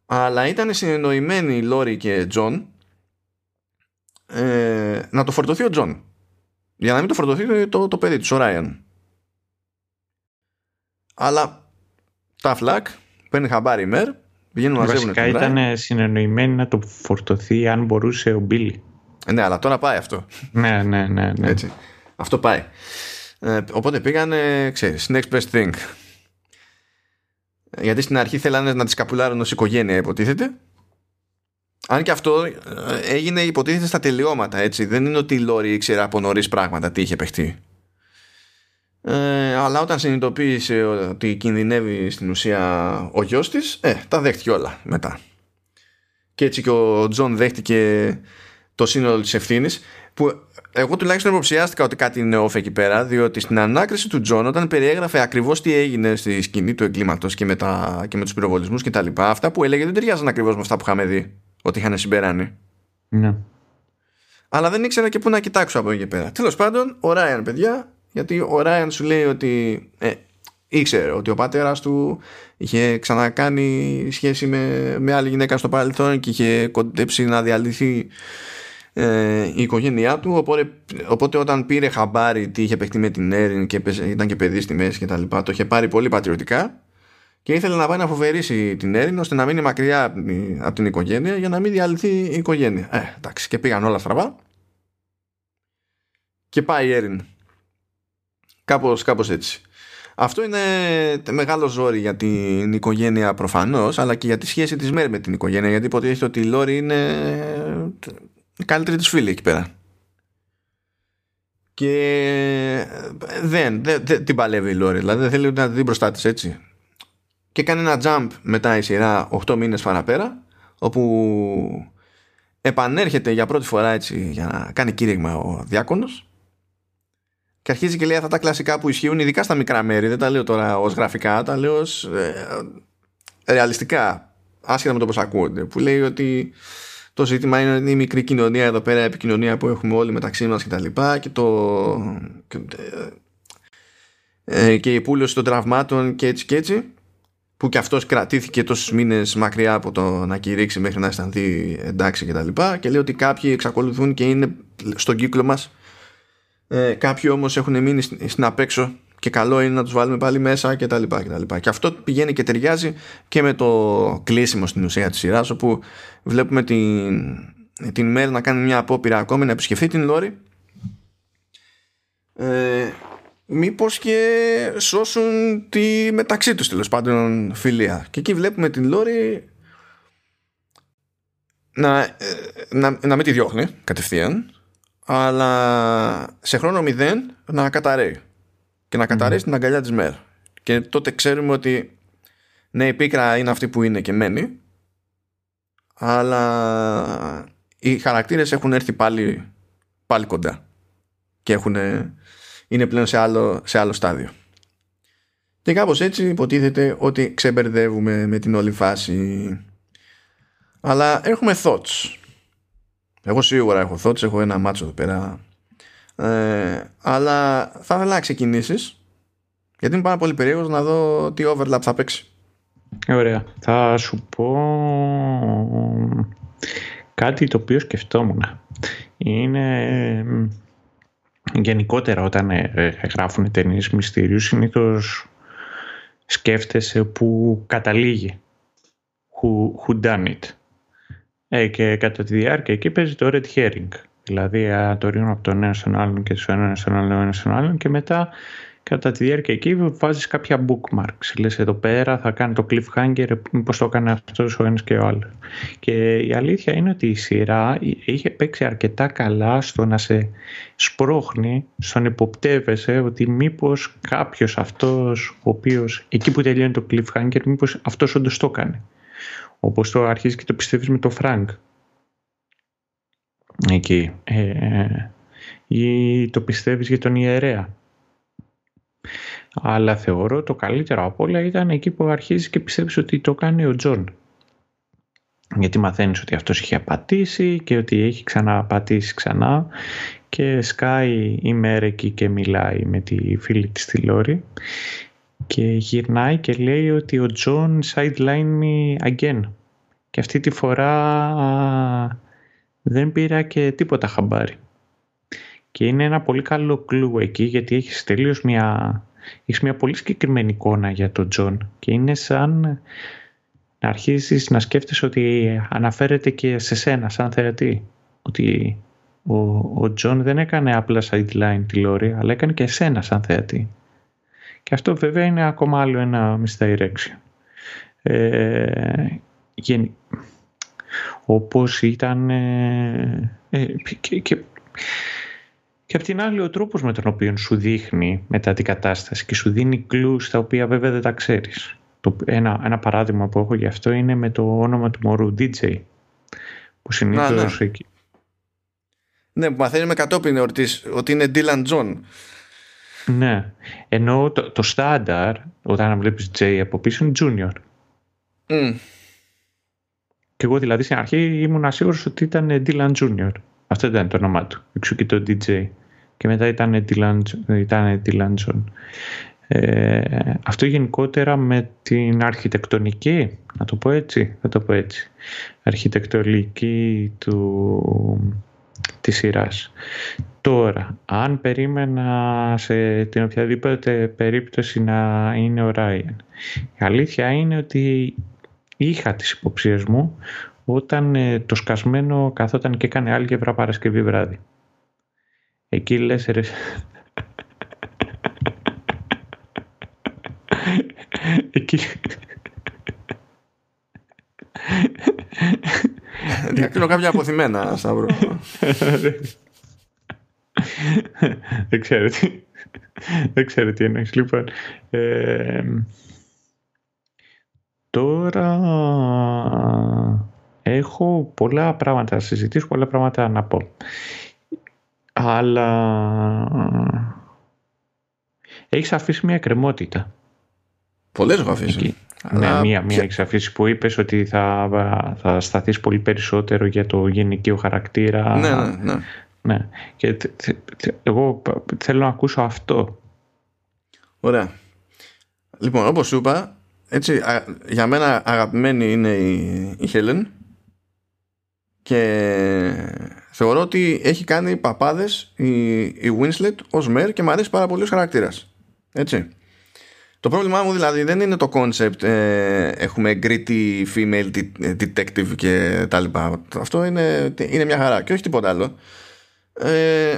Αλλά ήταν συνεννοημένοι η Λόρι και Τζον ε, να το φορτωθεί ο Τζον. Για να μην το φορτωθεί το, το παιδί του, ο Ράιαν. Αλλά τα φλακ παίρνει χαμπάρι Μερ, πηγαίνουν να Βασικά ήταν συνεννοημένοι να το φορτωθεί αν μπορούσε ο Μπίλι. Ε, ναι, αλλά τώρα πάει αυτό. ναι, ναι, ναι, ναι. Έτσι. Αυτό πάει. Ε, οπότε πήγαν, ξέρεις, next best thing. Γιατί στην αρχή θέλανε να τη σκαπουλάρουν ως οικογένεια υποτίθεται. Αν και αυτό ε, έγινε υποτίθεται στα τελειώματα, έτσι. Δεν είναι ότι η Λόρι ήξερε από νωρίς πράγματα τι είχε παιχτεί. Ε, αλλά όταν συνειδητοποίησε ότι κινδυνεύει στην ουσία ο γιος της ε, τα δέχτηκε όλα μετά και έτσι και ο Τζον δέχτηκε το σύνολο της ευθύνης. που εγώ τουλάχιστον υποψιάστηκα ότι κάτι είναι off εκεί πέρα διότι στην ανάκριση του Τζον όταν περιέγραφε ακριβώς τι έγινε στη σκηνή του εγκλήματος και με, τα, και με τους πυροβολισμούς και τα λοιπά αυτά που έλεγε δεν ταιριάζαν ακριβώς με αυτά που είχαμε δει ότι είχαν συμπεράνει ναι. αλλά δεν ήξερα και πού να κοιτάξω από εκεί πέρα τέλος πάντων ο Ράιαν παιδιά γιατί ο Ράιαν σου λέει ότι ε, ήξερε ότι ο πατέρας του είχε ξανακάνει σχέση με, με άλλη γυναίκα στο παρελθόν και είχε κοντέψει να διαλυθεί ε, η οικογένειά του οπότε, οπότε όταν πήρε χαμπάρι τι είχε παιχτεί με την Έριν και ήταν και παιδί στη μέση και τα λοιπά το είχε πάρει πολύ πατριωτικά και ήθελε να πάει να φοβερήσει την Έριν ώστε να μείνει μακριά από την οικογένεια για να μην διαλυθεί η οικογένεια. Ε, εντάξει και πήγαν όλα στραβά. Και πάει η Έριν. Κάπως, κάπως έτσι. Αυτό είναι μεγάλο ζόρι για την οικογένεια προφανώς, αλλά και για τη σχέση της Μέρη με την οικογένεια, γιατί υποτίθεται ότι η Λόρη είναι η καλύτερη της φίλη εκεί πέρα. Και δεν, δεν, δεν την παλεύει η Λόρη, δηλαδή δεν θέλει να την μπροστά της έτσι. Και κάνει ένα jump μετά η σειρά 8 μήνες παραπέρα, όπου επανέρχεται για πρώτη φορά έτσι για να κάνει κήρυγμα ο διάκονος και αρχίζει και λέει αυτά τα κλασικά που ισχύουν ειδικά στα μικρά μέρη. Δεν τα λέω τώρα ως γραφικά, τα λέω ως ε, ρεαλιστικά. Άσχετα με το πώς ακούγονται. Που λέει ότι το ζήτημα είναι η μικρή κοινωνία εδώ πέρα, η επικοινωνία που έχουμε όλοι μεταξύ μας κτλ. Και, και, το. Και, ε, και η πούλωση των τραυμάτων και έτσι και έτσι που και αυτός κρατήθηκε τόσους μήνες μακριά από το να κηρύξει μέχρι να αισθανθεί εντάξει και τα λοιπά και λέει ότι κάποιοι εξακολουθούν και είναι στον κύκλο μας ε, κάποιοι όμως έχουν μείνει στην απέξω και καλό είναι να τους βάλουμε πάλι μέσα και τα λοιπά και τα λοιπά. Και αυτό πηγαίνει και ταιριάζει και με το κλείσιμο στην ουσία της σειράς όπου βλέπουμε την, την Μέλ να κάνει μια απόπειρα ακόμη να επισκεφθεί την Λόρη ε, μήπως και σώσουν τη μεταξύ τους τέλος πάντων φιλία. Και εκεί βλέπουμε την Λόρη να, ε, να, να μην τη διώχνει κατευθείαν αλλά σε χρόνο μηδέν να καταραίει και να καταραίει στην αγκαλιά της ΜΕΡ και τότε ξέρουμε ότι ναι η πίκρα είναι αυτή που είναι και μένει αλλά οι χαρακτήρες έχουν έρθει πάλι, πάλι κοντά και έχουν, είναι πλέον σε άλλο, σε άλλο στάδιο. Και κάπως έτσι υποτίθεται ότι ξεμπερδεύουμε με την όλη φάση. Αλλά έχουμε thoughts. Εγώ σίγουρα έχω thoughts, έχω ένα μάτσο εδώ πέρα. Ε, αλλά θα ήθελα να ξεκινήσεις. Γιατί είμαι πάρα πολύ περίεργος να δω τι overlap θα παίξει. Ωραία. Θα σου πω κάτι το οποίο σκεφτόμουν. Είναι γενικότερα όταν ε, γράφουν ταινίες μυστηρίου συνήθως σκέφτεσαι που καταλήγει. Who, who done it. Ε, και κατά τη διάρκεια εκεί παίζει το red herring. Δηλαδή το ρίχνω από τον ένα στον άλλον και στον ένα στον άλλον, ένα στον άλλον και μετά κατά τη διάρκεια εκεί βάζεις κάποια bookmarks. Λες εδώ πέρα θα κάνει το cliffhanger μήπως το έκανε αυτός ο ένας και ο άλλος. Και η αλήθεια είναι ότι η σειρά είχε παίξει αρκετά καλά στο να σε σπρώχνει, στον υποπτεύεσαι ότι μήπως κάποιος αυτός ο οποίος εκεί που τελειώνει το cliffhanger μήπως αυτός όντως το έκανε. Όπως το αρχίζεις και το πιστεύεις με το Φρανκ. Εκεί. Ε, ή το πιστεύεις για τον ιερέα. Αλλά θεωρώ το καλύτερο από όλα ήταν εκεί που αρχίζεις και πιστεύεις ότι το κάνει ο Τζον. Γιατί μαθαίνεις ότι αυτός είχε απατήσει και ότι έχει ξαναπατήσει ξανά και σκάει η Μερ εκεί και μιλάει με τη φίλη της τη Λόρη και γυρνάει και λέει ότι ο Τζον sideline me again. Και αυτή τη φορά δεν πήρα και τίποτα χαμπάρι. Και είναι ένα πολύ καλό clue εκεί γιατί έχεις τελείως μια, έχεις μια πολύ συγκεκριμένη εικόνα για τον Τζον και είναι σαν να αρχίσεις να σκέφτεσαι ότι αναφέρεται και σε σένα σαν θεατή. Ότι ο Τζον δεν έκανε απλά sideline τη Λόρη αλλά έκανε και εσένα σαν θεατή. Και αυτό βέβαια είναι ακόμα άλλο ένα misdirection. Ε, γεν... όπως ήταν ε, ε, και, και, και απ' την άλλη ο τρόπος με τον οποίο σου δείχνει μετά την κατάσταση και σου δίνει κλούς τα οποία βέβαια δεν τα ξέρεις. Το, ένα, ένα παράδειγμα που έχω γι' αυτό είναι με το όνομα του μωρού DJ που συνήθως ναι. εκεί. Ναι, που μαθαίνει με κατόπιν ότι είναι Dylan John. Ναι. Ενώ το, το στάνταρ, όταν βλέπεις J από πίσω, είναι junior. Mm. Και εγώ δηλαδή στην αρχή ήμουν σίγουρος ότι ήταν Dylan Junior. Αυτό ήταν το όνομά του. Εξού και το DJ. Και μετά ήταν Dylan, ήταν Dylan John. Ε, αυτό γενικότερα με την αρχιτεκτονική, να το πω έτσι, θα το πω έτσι, αρχιτεκτονική του, της σειράς. Τώρα, αν περίμενα σε την οποιαδήποτε περίπτωση να είναι ο Ράιεν, η αλήθεια είναι ότι είχα τις υποψίες μου όταν ε, το σκασμένο καθόταν και έκανε άλγευρα Παρασκευή βράδυ. Εκεί λες ρε... Εκεί... Διακρίνω κάποια αποθυμένα, Σταύρο. δεν ξέρω τι, δεν ξέρω τι εννοείς. Λοιπόν, ε, τώρα έχω πολλά πράγματα να συζητήσω, πολλά πράγματα να πω. Αλλά έχεις αφήσει μια κρεμότητα. Πολλές έχω αφήσει. Ναι, μία, μία έχεις αφήσει που είπες ότι θα, θα σταθείς πολύ περισσότερο για το γενικείο χαρακτήρα. Ναι, ναι, ναι. Ναι. Και εγώ θέλω να ακούσω αυτό. Ωραία. Λοιπόν, όπως σου είπα, έτσι, για μένα αγαπημένη είναι η, η Helen και θεωρώ ότι έχει κάνει παπάδες η, η Winslet ως Mer και μου αρέσει πάρα πολύ ως χαρακτήρας. Έτσι. Το πρόβλημά μου δηλαδή δεν είναι το concept ε, έχουμε gritty female detective και τα λοιπά. Αυτό είναι, είναι μια χαρά και όχι τίποτα άλλο. Ε,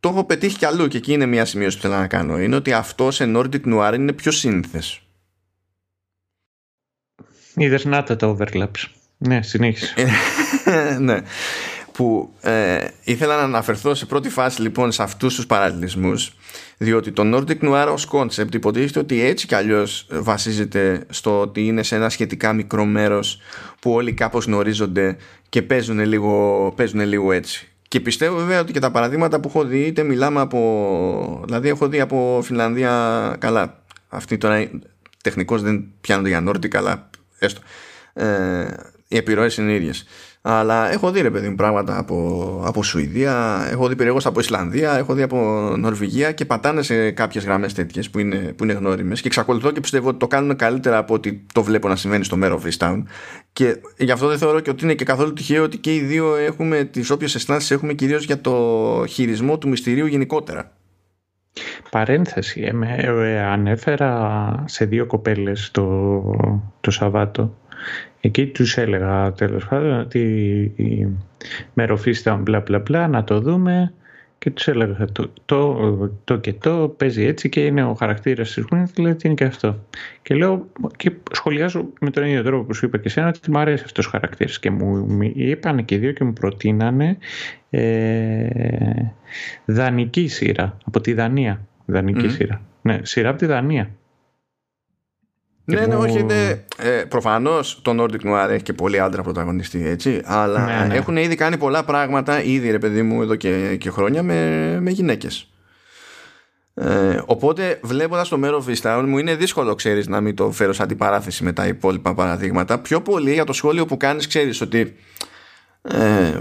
το έχω πετύχει κι αλλού και εκεί είναι μια σημείωση που θέλω να κάνω. Είναι ότι αυτό σε Nordic Noir είναι πιο σύνθες. Είδες να τα overlaps. Ναι, συνέχισε. ναι. Που ε, ήθελα να αναφερθώ σε πρώτη φάση λοιπόν σε αυτούς τους παραλληλισμούς διότι το Nordic Noir ως concept υποτίθεται ότι έτσι κι αλλιώς βασίζεται στο ότι είναι σε ένα σχετικά μικρό μέρος που όλοι κάπως γνωρίζονται και παίζουν λίγο, παίζουν λίγο έτσι. Και πιστεύω βέβαια ότι και τα παραδείγματα που έχω δει είτε μιλάμε από... Δηλαδή έχω δει από Φιλανδία καλά. Αυτοί τώρα τεχνικώς δεν πιάνονται για Nordic αλλά έστω. Ε, οι επιρροές είναι ίδιες. Αλλά έχω δει ρε παιδί μου πράγματα από, από Σουηδία, έχω δει περίεργως από Ισλανδία, έχω δει από Νορβηγία και πατάνε σε κάποιες γραμμές τέτοιες που είναι, που είναι γνώριμες. Και εξακολουθώ και πιστεύω ότι το κάνουν καλύτερα από ότι το βλέπω να συμβαίνει στο μέρο Freestone. Και γι' αυτό δεν θεωρώ και ότι είναι και καθόλου τυχαίο ότι και οι δύο έχουμε τις όποιες αισθάνσει έχουμε κυρίως για το χειρισμό του μυστηρίου γενικότερα. Παρένθεση, ε, ε, ανέφερα σε δύο κοπέλες το, το Σαββάτο. Εκεί τους έλεγα τέλος πάντων ότι η μεροφίστα μπλα μπλα μπλα να το δούμε. Και τους έλεγα το, το, το και το παίζει έτσι και είναι ο χαρακτήρας της Winslet είναι και αυτό. Και λέω και σχολιάζω με τον ίδιο τρόπο που σου είπα και εσένα ότι μου αρέσει αυτός ο χαρακτήρας. Και μου είπαν και οι δύο και μου προτείνανε ε, δανική σειρά από τη Δανία. Δανική σειρά. Ναι, σειρά από τη Δανία. Ναι, ναι, όχι, είναι. Ε, Προφανώς το Nordic Noir έχει και πολύ άντρα πρωταγωνιστή, έτσι. Αλλά ναι, ναι. έχουν ήδη κάνει πολλά πράγματα, ήδη ρε παιδί μου, εδώ και, και χρόνια με, με γυναίκες. Ε, οπότε βλέποντας το μέρο Vistown μου είναι δύσκολο ξέρεις να μην το φέρω σαν αντιπαράθεση με τα υπόλοιπα παραδείγματα πιο πολύ για το σχόλιο που κάνεις ξέρεις ότι ε,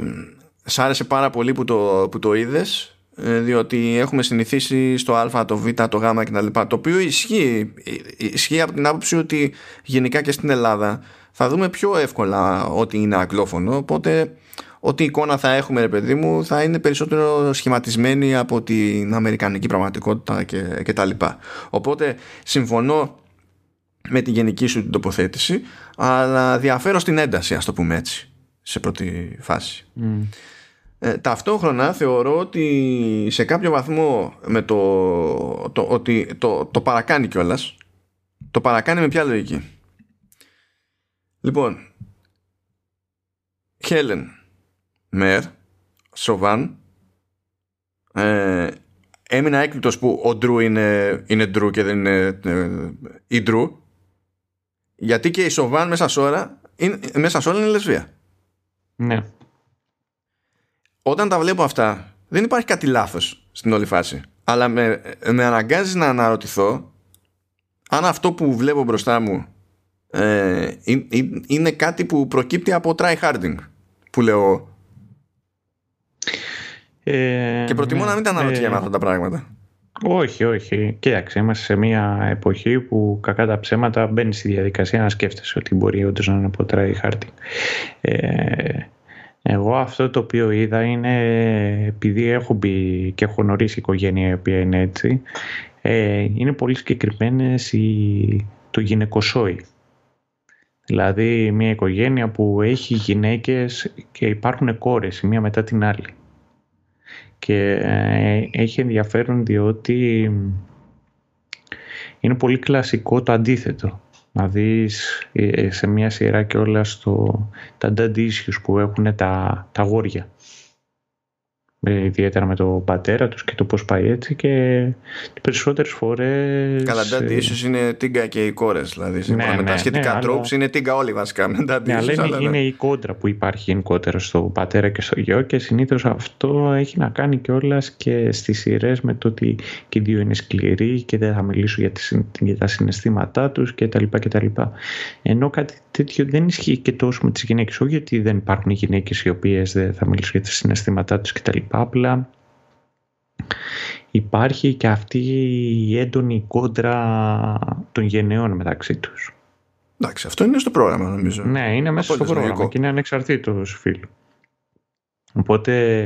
σ' άρεσε πάρα πολύ που το, που το είδες ε, διότι έχουμε συνηθίσει στο α, το β, το γ και τα λοιπά. Το οποίο ισχύει, ισχύει από την άποψη ότι γενικά και στην Ελλάδα θα δούμε πιο εύκολα ότι είναι αγγλόφωνο. Οπότε ό,τι εικόνα θα έχουμε ρε παιδί μου θα είναι περισσότερο σχηματισμένη από την αμερικανική πραγματικότητα και, και τα λοιπά. Οπότε συμφωνώ με τη γενική σου την τοποθέτηση αλλά διαφέρω στην ένταση ας το πούμε έτσι σε πρώτη φάση mm. Ε, ταυτόχρονα θεωρώ ότι σε κάποιο βαθμό με το, το ότι το, το παρακάνει κιόλας. Το παρακάνει με ποια λογική. Λοιπόν, Χέλεν, Μέρ, Σοβάν, ε, έμεινα έκπληκτος που ο Ντρού είναι, είναι Ντρού και δεν είναι ε, η Ντρού γιατί και η Σοβάν μέσα σε όλα είναι, μέσα σε όλα είναι λεσβία. Ναι. Όταν τα βλέπω αυτά δεν υπάρχει κάτι λάθος στην όλη φάση. Αλλά με, με αναγκάζει να αναρωτηθώ αν αυτό που βλέπω μπροστά μου ε, είναι κάτι που προκύπτει από try harding που λέω. Ε, και προτιμώ να μην τα αναρωτιέμαι ε, αυτά τα πράγματα όχι, όχι. Κοίταξε, είμαστε σε μια εποχή που κακά τα ψέματα μπαίνει στη διαδικασία να σκέφτεσαι ότι μπορεί όντως να είναι από try harding. Ε, εγώ αυτό το οποίο είδα είναι επειδή έχω μπει και έχω γνωρίσει οικογένεια η οποία είναι έτσι ε, είναι πολύ συγκεκριμένες το γυναικοσόι. Δηλαδή μια οικογένεια που έχει γυναίκες και υπάρχουν κόρες η μία μετά την άλλη. Και ε, έχει ενδιαφέρον διότι είναι πολύ κλασικό το αντίθετο. Να δεις ε, σε μια σειρά και όλα στο, τα dad issues που έχουν τα, τα γόρια. ε, ιδιαίτερα με τον πατέρα τους και το πώς πάει έτσι και τις περισσότερες φορές... Καλά, daddy ε, ίσως είναι τίγκα και οι κόρες, δηλαδή ναι, με τα ναι, σχετικά ναι, tropes είναι τίγκα όλοι βασικά με daddy ναι, αλλά είναι, είναι η κόντρα που υπάρχει γενικότερα στο πατέρα και στο γιο και συνήθως αυτό έχει να κάνει κιόλας και στις σειρές με το ότι και οι δύο είναι σκληροί και δεν θα μιλήσω για, τις, για τα συναισθήματά τους και τα λοιπά και τα λοιπά. Ενώ κάτι τέτοιο δεν ισχύει και τόσο με τις γυναίκες, όχι γιατί δεν υπάρχουν γυναίκες οι οποίες δεν θα μιλήσω για τα συναισθήματά τους και τα λοιπά Απλά υπάρχει και αυτή η έντονη κόντρα των γενεών μεταξύ τους. Εντάξει, αυτό είναι στο πρόγραμμα νομίζω. Ναι, είναι μέσα στο πρόγραμμα και είναι ανεξαρτήτως φίλου. Οπότε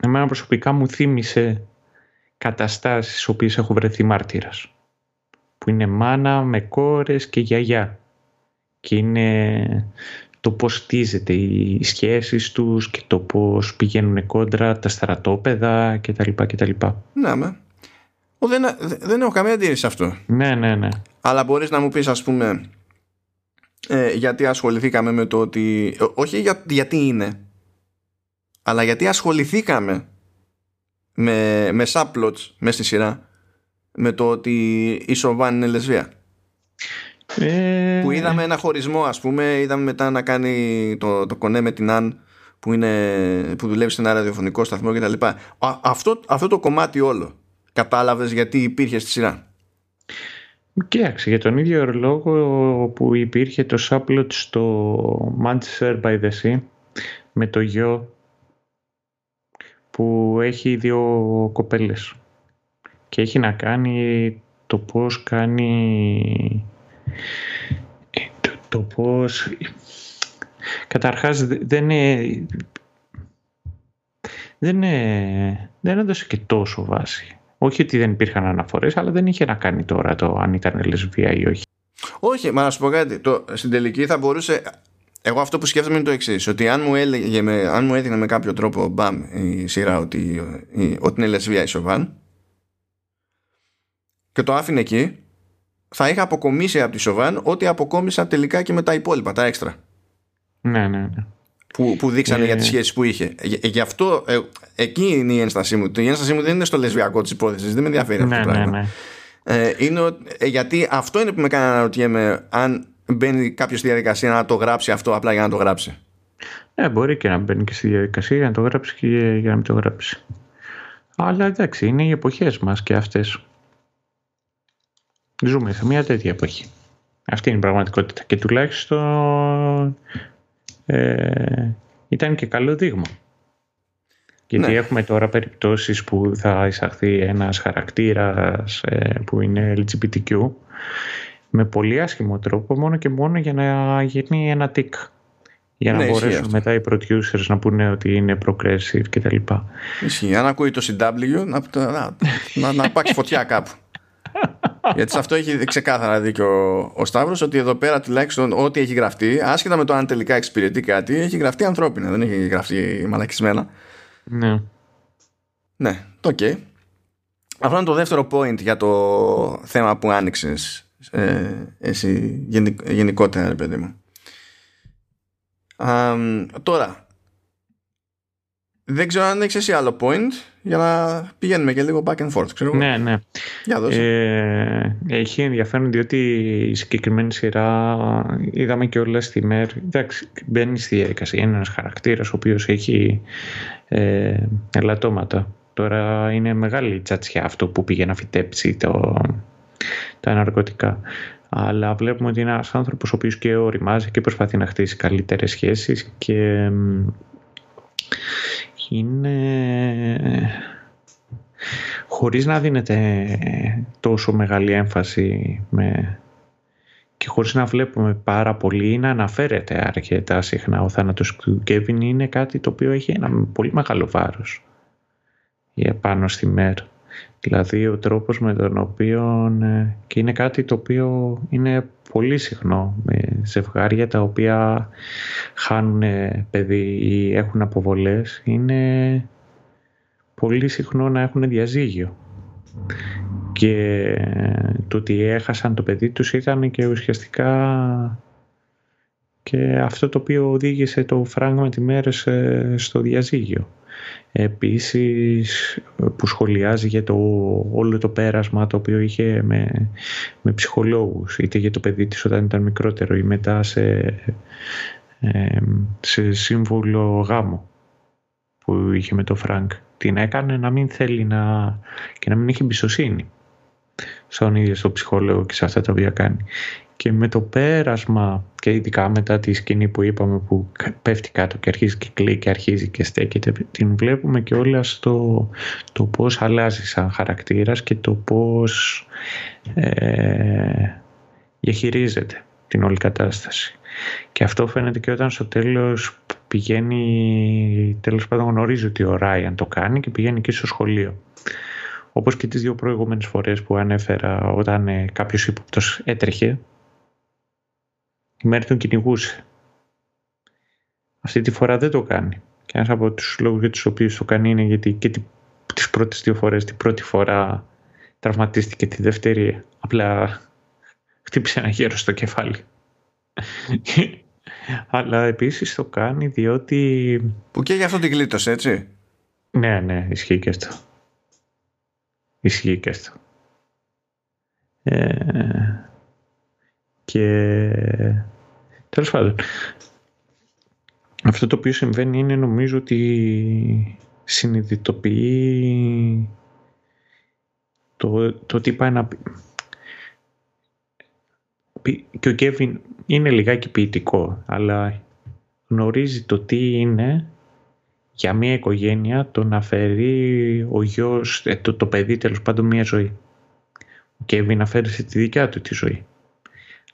εμένα προσωπικά μου θύμισε καταστάσεις στις οποίες έχω βρεθεί μάρτυρας. Που είναι μάνα με κόρες και γιαγιά. Και είναι το πώς στίζεται οι σχέσεις τους και το πώς πηγαίνουν κόντρα τα στρατόπεδα κτλ. κτλ. Ναι, με. δεν, δεν έχω καμία αντίρρηση σε αυτό. Ναι, ναι, ναι. Αλλά μπορείς να μου πεις ας πούμε ε, γιατί ασχοληθήκαμε με το ότι όχι για, γιατί είναι αλλά γιατί ασχοληθήκαμε με, με subplots μέσα στη σειρά με το ότι η Σοβάν είναι λεσβία. Ε... Που είδαμε ένα χωρισμό ας πούμε, είδαμε μετά να κάνει το, το κονέ με την Αν που, είναι, που δουλεύει σε ένα ραδιοφωνικό σταθμό κτλ. Αυτό, αυτό το κομμάτι όλο κατάλαβες γιατί υπήρχε στη σειρά; Κοίταξε, για τον ίδιο λόγο που υπήρχε το subplot στο Manchester by the Sea με το γιο που έχει δύο κοπέλες και έχει να κάνει το πώς κάνει το, το πώς καταρχάς δεν είναι δεν, είναι, δεν έδωσε και τόσο βάση όχι ότι δεν υπήρχαν αναφορές αλλά δεν είχε να κάνει τώρα το αν ήταν λεσβία ή όχι όχι, μα να σου πω κάτι. Το, στην τελική θα μπορούσε εγώ αυτό που σκέφτομαι είναι το εξής: Ότι αν μου, έλεγε με, αν μου έδινε με κάποιο τρόπο μπαμ η σειρά ότι, ότι είναι λεσβία η Σοβάν και το άφηνε εκεί, θα είχα αποκομίσει από τη Σοβάν ό,τι αποκόμισα τελικά και με τα υπόλοιπα, τα έξτρα. Ναι, ναι, ναι. Που, που δείξανε για τις σχέσεις που είχε. Γι' αυτό ε, εκεί είναι η ένστασή μου. Η ένστασή μου δεν είναι στο λεσβιακό της υπόθεσης. Δεν με ενδιαφέρει αυτό το ναι, πράγμα. Ναι, ναι. Ε, είναι, ε, γιατί αυτό είναι που με κάνει να αναρωτιέμαι αν μπαίνει κάποιος στη διαδικασία να το γράψει αυτό απλά για να το γράψει. Ναι, μπορεί και να μπαίνει και στη διαδικασία για να το γράψει και για να μην το γράψει. Αλλά εντάξει, είναι οι εποχές μας και αυτές. Ζούμε σε μια τέτοια εποχή. Αυτή είναι η πραγματικότητα. Και τουλάχιστον ε, ήταν και καλό δείγμα. Γιατί ναι. έχουμε τώρα περιπτώσεις που θα εισαχθεί ένας χαρακτήρας ε, που είναι LGBTQ με πολύ άσχημο τρόπο μόνο και μόνο για να γίνει ένα τικ. Για να ναι, μπορέσουν μετά οι producers να πούνε ότι είναι progressive κτλ. Ισχύει. Αν ακούει το CW να, να, να, να πάξει φωτιά κάπου. Γιατί σε αυτό έχει ξεκάθαρα δίκιο ο, ο Σταύρος ότι εδώ πέρα τουλάχιστον ό,τι έχει γραφτεί, άσχετα με το αν τελικά εξυπηρετεί κάτι, έχει γραφτεί ανθρώπινα, δεν έχει γραφτεί μαλακισμένα. Ναι. Ναι, το okay. Αυτό είναι το δεύτερο point για το θέμα που άνοιξες ε, εσύ γενικότερα ρε παιδί μου τώρα δεν ξέρω αν έχεις εσύ άλλο point για να πηγαίνουμε και λίγο back and forth ξέρω. ναι ναι για δώσε. Ε, έχει ενδιαφέρον διότι η συγκεκριμένη σειρά είδαμε και όλα στη μέρα εντάξει μπαίνει στη διαδικασία είναι ένας χαρακτήρας ο οποίος έχει ε, ελαττώματα τώρα είναι μεγάλη τσατσιά αυτό που πήγε να φυτέψει το τα ναρκωτικά. Αλλά βλέπουμε ότι είναι ένας άνθρωπος ο οποίος και οριμάζει και προσπαθεί να χτίσει καλύτερες σχέσεις και είναι χωρίς να δίνεται τόσο μεγάλη έμφαση με... και χωρίς να βλέπουμε πάρα πολύ ή να αναφέρεται αρκετά συχνά ο θάνατος του Κέβιν είναι κάτι το οποίο έχει ένα πολύ μεγάλο βάρος πάνω στη μέρα. Δηλαδή ο τρόπος με τον οποίο ε, και είναι κάτι το οποίο είναι πολύ συχνό με ζευγάρια τα οποία χάνουν παιδί ή έχουν αποβολές είναι πολύ συχνό να έχουν διαζύγιο και το ότι έχασαν το παιδί τους ήταν και ουσιαστικά και αυτό το οποίο οδήγησε το φράγμα της μέρες ε, στο διαζύγιο. Επίσης που σχολιάζει για το όλο το πέρασμα το οποίο είχε με, με ψυχολόγους είτε για το παιδί της όταν ήταν μικρότερο ή μετά σε, σε σύμβουλο γάμο που είχε με το Φρανκ. Την έκανε να μην θέλει να και να μην έχει εμπιστοσύνη στον ίδιο στο ψυχολόγο και σε αυτά τα οποία κάνει και με το πέρασμα και ειδικά μετά τη σκηνή που είπαμε που πέφτει κάτω και αρχίζει και κλαίει και αρχίζει και στέκεται την βλέπουμε και όλα στο το πώς αλλάζει σαν χαρακτήρας και το πώς ε, διαχειρίζεται την όλη κατάσταση. Και αυτό φαίνεται και όταν στο τέλος πηγαίνει τέλος πάντων γνωρίζει ότι ο Ράιαν το κάνει και πηγαίνει και στο σχολείο. Όπως και τις δύο προηγούμενες φορές που ανέφερα όταν ε, κάποιος ύποπτος έτρεχε η μέρη τον κυνηγούσε. Αυτή τη φορά δεν το κάνει. Και ένας από τους λόγους για τους οποίους το κάνει είναι γιατί και τις πρώτες δύο φορές, την πρώτη φορά τραυματίστηκε, τη δεύτερη απλά χτύπησε ένα γέρο στο κεφάλι. Αλλά επίσης το κάνει διότι... Που και για αυτό την γλίτωσε, έτσι. Ναι, ναι, ισχύει και αυτό. Ισχύει και αυτό. Ε, και τέλος πάντων αυτό το οποίο συμβαίνει είναι νομίζω ότι συνειδητοποιεί το, το τι πάει να πει. Και ο Κέβιν είναι λιγάκι ποιητικό, αλλά γνωρίζει το τι είναι για μια οικογένεια το να φέρει ο γιος, ε, το, το παιδί τέλος πάντων μια ζωή. Ο Κέβιν να φέρει τη δικιά του τη ζωή.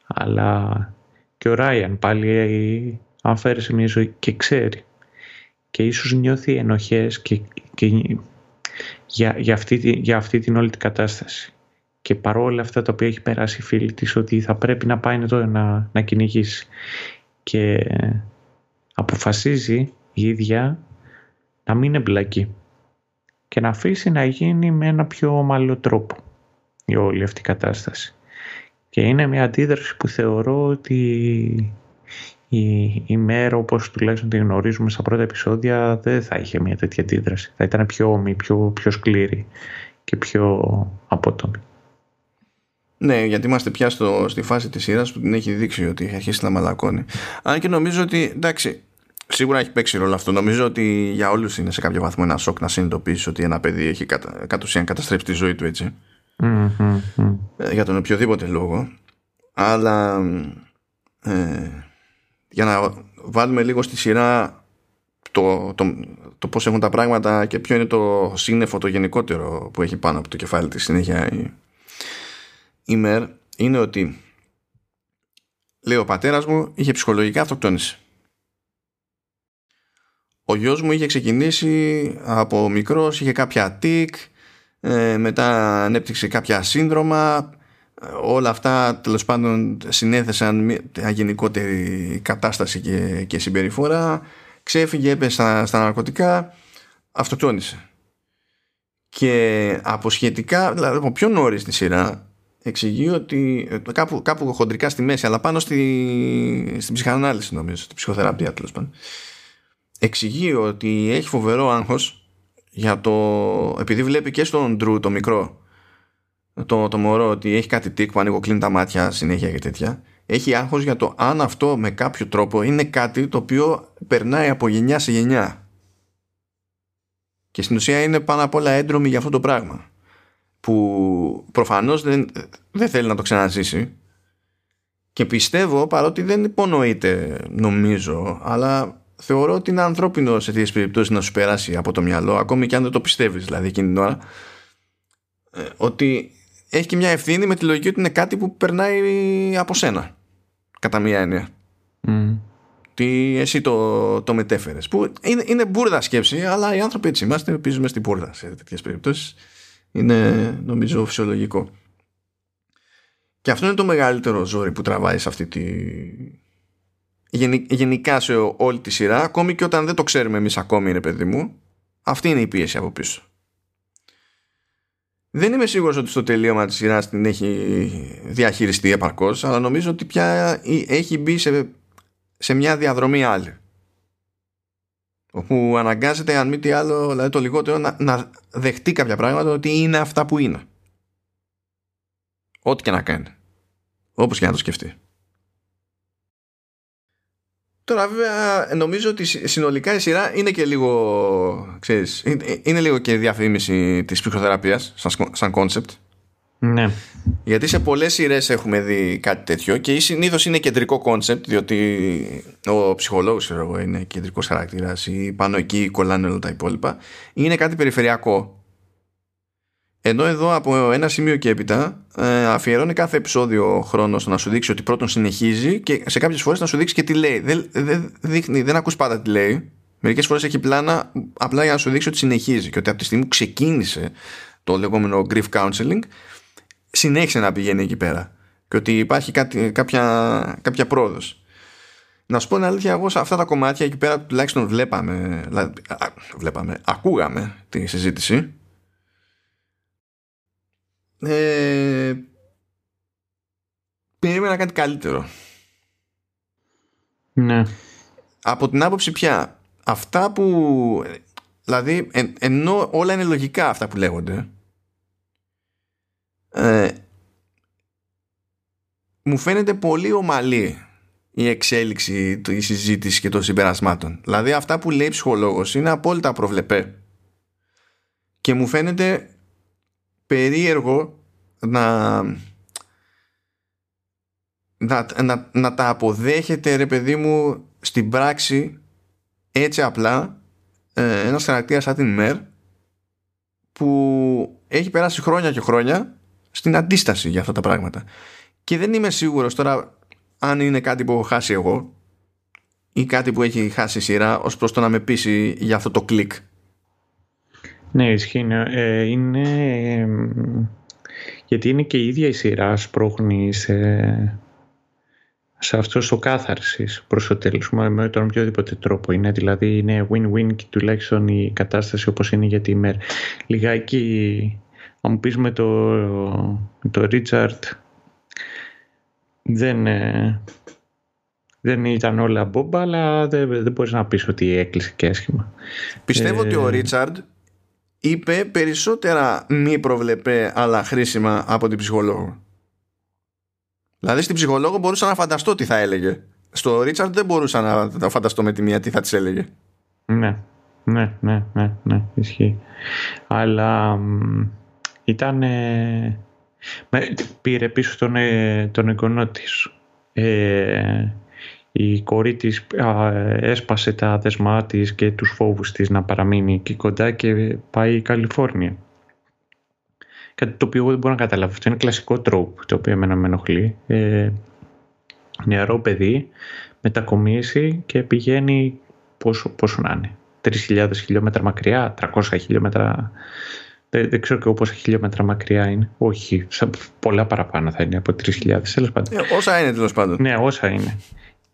Αλλά και ο Ράιαν πάλι αν φέρει σε μια ζωή και ξέρει και ίσως νιώθει ενοχές και, και για, για, αυτή, για αυτή την όλη την κατάσταση. Και παρόλα αυτά τα οποία έχει περάσει η φίλη της ότι θα πρέπει να πάει εδώ να, να κυνηγήσει. Και αποφασίζει η ίδια να μην εμπλακεί και να αφήσει να γίνει με ένα πιο ομαλό τρόπο η όλη αυτή η κατάσταση. Και είναι μια αντίδραση που θεωρώ ότι η, η μέρα όπως τουλάχιστον την γνωρίζουμε στα πρώτα επεισόδια δεν θα είχε μια τέτοια αντίδραση. Θα ήταν πιο όμοι, πιο, πιο σκληρή και πιο απότομη. Ναι, γιατί είμαστε πια στο, στη φάση της σειράς που την έχει δείξει ότι έχει αρχίσει να μαλακώνει. Αν και νομίζω ότι, εντάξει, σίγουρα έχει παίξει ρόλο αυτό. Νομίζω ότι για όλους είναι σε κάποιο βαθμό ένα σοκ να συνειδητοποιήσεις ότι ένα παιδί έχει κατα, κατ' ουσίαν καταστρέψει τη ζωή του έτσι. Mm-hmm. Για τον οποιοδήποτε λόγο. Αλλά ε, για να βάλουμε λίγο στη σειρά το, το, το πώς έχουν τα πράγματα και ποιο είναι το σύννεφο το γενικότερο που έχει πάνω από το κεφάλι της συνέχεια η, η ΜΕΡ είναι ότι λέει ο πατέρας μου είχε ψυχολογικά αυτοκτόνηση ο γιος μου είχε ξεκινήσει από μικρός είχε κάποια τικ ε, μετά ανέπτυξε κάποια σύνδρομα. Όλα αυτά τέλος πάντων συνέθεσαν μια γενικότερη κατάσταση και, και συμπεριφορά. Ξέφυγε, έπεσε στα, στα ναρκωτικά αυτοκτόνησε. Και από σχετικά δηλαδή από πιο νωρίς στη σειρά εξηγεί ότι κάπου, κάπου χοντρικά στη μέση αλλά πάνω στη, στην ψυχανάλυση νομίζω στην ψυχοθεραπεία τέλος πάντων εξηγεί ότι έχει φοβερό άγχος για το επειδή βλέπει και στον Ντρου το μικρό το, το μωρό ότι έχει κάτι τίκ που ανοίγω κλείνει τα μάτια συνέχεια και τέτοια έχει άγχος για το αν αυτό με κάποιο τρόπο είναι κάτι το οποίο περνάει από γενιά σε γενιά. Και στην ουσία είναι πάνω απ' όλα έντρομη για αυτό το πράγμα που προφανώς δεν, δεν θέλει να το ξαναζήσει. Και πιστεύω παρότι δεν υπονοείται νομίζω αλλά θεωρώ ότι είναι ανθρώπινο σε τέτοιες περιπτώσεις να σου περάσει από το μυαλό ακόμη και αν δεν το πιστεύεις δηλαδή εκείνη την ώρα ε, ότι έχει και μια ευθύνη με τη λογική ότι είναι κάτι που περνάει από σένα. Κατά μία έννοια. Mm. Τι εσύ το, το μετέφερες. Που είναι, είναι μπουρδα σκέψη, αλλά οι άνθρωποι έτσι είμαστε, ελπίζουμε στην μπουρδα σε τέτοιες περιπτώσεις. Είναι νομίζω φυσιολογικό. Και αυτό είναι το μεγαλύτερο ζόρι που τραβάει σε αυτή τη. Γενικά σε όλη τη σειρά, ακόμη και όταν δεν το ξέρουμε εμείς ακόμη, είναι παιδί μου, αυτή είναι η πίεση από πίσω. Δεν είμαι σίγουρος ότι στο τελείωμα της σειράς την έχει διαχειριστεί επαρκώς, αλλά νομίζω ότι πια έχει μπει σε, σε μια διαδρομή άλλη. Όπου αναγκάζεται, αν μη τι άλλο, δηλαδή το λιγότερο, να, να δεχτεί κάποια πράγματα ότι είναι αυτά που είναι. Ό,τι και να κάνει. Όπως και να το σκεφτεί. Τώρα βέβαια νομίζω ότι συνολικά η σειρά είναι και λίγο ξέρεις, είναι λίγο και διαφήμιση της ψυχοθεραπείας σαν concept ναι. Γιατί σε πολλές σειρές έχουμε δει κάτι τέτοιο και συνήθως είναι κεντρικό concept διότι ο ψυχολόγος εγώ, είναι κεντρικός χαρακτήρας ή πάνω εκεί κολλάνε όλα τα υπόλοιπα. Είναι κάτι περιφερειακό ενώ εδώ από ένα σημείο και έπειτα ε, αφιερώνει κάθε επεισόδιο χρόνος στο να σου δείξει ότι πρώτον συνεχίζει και σε κάποιες φορές να σου δείξει και τι λέει. Δεν, δεν, δείχνει, δεν ακούς πάντα τι λέει. Μερικές φορές έχει πλάνα απλά για να σου δείξει ότι συνεχίζει και ότι από τη στιγμή που ξεκίνησε το λεγόμενο grief counseling συνέχισε να πηγαίνει εκεί πέρα και ότι υπάρχει κάτι, κάποια, κάποια πρόοδος. Να σου πω την αλήθεια, εγώ σε αυτά τα κομμάτια εκεί πέρα τουλάχιστον βλέπαμε, βλέπαμε, ακούγαμε τη συζήτηση. Ε, περίμενα κάτι καλύτερο. Ναι. Από την άποψη πια, αυτά που, δηλαδή, ενώ όλα είναι λογικά αυτά που λέγονται, ε, μου φαίνεται πολύ ομαλή η εξέλιξη η συζήτηση και των συμπερασμάτων. Δηλαδή αυτά που λέει ψυχολόγος είναι απόλυτα προβλεπέ και μου φαίνεται περίεργο να, να, να, να τα αποδέχεται ρε παιδί μου στην πράξη έτσι απλά ε, ένας χαρακτήρας σαν την ΜΕΡ που έχει περάσει χρόνια και χρόνια στην αντίσταση για αυτά τα πράγματα. Και δεν είμαι σίγουρος τώρα αν είναι κάτι που έχω χάσει εγώ ή κάτι που έχει χάσει η σειρά ως προς το να με πείσει για αυτό το κλικ. Ναι, ισχύει. Ναι. Ε, είναι... γιατί είναι και η ίδια η σειρά σπρώχνει σε, σε αυτό το κάθαρσης προς το τέλος με τον οποιοδήποτε τρόπο είναι δηλαδή είναι win-win και τουλάχιστον η κατάσταση όπως είναι για τη ημέρα λιγάκι αν μου πεις με το, το Richard δεν, ε, δεν ήταν όλα μπόμπα, αλλά δεν, δεν μπορείς να πεις ότι έκλεισε και άσχημα. Πιστεύω ότι ο Ρίτσαρντ είπε περισσότερα μη προβλεπέ αλλά χρήσιμα από την ψυχολόγο. Δηλαδή στην ψυχολόγο μπορούσα να φανταστώ τι θα έλεγε. Στο Ρίτσαρντ δεν μπορούσα να φανταστώ με τη μία τι θα της έλεγε. Ναι, ναι, ναι, ναι, ναι ισχύει. Αλλά ήταν με, πήρε πίσω τον, ε, τον εγγονό της. Ε, η κόρη της έσπασε τα δεσμά της και τους φόβους της να παραμείνει εκεί κοντά και πάει η Καλιφόρνια. Κάτι το οποίο δεν μπορώ να καταλάβω. Αυτό είναι κλασικό τρόπο το οποίο εμένα με ενοχλεί. Ε, νεαρό παιδί μετακομίσει και πηγαίνει πόσο, πόσο να είναι. 3.000 χιλιόμετρα μακριά, 300 χιλιόμετρα δεν, δεν ξέρω και πόσα χιλιόμετρα μακριά είναι. Όχι, πολλά παραπάνω θα είναι από 3.000. Τέλος πάντων. Ε, όσα είναι τέλος πάντων. Ναι, όσα είναι.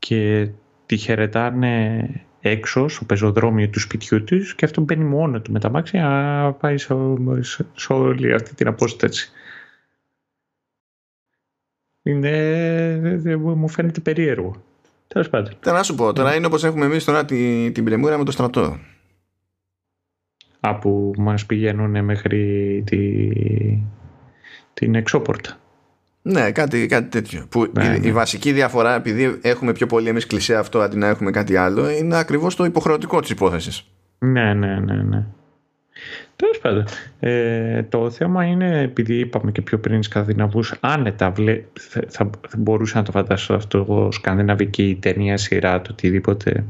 Και τη χαιρετάνε έξω στο πεζοδρόμιο του σπιτιού της και αυτό μπαίνει μόνο του με τα μάξια να πάει σε, σε, όλη αυτή την απόσταση. Είναι, μου φαίνεται περίεργο. Τέλος πάντων. Τώρα να σου πω, τώρα είναι όπως έχουμε εμείς τώρα την, την πρεμούρα με το στρατό που μας πηγαίνουν μέχρι τη, την εξώπορτα. Ναι, κάτι, κάτι τέτοιο. Που ναι, η, ναι. η, βασική διαφορά, επειδή έχουμε πιο πολύ εμείς κλεισέ αυτό αντί να έχουμε κάτι άλλο, είναι ακριβώς το υποχρεωτικό της υπόθεσης. Ναι, ναι, ναι, ναι. Τέλος πάντων. Ε, το θέμα είναι, επειδή είπαμε και πιο πριν Σκανδιναβούς, άνετα βλέ, θα, θα, μπορούσα να το φανταστώ αυτό, σκανδιναβική ταινία, σειρά, το οτιδήποτε,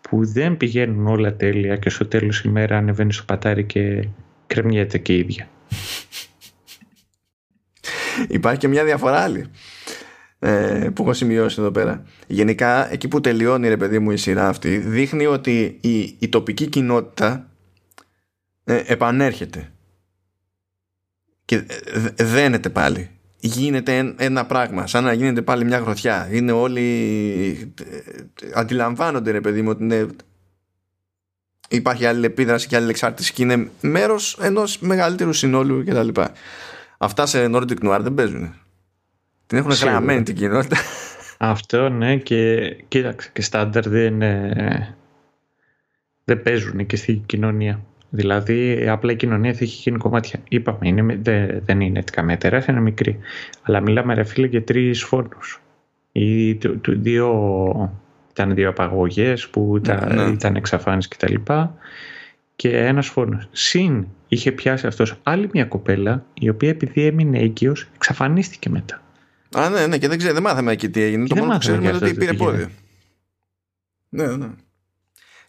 που δεν πηγαίνουν όλα τέλεια και στο τέλος ημέρα ανεβαίνει στο πατάρι και κρεμιέται και η ίδια. Υπάρχει και μια διαφορά άλλη ε, που έχω σημειώσει εδώ πέρα. Γενικά, εκεί που τελειώνει ρε παιδί μου η σειρά αυτή, δείχνει ότι η, η τοπική κοινότητα ε, επανέρχεται και ε, δένεται πάλι γίνεται ένα πράγμα, σαν να γίνεται πάλι μια γροθιά. Είναι όλοι. Αντιλαμβάνονται, ρε παιδί μου, ότι είναι... υπάρχει άλλη επίδραση και άλλη εξάρτηση και είναι μέρος ενός μεγαλύτερου συνόλου κτλ. Αυτά σε Nordic Noir δεν παίζουν. Την έχουν γραμμένη την κοινότητα. Αυτό ναι, και κοίταξε και στάνταρ δεν, δεν παίζουν και στην κοινωνία. Δηλαδή, απλά η κοινωνία θα έχει γίνει κομμάτια. Είπαμε, είναι, δε, δεν είναι μέτερα, είναι μικρή. Αλλά μιλάμε, ρε φίλε, για τρεις φόνους. Ή δύο, ήταν δύο απαγωγές που ήταν, ναι. ήταν εξαφάνιση κτλ. Και, και ένας φόνος. Συν είχε πιάσει αυτός άλλη μια κοπέλα, η οποία επειδή έμεινε έγκυος, εξαφανίστηκε μετά. Α, ναι, ναι, και δεν, ξέρω, δεν μάθαμε εκεί τι έγινε. το μόνο που ξέρουμε είναι ότι πήρε πόδι. Ναι, ναι.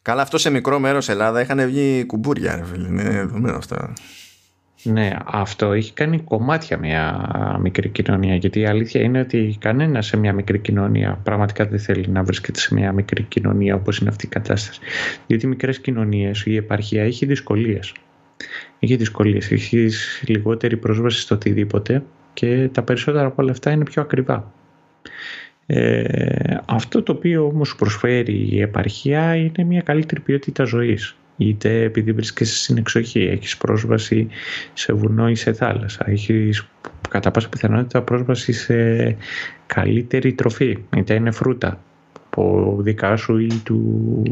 Καλά, αυτό σε μικρό μέρος Ελλάδα είχαν βγει κουμπούρια, ρε φίλε. Είναι δεδομένο αυτά. Ναι, αυτό έχει κάνει κομμάτια μια μικρή κοινωνία. Γιατί η αλήθεια είναι ότι κανένας σε μια μικρή κοινωνία πραγματικά δεν θέλει να βρίσκεται σε μια μικρή κοινωνία όπως είναι αυτή η κατάσταση. Γιατί οι μικρές κοινωνίες, η επαρχία έχει δυσκολίες. Έχει δυσκολίες, έχει λιγότερη πρόσβαση στο οτιδήποτε και τα περισσότερα από όλα αυτά είναι πιο ακριβά. Ε, αυτό το οποίο όμως προσφέρει η επαρχία είναι μια καλύτερη ποιότητα ζωής είτε επειδή βρίσκεσαι στην εξοχή, έχεις πρόσβαση σε βουνό ή σε θάλασσα, έχεις κατά πάσα πιθανότητα πρόσβαση σε καλύτερη τροφή, είτε είναι φρούτα από δικά σου ή του,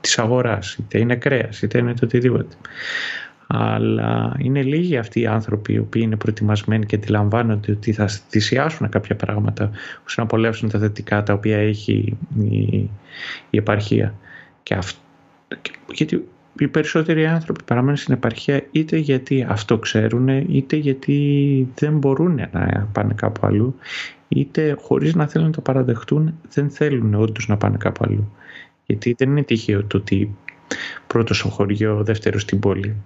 της αγοράς, είτε είναι κρέας, είτε είναι το οτιδήποτε. Αλλά είναι λίγοι αυτοί οι άνθρωποι οι οποίοι είναι προετοιμασμένοι και αντιλαμβάνονται ότι θα θυσιάσουν κάποια πράγματα ώστε να απολαύσουν τα θετικά τα οποία έχει η, η επαρχία. Και αυτό, γιατί οι περισσότεροι άνθρωποι παραμένουν στην επαρχία είτε γιατί αυτό ξέρουν είτε γιατί δεν μπορούν να πάνε κάπου αλλού είτε χωρίς να θέλουν να το παραδεχτούν δεν θέλουν όντως να πάνε κάπου αλλού. Γιατί δεν είναι τυχαίο το ότι πρώτος στο χωριό, δεύτερος στην πόλη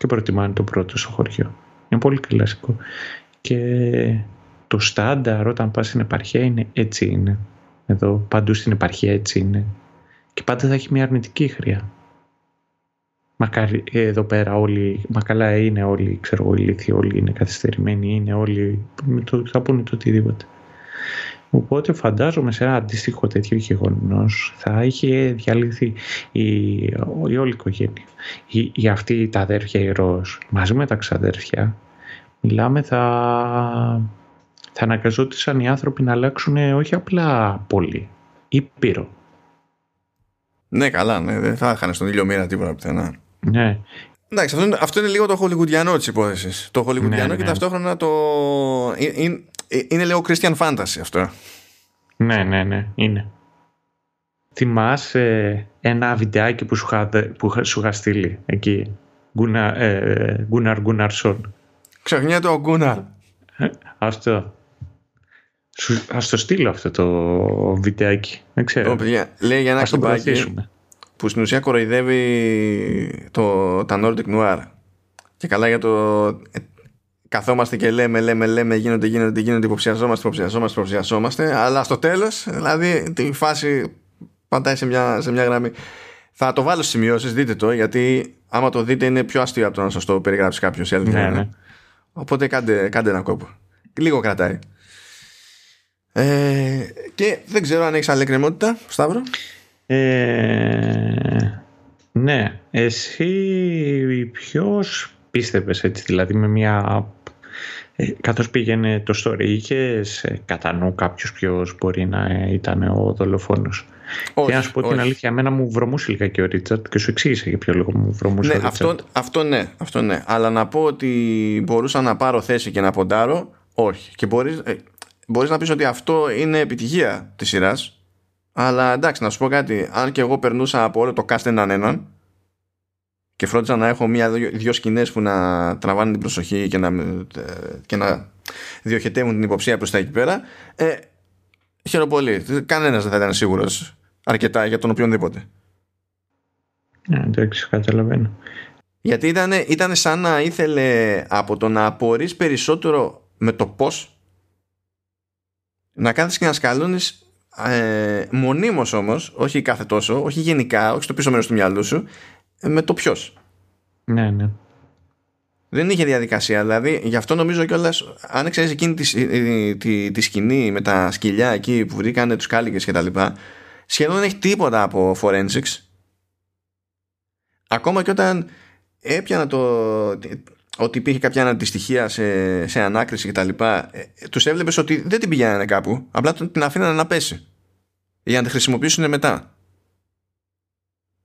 και προτιμάνε το πρώτο στο χωριό. Είναι πολύ κλασικό. Και το στάνταρ όταν πας στην επαρχία είναι έτσι είναι. Εδώ παντού στην επαρχία έτσι είναι. Και πάντα θα έχει μια αρνητική χρειά. Μακάρι εδώ πέρα όλοι, μα καλά είναι όλοι, ξέρω εγώ, ηλίθιοι, όλοι είναι καθυστερημένοι, είναι όλοι, το, θα πούνε το οτιδήποτε. Οπότε φαντάζομαι σε ένα αντίστοιχο τέτοιο γεγονός θα είχε διαλυθεί η, η όλη οικογένεια. Η, η αυτή τα αδέρφια η μαζί με τα ξαδέρφια, μιλάμε θα, θα αναγκαζόντουσαν οι άνθρωποι να αλλάξουν όχι απλά πόλη, ήπειρο. Ναι, καλά, ναι, δεν θα είχαν στον ήλιο μοίρα τίποτα πουθενά. Ναι. Εντάξει, αυτό είναι, αυτό είναι λίγο το χολιγουντιανό τη υπόθεσης. Το χολιγουντιανό ναι, και ναι. ταυτόχρονα το. Είναι, είναι λίγο Christian Fantasy αυτό. Ναι, ναι, ναι, είναι. Θυμάσαι ένα βιντεάκι που σου είχα, που σου είχα στείλει εκεί. Γκούναρ Γκούναρσον. Ξεχνιέται ο Γκούναρ. Αυτό. Ας το στείλω αυτό το βιντεάκι. Δεν ξέρω. λέει για ένα ξεμπάκι που στην ουσία κοροϊδεύει το, τα Nordic Noir. Και καλά για το. Ε, καθόμαστε και λέμε, λέμε, λέμε, γίνονται, γίνονται, γίνονται, υποψιαζόμαστε, υποψιαζόμαστε, υποψιαζόμαστε. Αλλά στο τέλος, δηλαδή, τη φάση πατάει σε μια, σε μια γραμμή. Θα το βάλω στις σημειώσεις, δείτε το, γιατί άμα το δείτε είναι πιο αστείο από το να σας το περιγράψει κάποιος. Ναι, ναι. Οπότε κάντε, κάντε ένα κόπο. Λίγο κρατάει. Ε, και δεν ξέρω αν έχεις άλλη εκκρεμότητα, Σταύρο. Ε, ναι, εσύ ποιος πίστευες έτσι, δηλαδή με μια... Ε, καθώς πήγαινε το story, είχες κατά νου κάποιος ποιος μπορεί να ήταν ο δολοφόνος. Όχι, και να σου πω την αλήθεια, εμένα μου βρωμούσε λίγα και ο Ρίτσαρτ και σου εξήγησε για ποιο λόγο μου βρωμούσε ναι, ο αυτό, αυτό ναι, αυτό ναι. Αλλά να πω ότι μπορούσα να πάρω θέση και να ποντάρω, όχι. Και μπορείς, ε, μπορείς να πεις ότι αυτό είναι επιτυχία της σειράς αλλά εντάξει, να σου πω κάτι. Αν και εγώ περνούσα από όλο το cast έναν έναν και φρόντιζα να έχω μία-δύο σκηνές που να τραβάνε την προσοχή και να, και να διοχετεύουν την υποψία προς τα εκεί πέρα. Ε, χαίρομαι πολύ. Κανένας δεν θα ήταν σίγουρος αρκετά για τον οποιονδήποτε. Ναι, εντάξει, καταλαβαίνω. Γιατί ήταν, ήταν σαν να ήθελε από το να απορρεί περισσότερο με το πώς να κάθεσαι και να σκαλώνεις ε, μονίμως όμως, όχι κάθε τόσο, όχι γενικά, όχι στο πίσω μέρος του μυαλού σου, ε, με το ποιος. Ναι, ναι. Δεν είχε διαδικασία. Δηλαδή, γι' αυτό νομίζω κιόλας, αν ξέρεις εκείνη τη, ε, τη, τη, σκηνή με τα σκυλιά εκεί που βρήκανε τους κάλικες κτλ., σχεδόν δεν έχει τίποτα από forensics. Ακόμα και όταν έπιανα το, ότι υπήρχε κάποια αντιστοιχεία σε, σε ανάκριση κτλ. Ε, τους έβλεπες ότι δεν την πηγαίνανε κάπου, απλά την αφήνανε να πέσει για να τη χρησιμοποιήσουν μετά.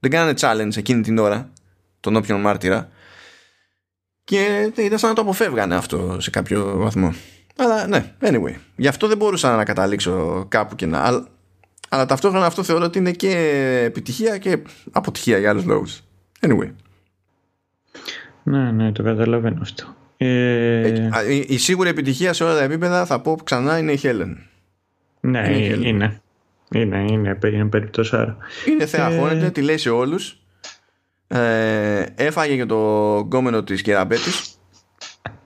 Δεν κάνανε challenge εκείνη την ώρα τον όποιον μάρτυρα και ήταν σαν να το αποφεύγανε αυτό σε κάποιο βαθμό. Αλλά ναι, anyway. Γι' αυτό δεν μπορούσα να καταλήξω κάπου και να. Αλλά, αλλά ταυτόχρονα αυτό θεωρώ ότι είναι και επιτυχία και αποτυχία για άλλους λόγους. Anyway. Ναι, ναι, το καταλαβαίνω αυτό. Ε... Η, η, σίγουρη επιτυχία σε όλα τα επίπεδα θα πω ξανά είναι η Helen. Ναι, είναι. Η Helen. είναι. Είναι, είναι, είναι περιπτωσάρα. Είναι θεαχώνεται, ε... τη λέει σε όλους. Ε, έφαγε και το γκόμενο της Κεραμπέτης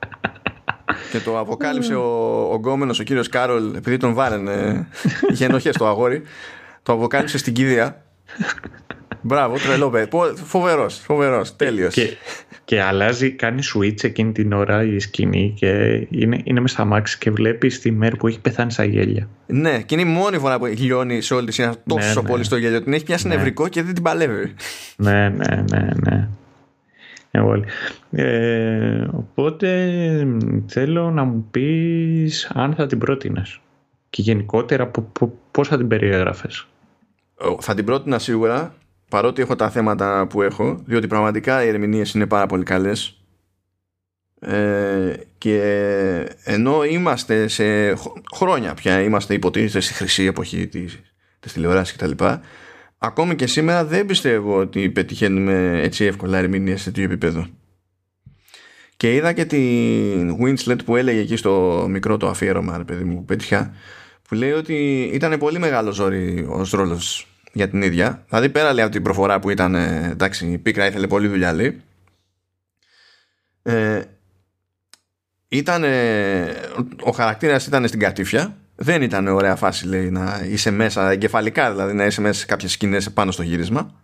και το αποκάλυψε ο, ο γκόμενος ο κύριος Κάρολ επειδή τον βάρενε είχε ενοχές στο αγόρι το αποκάλυψε στην κηδεία Μπράβο, τρελό παιδί. Φοβερός, φοβερός. Τέλειος. Και, και αλλάζει, κάνει switch εκείνη την ώρα η σκηνή και είναι, είναι μες στα μάξι και βλέπεις τη μέρα που έχει πεθάνει στα γέλια. Ναι, και είναι η μόνη φορά που λιώνει σε όλη τη σειρά τόσο ναι, πολύ στο γέλιο. Την έχει πιάσει ναι. νευρικό και δεν την παλεύει. Ναι, ναι, ναι, ναι. Ε, οπότε θέλω να μου πεις αν θα την πρότεινες και γενικότερα πώς θα την περιέγραφες. Θα την πρότεινα σίγουρα παρότι έχω τα θέματα που έχω διότι πραγματικά οι ερμηνείες είναι πάρα πολύ καλές ε, και ενώ είμαστε σε χρόνια πια είμαστε υποτίθεται στη χρυσή εποχή της, της τηλεοράσης κτλ ακόμη και σήμερα δεν πιστεύω ότι πετυχαίνουμε έτσι εύκολα ερμηνεία σε τέτοιο επίπεδο. Και είδα και την Winslet που έλεγε εκεί στο μικρό το αφιέρωμα παιδί μου που πέτυχα που λέει ότι ήταν πολύ μεγάλο ζόρι ο ρόλος για την ίδια. Δηλαδή πέρα λέει από την προφορά που ήταν εντάξει η πίκρα ήθελε πολύ δουλειά λέει. Ε, ήταν, ο χαρακτήρας ήταν στην κατήφια δεν ήταν ωραία φάση λέει να είσαι μέσα εγκεφαλικά δηλαδή να είσαι μέσα σε κάποιες σκηνές πάνω στο γύρισμα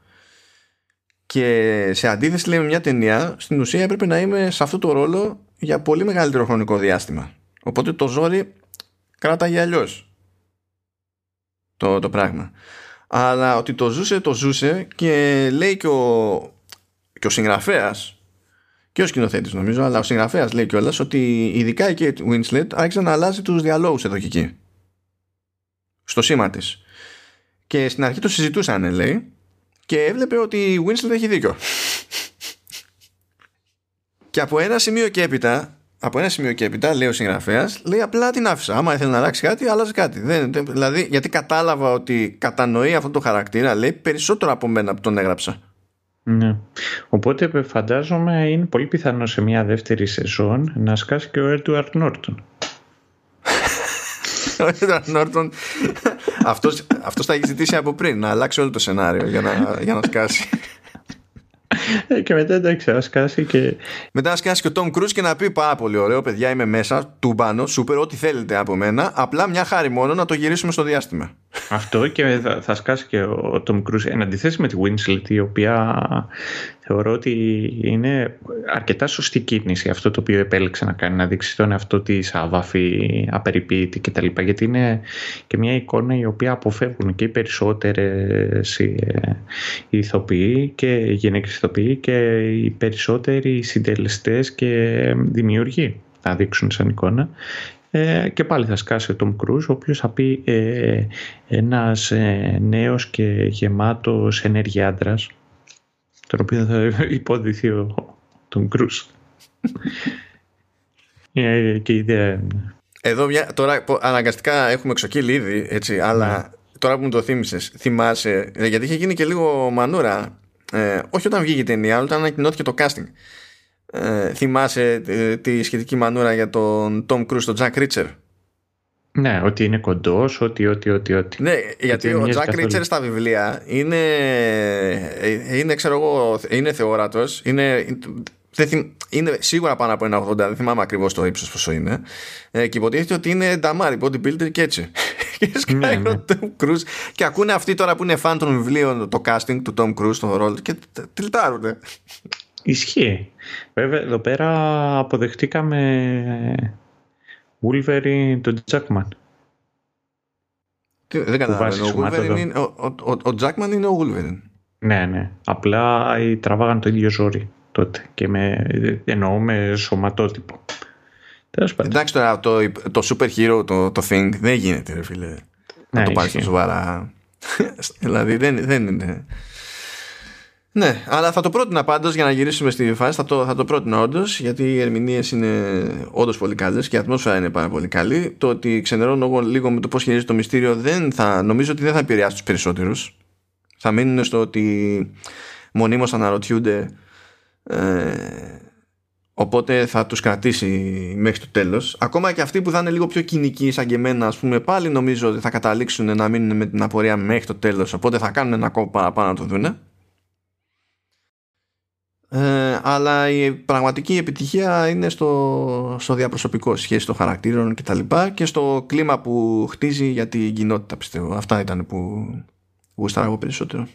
και σε αντίθεση λέει με μια ταινία στην ουσία έπρεπε να είμαι σε αυτό το ρόλο για πολύ μεγαλύτερο χρονικό διάστημα οπότε το ζόρι κράταγε αλλιώς το, το πράγμα αλλά ότι το ζούσε το ζούσε και λέει και ο, και ο συγγραφέας και ο σκηνοθέτης νομίζω, αλλά ο συγγραφέας λέει κιόλας ότι ειδικά η Kate Winslet άρχισε να αλλάζει τους διαλόγους εδώ και εκεί. Στο σήμα της. Και στην αρχή το συζητούσαν, λέει, και έβλεπε ότι η Winslet έχει δίκιο. και από ένα σημείο και έπειτα από ένα σημείο και έπειτα, λέει ο συγγραφέας, λέει απλά την άφησα. Άμα ήθελε να αλλάξει κάτι, άλλαζε κάτι. Δεν, δηλαδή, γιατί κατάλαβα ότι κατανοεί αυτό το χαρακτήρα, λέει περισσότερο από μένα που τον έγραψα. Ναι. Οπότε φαντάζομαι είναι πολύ πιθανό σε μια δεύτερη σεζόν να σκάσει και ο Έντουαρτ Νόρτον. ο Έντουαρτ Νόρτον αυτός, αυτός θα έχει ζητήσει από πριν να αλλάξει όλο το σενάριο για να, για να σκάσει. Ε, και μετά εντάξει, ας σκάσει και. Μετά να σκάσει και ο Τόμ Κρούζ και να πει πάρα πολύ ωραίο, παιδιά, είμαι μέσα, του πάνω, σούπερ, ό,τι θέλετε από μένα. Απλά μια χάρη μόνο να το γυρίσουμε στο διάστημα. Αυτό και θα, θα σκάσει και ο Τόμ Κρούζ. Εν αντιθέσει με τη Winslet, η οποία θεωρώ ότι είναι αρκετά σωστή κίνηση αυτό το οποίο επέλεξε να κάνει, να δείξει τον εαυτό της αβάφη, απεριποίητη κτλ. Γιατί είναι και μια εικόνα η οποία αποφεύγουν και οι περισσότερες ηθοποιοί και γυναίκες ηθοποιοί και οι περισσότεροι συντελεστές και δημιουργοί θα δείξουν σαν εικόνα. Ε, και πάλι θα σκάσει ο Τόμ Κρούζ, ο οποίος θα πει ε, ένας ε, νέος και γεμάτος ενέργεια άντρας, τον οποίο θα υποδηθεί ο Τόμ Κρούζ. Ε, και η ιδέα Εδώ μια, τώρα αναγκαστικά έχουμε εξοκύλει ήδη, έτσι, αλλά ναι. τώρα που μου το θύμισες, θυμάσαι, ε, γιατί είχε γίνει και λίγο μανούρα, ε, όχι όταν βγήκε η ταινία, αλλά όταν ανακοινώθηκε το casting. Ε, θυμάσαι ε, τη σχετική μανούρα για τον Tom Cruise, τον Jack Reacher. Ναι, ότι είναι κοντό, ότι, ότι, ότι, ότι. Ναι, γιατί ο Jack Reacher στα βιβλία είναι, είναι, ξέρω εγώ, είναι θεόρατος, είναι, είναι σίγουρα πάνω από ένα 80, δεν θυμάμαι ακριβώ το ύψο πόσο είναι. Ε, και υποτίθεται ότι είναι νταμάρι, bodybuilder και έτσι. και σκάει ναι, ναι. ο Tom Cruise και ακούνε αυτοί τώρα που είναι φαν των βιβλίων το casting του Tom Cruise, τον ρόλο και τυλτάρουνε. Ισχύει. Βέβαια, εδώ πέρα αποδεχτήκαμε Wolverine τον Jackman. δεν καταλαβαίνω. Ο, ο, ο, ο, Jackman είναι ο Wolverine. Ναι, ναι. Απλά τραβάγαν το ίδιο ζόρι τότε. Και με, εννοώ με σωματότυπο. Εντάξει τώρα το, το super hero, το, το thing δεν γίνεται ρε φίλε. Ναι, να το πάρεις σοβαρά. δηλαδή δεν, δεν είναι. Ναι, αλλά θα το πρότεινα πάντως για να γυρίσουμε στη φάση. Θα το, θα το πρότεινα όντως, γιατί οι ερμηνείες είναι όντως πολύ καλές και η ατμόσφαιρα είναι πάρα πολύ καλή. Το ότι ξενερώνω εγώ λίγο με το πώς χειρίζεται το μυστήριο δεν θα, νομίζω ότι δεν θα επηρεάσει τους περισσότερους. Θα μείνουν στο ότι μονίμως αναρωτιούνται ε, οπότε θα τους κρατήσει μέχρι το τέλος ακόμα και αυτοί που θα είναι λίγο πιο κοινικοί σαν και εμένα ας πούμε πάλι νομίζω ότι θα καταλήξουν να μείνουν με την απορία μέχρι το τέλος οπότε θα κάνουν ένα κόπο παραπάνω να το δούνε ε, αλλά η πραγματική επιτυχία είναι στο, στο διαπροσωπικό σχέση των χαρακτήρων και τα λοιπά και στο κλίμα που χτίζει για την κοινότητα πιστεύω αυτά ήταν που γουστάραγω περισσότερο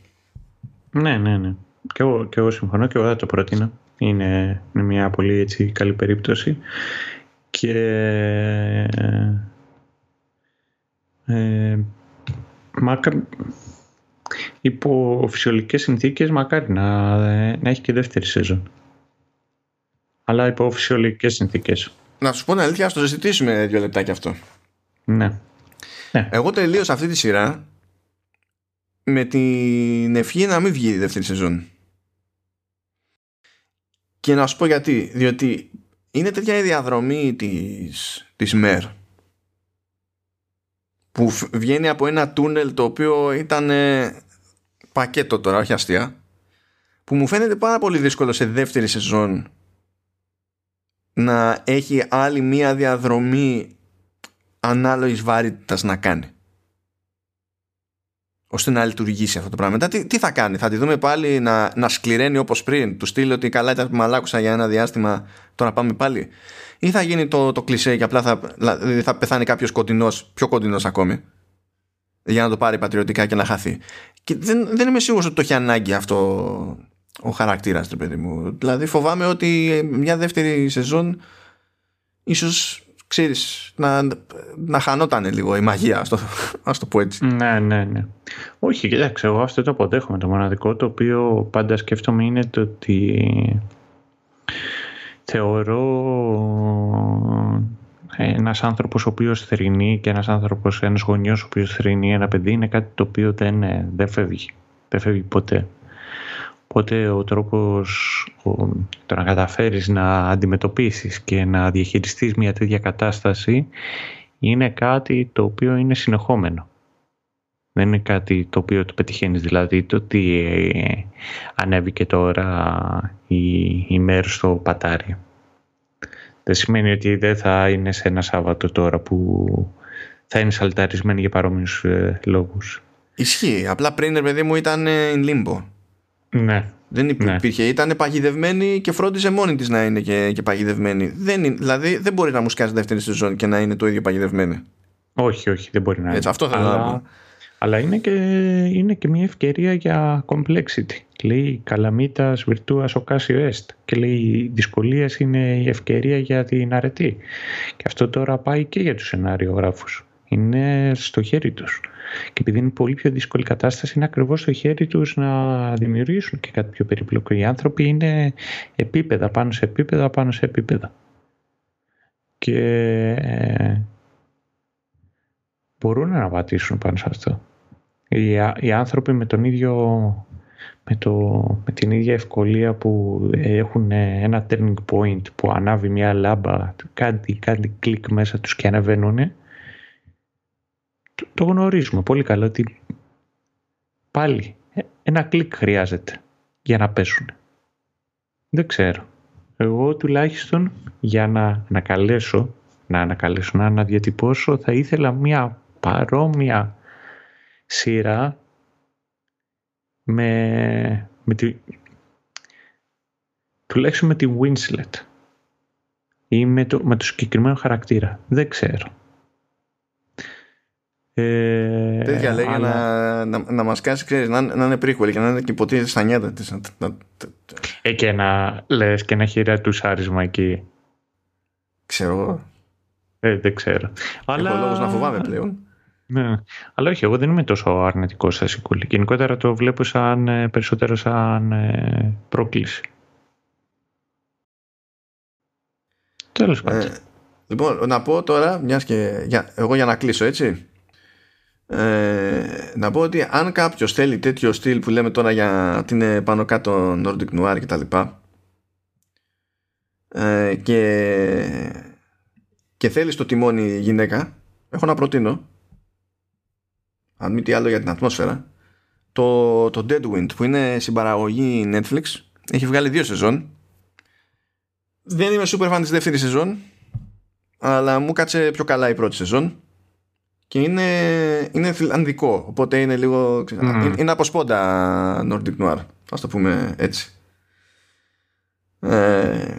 Ναι, ναι, ναι. Και εγώ, και εγώ συμφωνώ και εγώ θα το πρότεινα. Είναι, είναι μια πολύ έτσι, καλή περίπτωση. Και ε, μακα, υπό φυσιολογικές συνθήκες μακάρι να, να έχει και δεύτερη σεζόν. Αλλά υπό φυσιολογικές συνθήκες. Να σου πω την αλήθεια, ας το συζητήσουμε δύο λεπτάκια αυτό. Ναι. ναι. Εγώ τελείωσα αυτή τη σειρά με την ευχή να μην βγει η δεύτερη σεζόν. Και να σου πω γιατί. Διότι είναι τέτοια η διαδρομή της, της ΜΕΡ που βγαίνει από ένα τούνελ το οποίο ήταν πακέτο τώρα, όχι αστεία που μου φαίνεται πάρα πολύ δύσκολο σε δεύτερη σεζόν να έχει άλλη μία διαδρομή ανάλογης βαρύτητας να κάνει ώστε να λειτουργήσει αυτό το πράγμα. Μετά τι, τι θα κάνει, θα τη δούμε πάλι να, να σκληραίνει όπως πριν, του στείλει ότι καλά ήταν που μαλάκουσα για ένα διάστημα, τώρα πάμε πάλι. Ή θα γίνει το, το κλισέ και απλά θα, δηλαδή θα πεθάνει κάποιος κοντινός, πιο κοντινός ακόμη, για να το πάρει πατριωτικά και να χαθεί. Και δεν, δεν είμαι σίγουρος ότι το έχει ανάγκη αυτό ο χαρακτήρας του παιδί μου. Δηλαδή φοβάμαι ότι μια δεύτερη σεζόν ίσως ξέρεις, να, να χανόταν λίγο η μαγεία, ας το, ας το πω έτσι. Ναι, ναι, ναι. Όχι, κοιτάξτε, εγώ αυτό το αποδέχομαι. Το μοναδικό το οποίο πάντα σκέφτομαι είναι το ότι θεωρώ ένας άνθρωπος ο οποίος θρυνεί και ένας άνθρωπος, ένας γονιός ο οποίος θρυνεί ένα παιδί είναι κάτι το οποίο δεν, δεν φεύγει. Δεν φεύγει ποτέ. Οπότε ο τρόπος το να καταφέρεις να αντιμετωπίσεις και να διαχειριστείς μια τέτοια κατάσταση είναι κάτι το οποίο είναι συνεχόμενο. Δεν είναι κάτι το οποίο το πετυχαίνεις. Δηλαδή το ότι ε, ανέβηκε τώρα η, η μέρα στο πατάρι. Δεν σημαίνει ότι δεν θα είναι σε ένα Σάββατο τώρα που θα είναι σαλταρισμένη για παρόμοιους ε, λόγους. Ισχύει. Απλά πριν, παιδί μου, ήταν ε, in limbo. Ναι. Δεν ναι. υπήρχε. Ναι. Ήταν παγιδευμένη και φρόντιζε μόνη της να είναι και, και παγιδευμένη. Δεν είναι, δηλαδή δεν μπορεί να μου σκάσει δεύτερη σεζόν και να είναι το ίδιο παγιδευμένη. Όχι, όχι, δεν μπορεί να είναι. Έτσι, αυτό θέλω αλλά, να πω. Αλλά είναι και, είναι και μια ευκαιρία για complexity. Λέει καλαμίτα virtua ocasio est. Και λέει οι δυσκολίες είναι η ευκαιρία για την αρετή. Και αυτό τώρα πάει και για τους σενάριογράφους. Είναι στο χέρι τους. Και επειδή είναι πολύ πιο δύσκολη κατάσταση, είναι ακριβώς στο χέρι τους να δημιουργήσουν και κάτι πιο περίπλοκο. Οι άνθρωποι είναι επίπεδα πάνω σε επίπεδα πάνω σε επίπεδα. Και ε, μπορούν να πατήσουν πάνω σε αυτό. Οι, οι άνθρωποι με τον ίδιο με, το, με την ίδια ευκολία που έχουν ένα turning point που ανάβει μια λάμπα κάτι, κάτι κλικ μέσα τους και ανεβαίνουν το γνωρίζουμε πολύ καλά ότι πάλι ε, ένα κλικ χρειάζεται για να πέσουν. Δεν ξέρω. Εγώ τουλάχιστον για να ανακαλέσω, να ανακαλέσω, να αναδιατυπώσω θα ήθελα μια παρόμοια σειρά με, με τη, τουλάχιστον με τη Winslet ή με το, με το συγκεκριμένο χαρακτήρα. Δεν ξέρω. Ε, Τέτοια λέει αλλά... να, να, να μας κάσει ξέρεις, να, να είναι prequel και να είναι και υποτίθεται στα νιάτα της. Ε, και να λες και να έχει άρισμα εκεί. Ξέρω εγώ. Ε, δεν ξέρω. Έχω αλλά... λόγος να φοβάμαι πλέον ναι. Αλλά όχι, εγώ δεν είμαι τόσο αρνητικός στα sequel. Γενικότερα το βλέπω σαν, ε, περισσότερο σαν ε, πρόκληση. Τέλος πάντων. Ε, λοιπόν, να πω τώρα, μιας και για, εγώ για να κλείσω, έτσι ε, να πω ότι αν κάποιος θέλει τέτοιο στυλ που λέμε τώρα για ότι είναι πάνω κάτω Nordic Noir και τα λοιπά ε, και, και θέλει στο τιμόνι γυναίκα έχω να προτείνω αν μη τι άλλο για την ατμόσφαιρα. Το, το Deadwind που είναι συμπαραγωγή Netflix έχει βγάλει δύο σεζόν. Δεν είμαι super fan της δεύτερης σεζόν αλλά μου κάτσε πιο καλά η πρώτη σεζόν. Και είναι, είναι φιλανδικό οπότε είναι λίγο mm. είναι από σπόντα Nordic Noir ας το πούμε έτσι. Ε,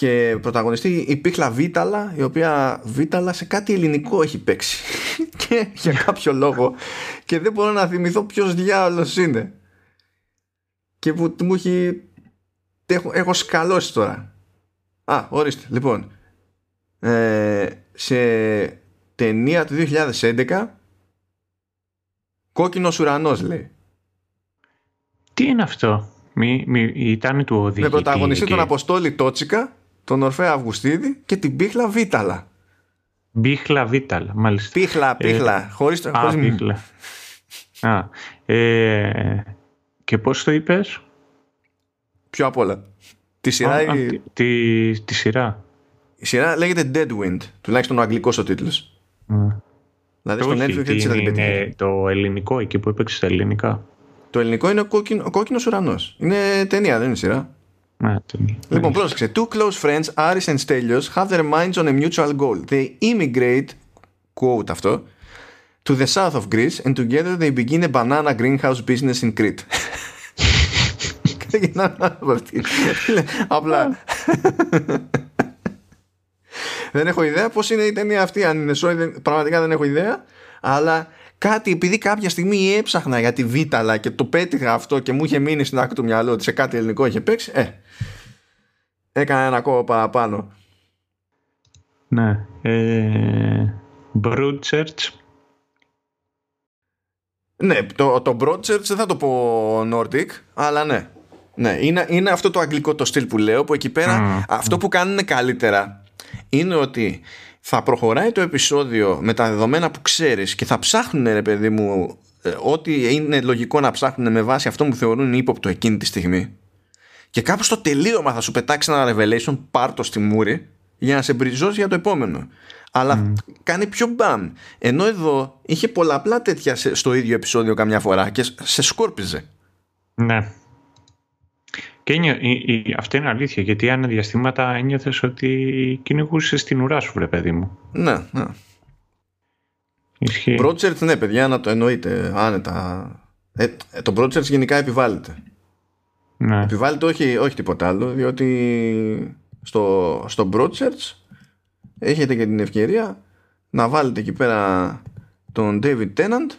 και πρωταγωνιστή η Πίχλα Βίταλα η οποία Βίταλα σε κάτι ελληνικό έχει παίξει. Και για κάποιο λόγο. Και δεν μπορώ να θυμηθώ ποιος διάολος είναι. Και που μου έχει έχω, έχω σκαλώσει τώρα. Α ορίστε λοιπόν. Ε, σε ταινία του 2011 κόκκινος ουρανός λέει. Τι είναι αυτό; Μη, μη, ήταν του οδηγητή με πρωταγωνιστή τον Αποστόλη Τότσικα τον Ορφέα Αυγουστίδη και την Πίχλα Βίταλα Μπίχλα Βίταλα, μάλιστα. Πίχλα, πίχλα. Ε, χωρίς, α, χωρίς... πίχλα. α, ε, και πώς το είπες; Πιο απ' όλα. Τη σειρά... Α, η... τη, τη, σειρά. Η σειρά λέγεται Deadwind. Τουλάχιστον ο αγγλικός ο τίτλος. Mm. Δηλαδή στο Netflix έτσι θα την Είναι το ελληνικό εκεί που έπαιξε τα ελληνικά. Το ελληνικό είναι ο, κόκκινο, ο κόκκινος ουρανός. Είναι ταινία, δεν είναι σειρά. Λοιπόν, πρόσεξε. Two close friends, Aris and Stelios, have their minds on a mutual goal. They immigrate, quote αυτό, to the south of Greece and together they begin a banana greenhouse business in Crete. Απλά. δεν έχω ιδέα πώς είναι η ταινία αυτή. Αν είναι σόι, πραγματικά δεν έχω ιδέα. Αλλά κάτι, επειδή κάποια στιγμή έψαχνα για τη Βίταλα και το πέτυχα αυτό και μου είχε μείνει στην άκρη του μυαλού ότι σε κάτι ελληνικό είχε παίξει, ε, έκανα ένα κόμμα παραπάνω. Ναι. Ε, Broadchurch. Ναι, το, το Broadchurch δεν θα το πω Nordic, αλλά ναι. Ναι, είναι, είναι αυτό το αγγλικό το στυλ που λέω, που εκεί πέρα αυτό που κάνουν καλύτερα είναι ότι θα προχωράει το επεισόδιο με τα δεδομένα που ξέρεις και θα ψάχνουν ρε παιδί μου ε, ό,τι είναι λογικό να ψάχνουν με βάση αυτό που θεωρούν ύποπτο εκείνη τη στιγμή. Και κάπου στο τελείωμα θα σου πετάξει ένα revelation πάρτο στη μούρη για να σε μπριζώσει για το επόμενο. Αλλά κάνει πιο μπαμ. Ενώ εδώ είχε πολλαπλά τέτοια στο ίδιο επεισόδιο καμιά φορά και σε σκόρπιζε. Ναι και η, αυτή είναι αλήθεια, γιατί αν διαστήματα ένιωθες ότι κυνηγούσες στην ουρά σου, βρε παιδί μου. Ναι, ναι. Ισχύει. Broadchurch, ναι, παιδιά, να το εννοείτε άνετα. Ε, ε, το Broadchurch γενικά επιβάλλεται. Ναι. Επιβάλλεται όχι, όχι τίποτα άλλο, διότι στο, στο Broadchurch έχετε και την ευκαιρία να βάλετε εκεί πέρα τον David Tennant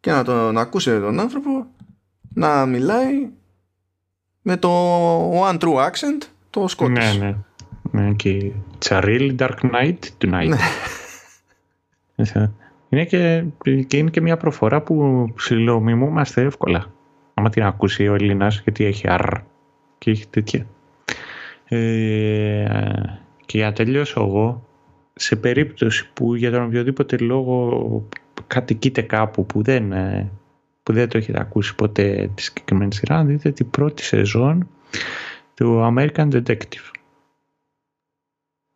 και να τον ακούσετε τον άνθρωπο να μιλάει με το One True Accent, το Scottish. Ναι, ναι. ναι και Τσαρίλ Dark Knight Tonight. Ναι. είναι και, και, είναι και μια προφορά που ψηλομιμούμαστε εύκολα. Άμα την ακούσει ο Έλληνας, γιατί έχει αρ και έχει τέτοια. Ε, και για να τελειώσω εγώ, σε περίπτωση που για τον οποιοδήποτε λόγο κατοικείτε κάπου που δεν ε, που δεν το έχετε ακούσει ποτέ τη συγκεκριμένη σειρά, δείτε την πρώτη σεζόν του American Detective.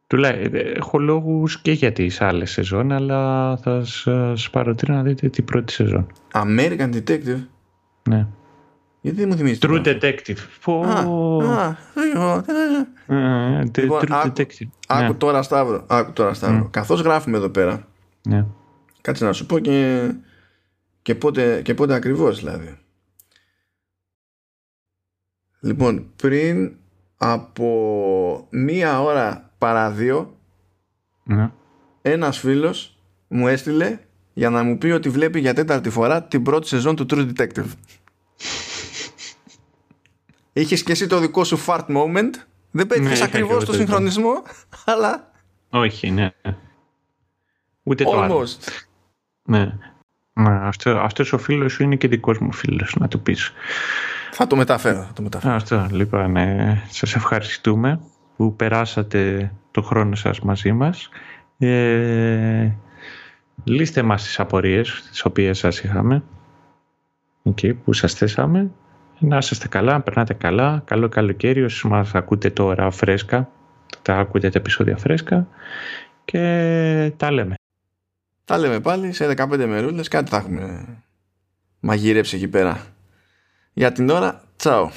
Του λέει, έχω λόγους και για τις άλλες σεζόν, αλλά θα σας παροτρύνω να δείτε την πρώτη σεζόν. American Detective? Ναι. Γιατί δεν μου θυμίζει. True Detective. Πω... Α, λοιπόν, True Detective. Άκου ναι. τώρα Σταύρο. Άκου τώρα Σταύρο. Mm. Καθώς γράφουμε εδώ πέρα. Ναι. Κάτσε να σου πω και και πότε, και πότε ακριβώς δηλαδή. Λοιπόν, πριν από μία ώρα παρά δύο, ναι. ένας φίλος μου έστειλε για να μου πει ότι βλέπει για τέταρτη φορά την πρώτη σεζόν του True Detective. Είχες και εσύ το δικό σου fart moment. Δεν πέτυχες ναι, ακριβώς το συγχρονισμό, αλλά... Όχι, ναι. Ούτε το άλλο. Ναι. Ναι, αυτό, αυτός ο φίλος σου είναι και δικός μου φίλος, να του πεις. Θα το μεταφέρω. Θα το μεταφέρω. Αυτό, λοιπόν, ναι. Σας ευχαριστούμε που περάσατε το χρόνο σας μαζί μας. Ε, λύστε μας τις απορίες τις οποίες σας είχαμε εκεί που σας θέσαμε. Να είστε καλά, να περνάτε καλά. Καλό καλοκαίρι όσοι μας ακούτε τώρα φρέσκα. Τα ακούτε τα επεισόδια φρέσκα. Και τα λέμε. Τα λέμε πάλι σε 15 μερούλες κάτι θα έχουμε μαγειρέψει εκεί πέρα. Για την ώρα, τσάω.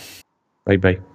Bye bye.